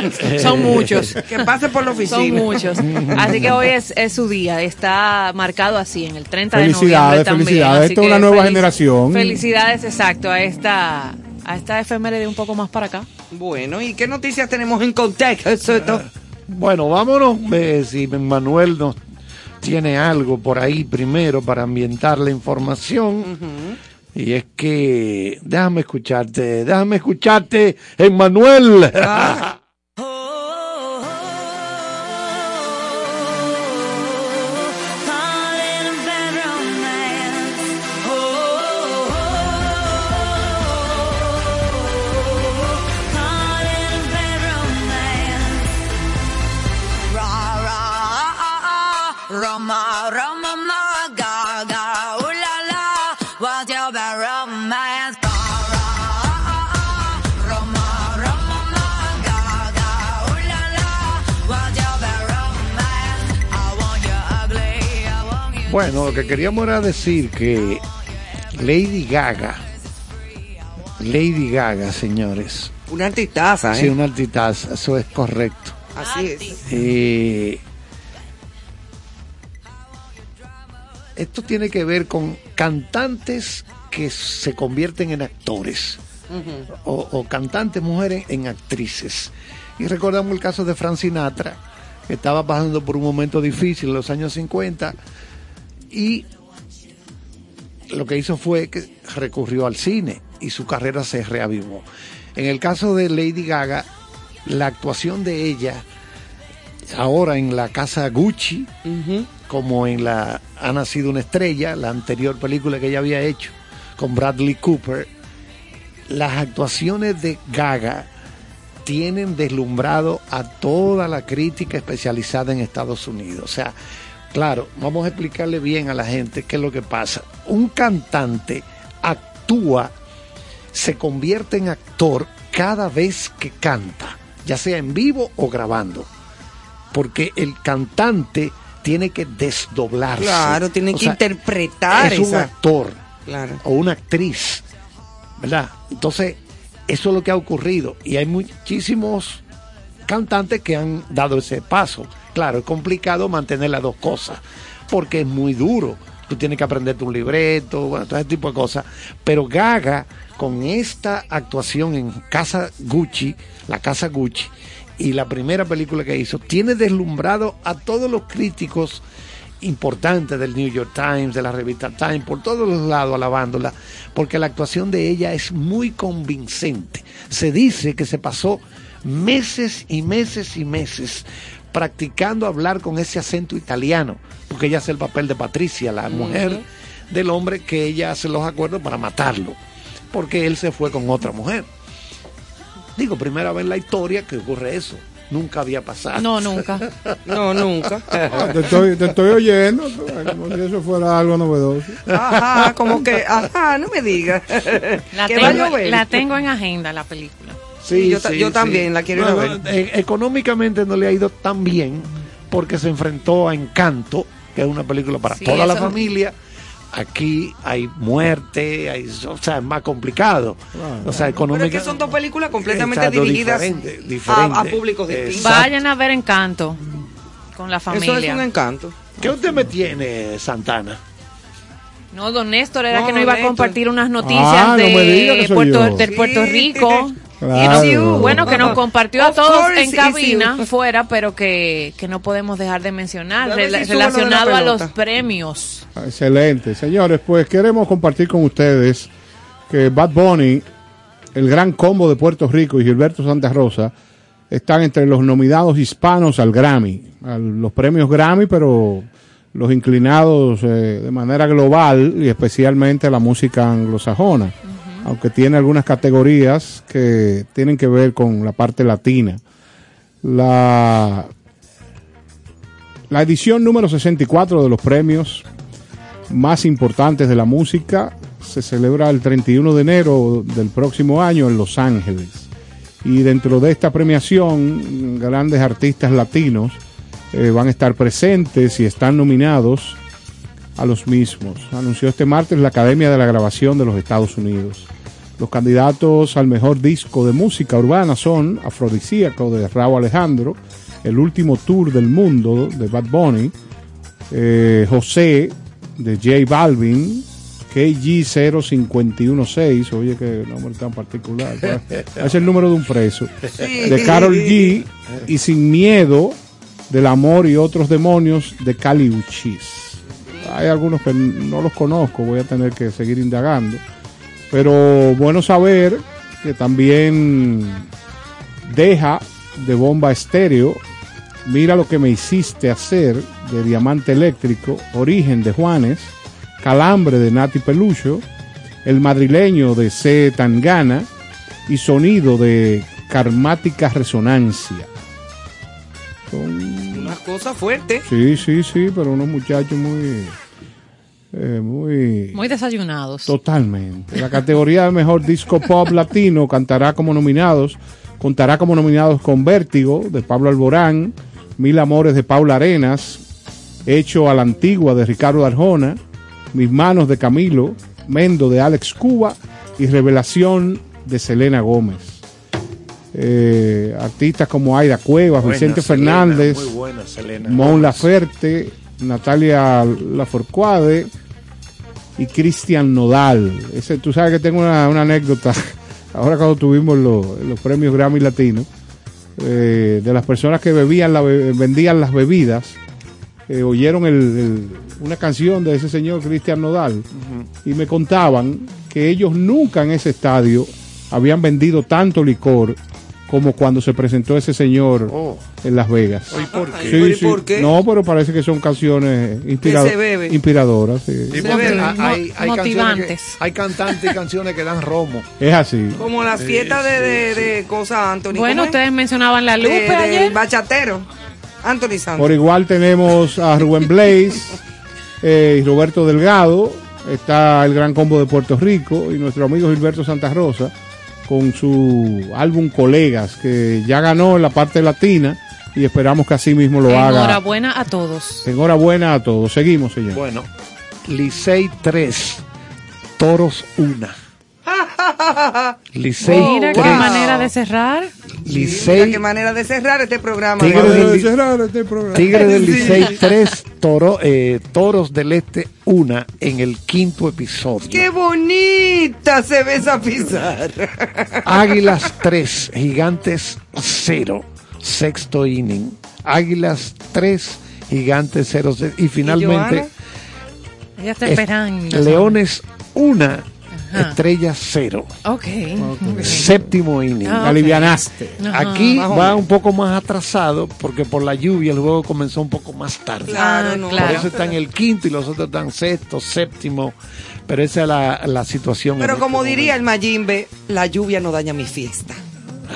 favor. Son muchos. Que pase por la oficina. Son muchos. Así que hoy es, es su día. Está marcado así en el 30 de Felicidades, noviembre también. felicidades. Esta es una nueva felici- generación. Felicidades, exacto, a esta, a esta efeméride un poco más para acá. Bueno, ¿y qué noticias tenemos en contexto? Bueno, vámonos, eh, si Manuel nos tiene algo por ahí primero para ambientar la información. Y es que, déjame escucharte, déjame escucharte, Emmanuel. Roma, Bueno, lo que queríamos era decir que Lady Gaga, Lady Gaga, señores. Una artistaza, ¿eh? Sí, una artitaza, eso es correcto. Así es. Eh, esto tiene que ver con cantantes que se convierten en actores o, o cantantes mujeres en actrices. Y recordamos el caso de Frank Sinatra, que estaba pasando por un momento difícil en los años 50 y lo que hizo fue que recurrió al cine y su carrera se reavivó. En el caso de Lady Gaga, la actuación de ella ahora en la casa Gucci, como en la Ha nacido una estrella, la anterior película que ella había hecho con Bradley Cooper, las actuaciones de Gaga tienen deslumbrado a toda la crítica especializada en Estados Unidos. O sea, claro, vamos a explicarle bien a la gente qué es lo que pasa. Un cantante actúa, se convierte en actor cada vez que canta, ya sea en vivo o grabando. porque el cantante tiene que desdoblarse. Claro, tiene O que sea, interpretar Es un actor Claro. o una actriz, ¿verdad? Entonces, eso es lo que ha ocurrido y hay muchísimos cantantes que han dado ese paso. Claro, es complicado mantener las dos cosas porque es muy duro. Tú tienes que aprenderte un libreto, bueno, todo ese tipo de cosas. Pero Gaga, con esta actuación en Casa Gucci, la Casa Gucci, y la primera película que hizo, tiene deslumbrado a todos los críticos importantes del New York Times, de la revista Time, por todos los lados alabándola, porque la actuación de ella es muy convincente. Se dice que se pasó meses y meses y meses practicando hablar con ese acento italiano, porque ella hace el papel de Patricia, la mujer del hombre que ella hace los acuerdos para matarlo, porque él se fue con otra mujer. Digo, primera vez en la historia que ocurre eso. Nunca había pasado. No, nunca. No, nunca. Ah, Te estoy, te estoy oyendo, como si eso fuera algo novedoso. Ajá, como que, ajá, no me digas. La, que tengo, la tengo en agenda, la película. Sí, yo ta- yo también la quiero ir a ver. eh, económicamente no le ha ido tan bien porque se enfrentó a Encanto, que es una película para Sí, toda la familia. Aquí hay muerte, hay, o sea, es más complicado. O sea, Pero es que son dos películas completamente Exacto, dirigidas diferente, a, diferente. a públicos distintos. Vayan a ver Encanto con la familia. Eso es un encanto. ¿Qué usted me tiene, Santana? No, don Néstor era No, que no iba a compartir unas noticias Ah, no de, Puerto, del Puerto Rico. Claro. Bueno, que nos compartió a todos course, en cabina fuera, pero que, que no podemos dejar de mencionar, rela- relacionado a los premios. Excelente. Señores, pues queremos compartir con ustedes que Bad Bunny, el gran combo de Puerto Rico y Gilberto Santa Rosa están entre los nominados hispanos al Grammy, a los premios Grammy, pero los inclinados eh, de manera global y especialmente a la música anglosajona, aunque tiene algunas categorías que tienen que ver con la parte latina. La la edición número 64 de los premios más importantes de la música se celebra el 31 de enero del próximo año en Los Ángeles. Y dentro de esta premiación, grandes artistas latinos eh, van a estar presentes y están nominados a los mismos. Anunció este martes la Academia de la Grabación de los Estados Unidos. Los candidatos al mejor disco de música urbana son Afrodisíaco de Raúl Alejandro, El último tour del mundo de Bad Bunny, eh, José de J Balvin, KG0516, oye qué nombre tan particular, es el número de un preso, Sí. de Carol G y Sin Miedo del Amor y otros demonios de Cali Uchis. Hay algunos que no los conozco, voy a tener que seguir indagando. Pero bueno saber que también deja de bomba estéreo. Mira lo que me hiciste hacer de Diamante Eléctrico, Origen de Juanes, Calambre de Nati Pelucho, El Madrileño de C. Tangana y Sonido de Karmática Resonancia. Son Una cosa fuerte. Sí, sí, sí, pero unos muchachos muy, eh, muy, Muy desayunados. totalmente. La categoría de mejor disco pop latino cantará como nominados, contará como nominados con Vértigo de Pablo Alborán, Mil Amores de Paula Arenas, Hecho a la Antigua de Ricardo Arjona, Mis Manos de Camilo, Mendo de Alex Cuba y Revelación de Selena Gómez. Eh, artistas como Aida Cuevas, Buena, Vicente Selena, Fernández, muy buena, Selena Mon. Laferte, Natalia Laforcuade y Cristian Nodal. Ese, tú sabes que tengo una, una anécdota, ahora cuando tuvimos los, los premios Grammy Latinos, eh, de las personas que bebían la vendían las bebidas, eh, oyeron el- el- una canción de ese señor Cristian Nodal y me contaban que ellos nunca en ese estadio habían vendido tanto licor como cuando se presentó ese señor Oh. en Las Vegas. ¿Y por qué? Sí, ¿Pero y sí. por qué? No, pero parece que son canciones inspirado- se bebe. inspiradoras. sí. Sí, porque hay, hay- hay Motivantes. que- hay cantantes y canciones que dan romo. Es así. Como la fiesta de, de, de cosas, Anthony. Bueno, ustedes mencionaban la Lupe de ayer. Bachatero. Anthony Santos. Por igual tenemos a Rubén Blaze eh, y Roberto Delgado. Está el Gran Combo de Puerto Rico y nuestro amigo Gilberto Santa Rosa con su álbum Colegas, que ya ganó en la parte latina y esperamos que así mismo lo haga. Enhorabuena a todos. Enhorabuena a todos. Seguimos, señor. Bueno, Licey 3, Toros 1. Licey Mira qué 3, manera de cerrar. Qué manera de cerrar este programa. Tigre ¿no? del, Li- cerrar este programa. Tigre del Sí. Licey 3, Toro, eh, Toros del Este 1 en el quinto episodio. ¡Qué bonita se ve esa pizarra! Águilas 3, Gigantes 0, sexto inning. Águilas 3, Gigantes 0. Y finalmente? Ella está esperando. Leones 1, Ajá. Estrella 0. Ok. Séptimo inning. Ah. Alivianaste. Ajá. Aquí va un poco más atrasado porque por la lluvia el juego comenzó un poco más tarde. Claro, Ah, no. Por claro. eso está en el quinto y los otros están sexto, séptimo. Pero esa es la, la situación. Pero en como este diría el Mayimbe, la lluvia no daña mi fiesta.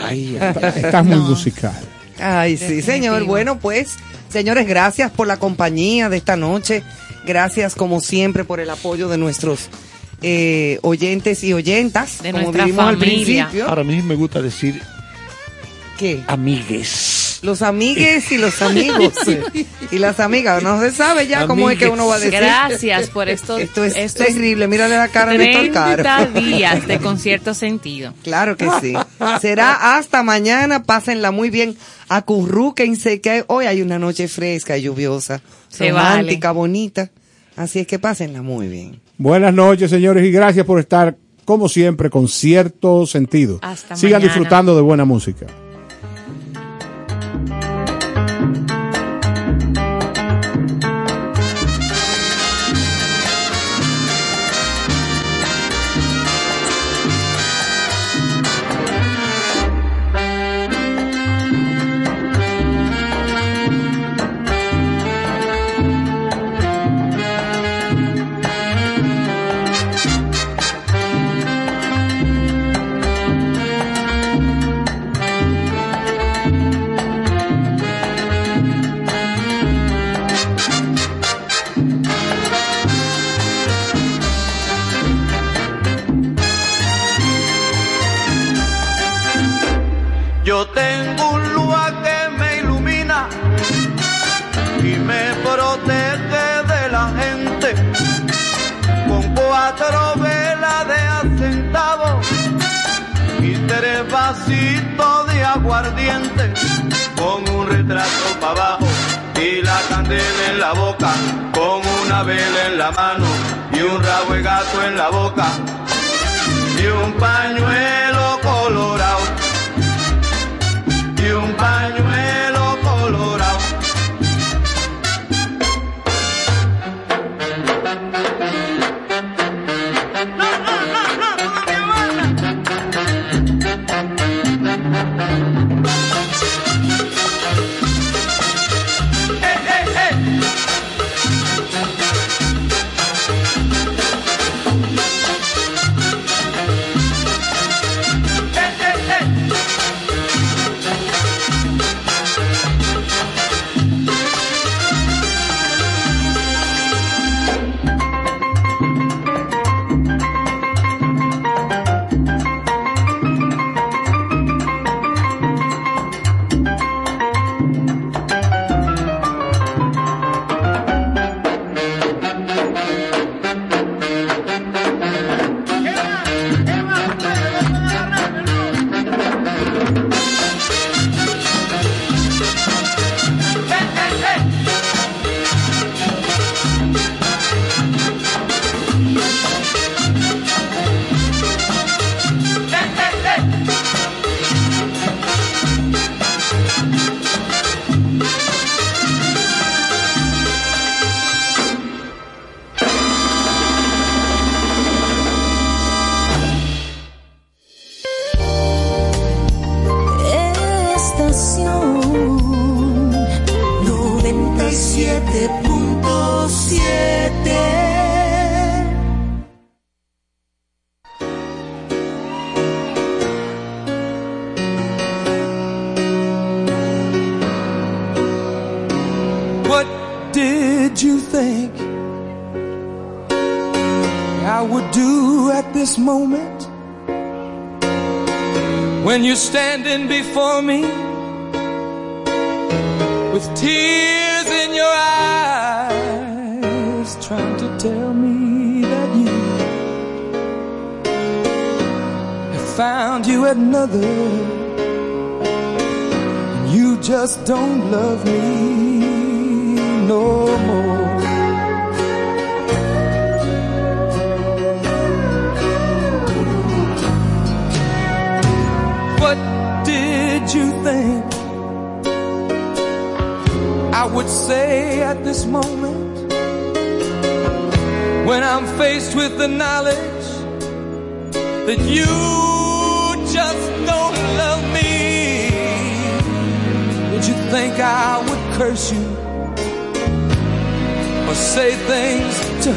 Ay, Estás muy musical. Ay, sí, Definitivo. señor. Bueno, pues, señores, gracias por la compañía de esta noche. Gracias, como siempre, por el apoyo de nuestros eh, oyentes y oyentas. De como nuestra dijimos al principio. Ahora mismo me gusta decir ¿Qué? amigues. Los amigues y los amigos. y las amigas. No se sabe ya cómo es que uno va a decir. Gracias por esto. Esto es estos terrible. Mírale la cara a Néstor Caro. 30 días de concierto sentido. Claro que sí. Será hasta mañana. Pásenla muy bien. Acurrúquense que hoy hay una noche fresca y lluviosa. Se romántica, bonita. Así es que pásenla muy bien. Buenas noches, señores, y gracias por estar, como siempre, con cierto sentido. Hasta Sigan mañana. disfrutando de buena música.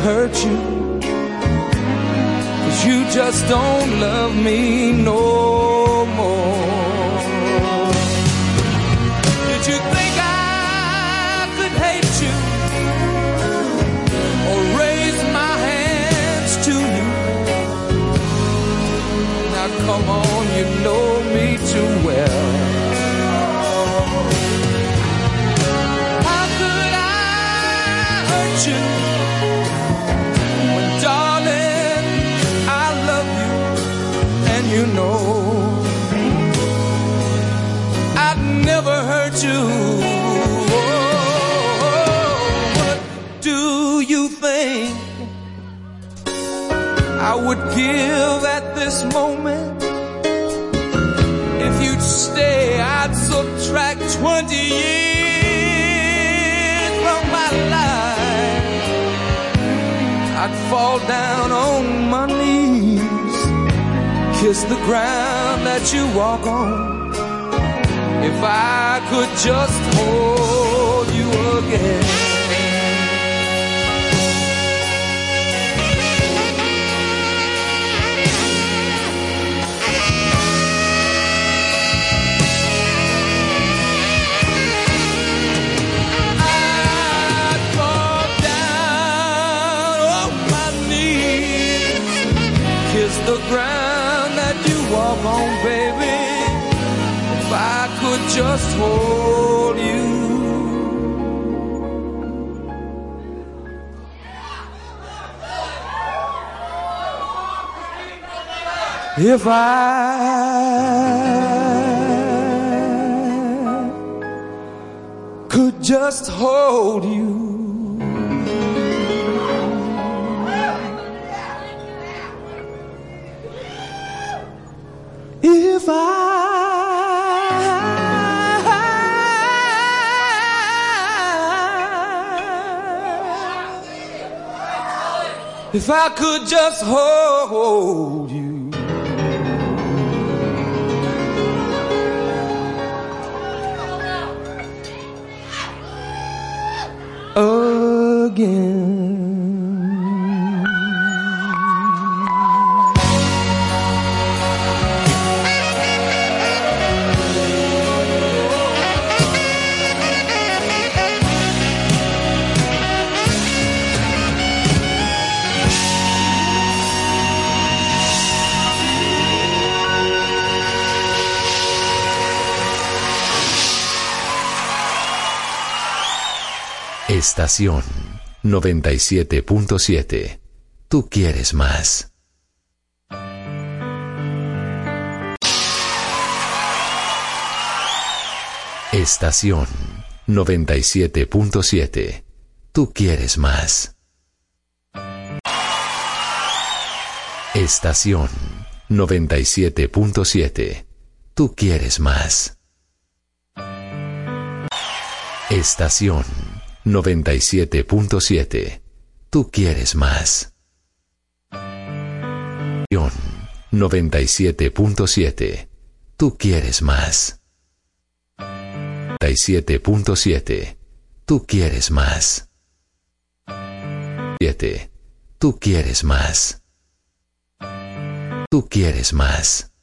Hurt you? Cause you just don't love me no more. Oh, what do you think I would give at this moment? If you'd stay, I'd subtract 20 years from my life. I'd fall down on my knees, kiss the ground that you walk on. I could just hold you again. The ground that you walk on, baby. Just hold you. If I could just hold you. If I If I could just hold you again. Estación 97.7. Tú quieres más. Estación 97.7. Tú quieres más. Estación 97.7. Tú quieres más. Estación 97.7. Tú quieres más. Estación 97.7. Tú quieres más. 97.7. Tú quieres más. 7. Tú quieres más. Tú quieres más.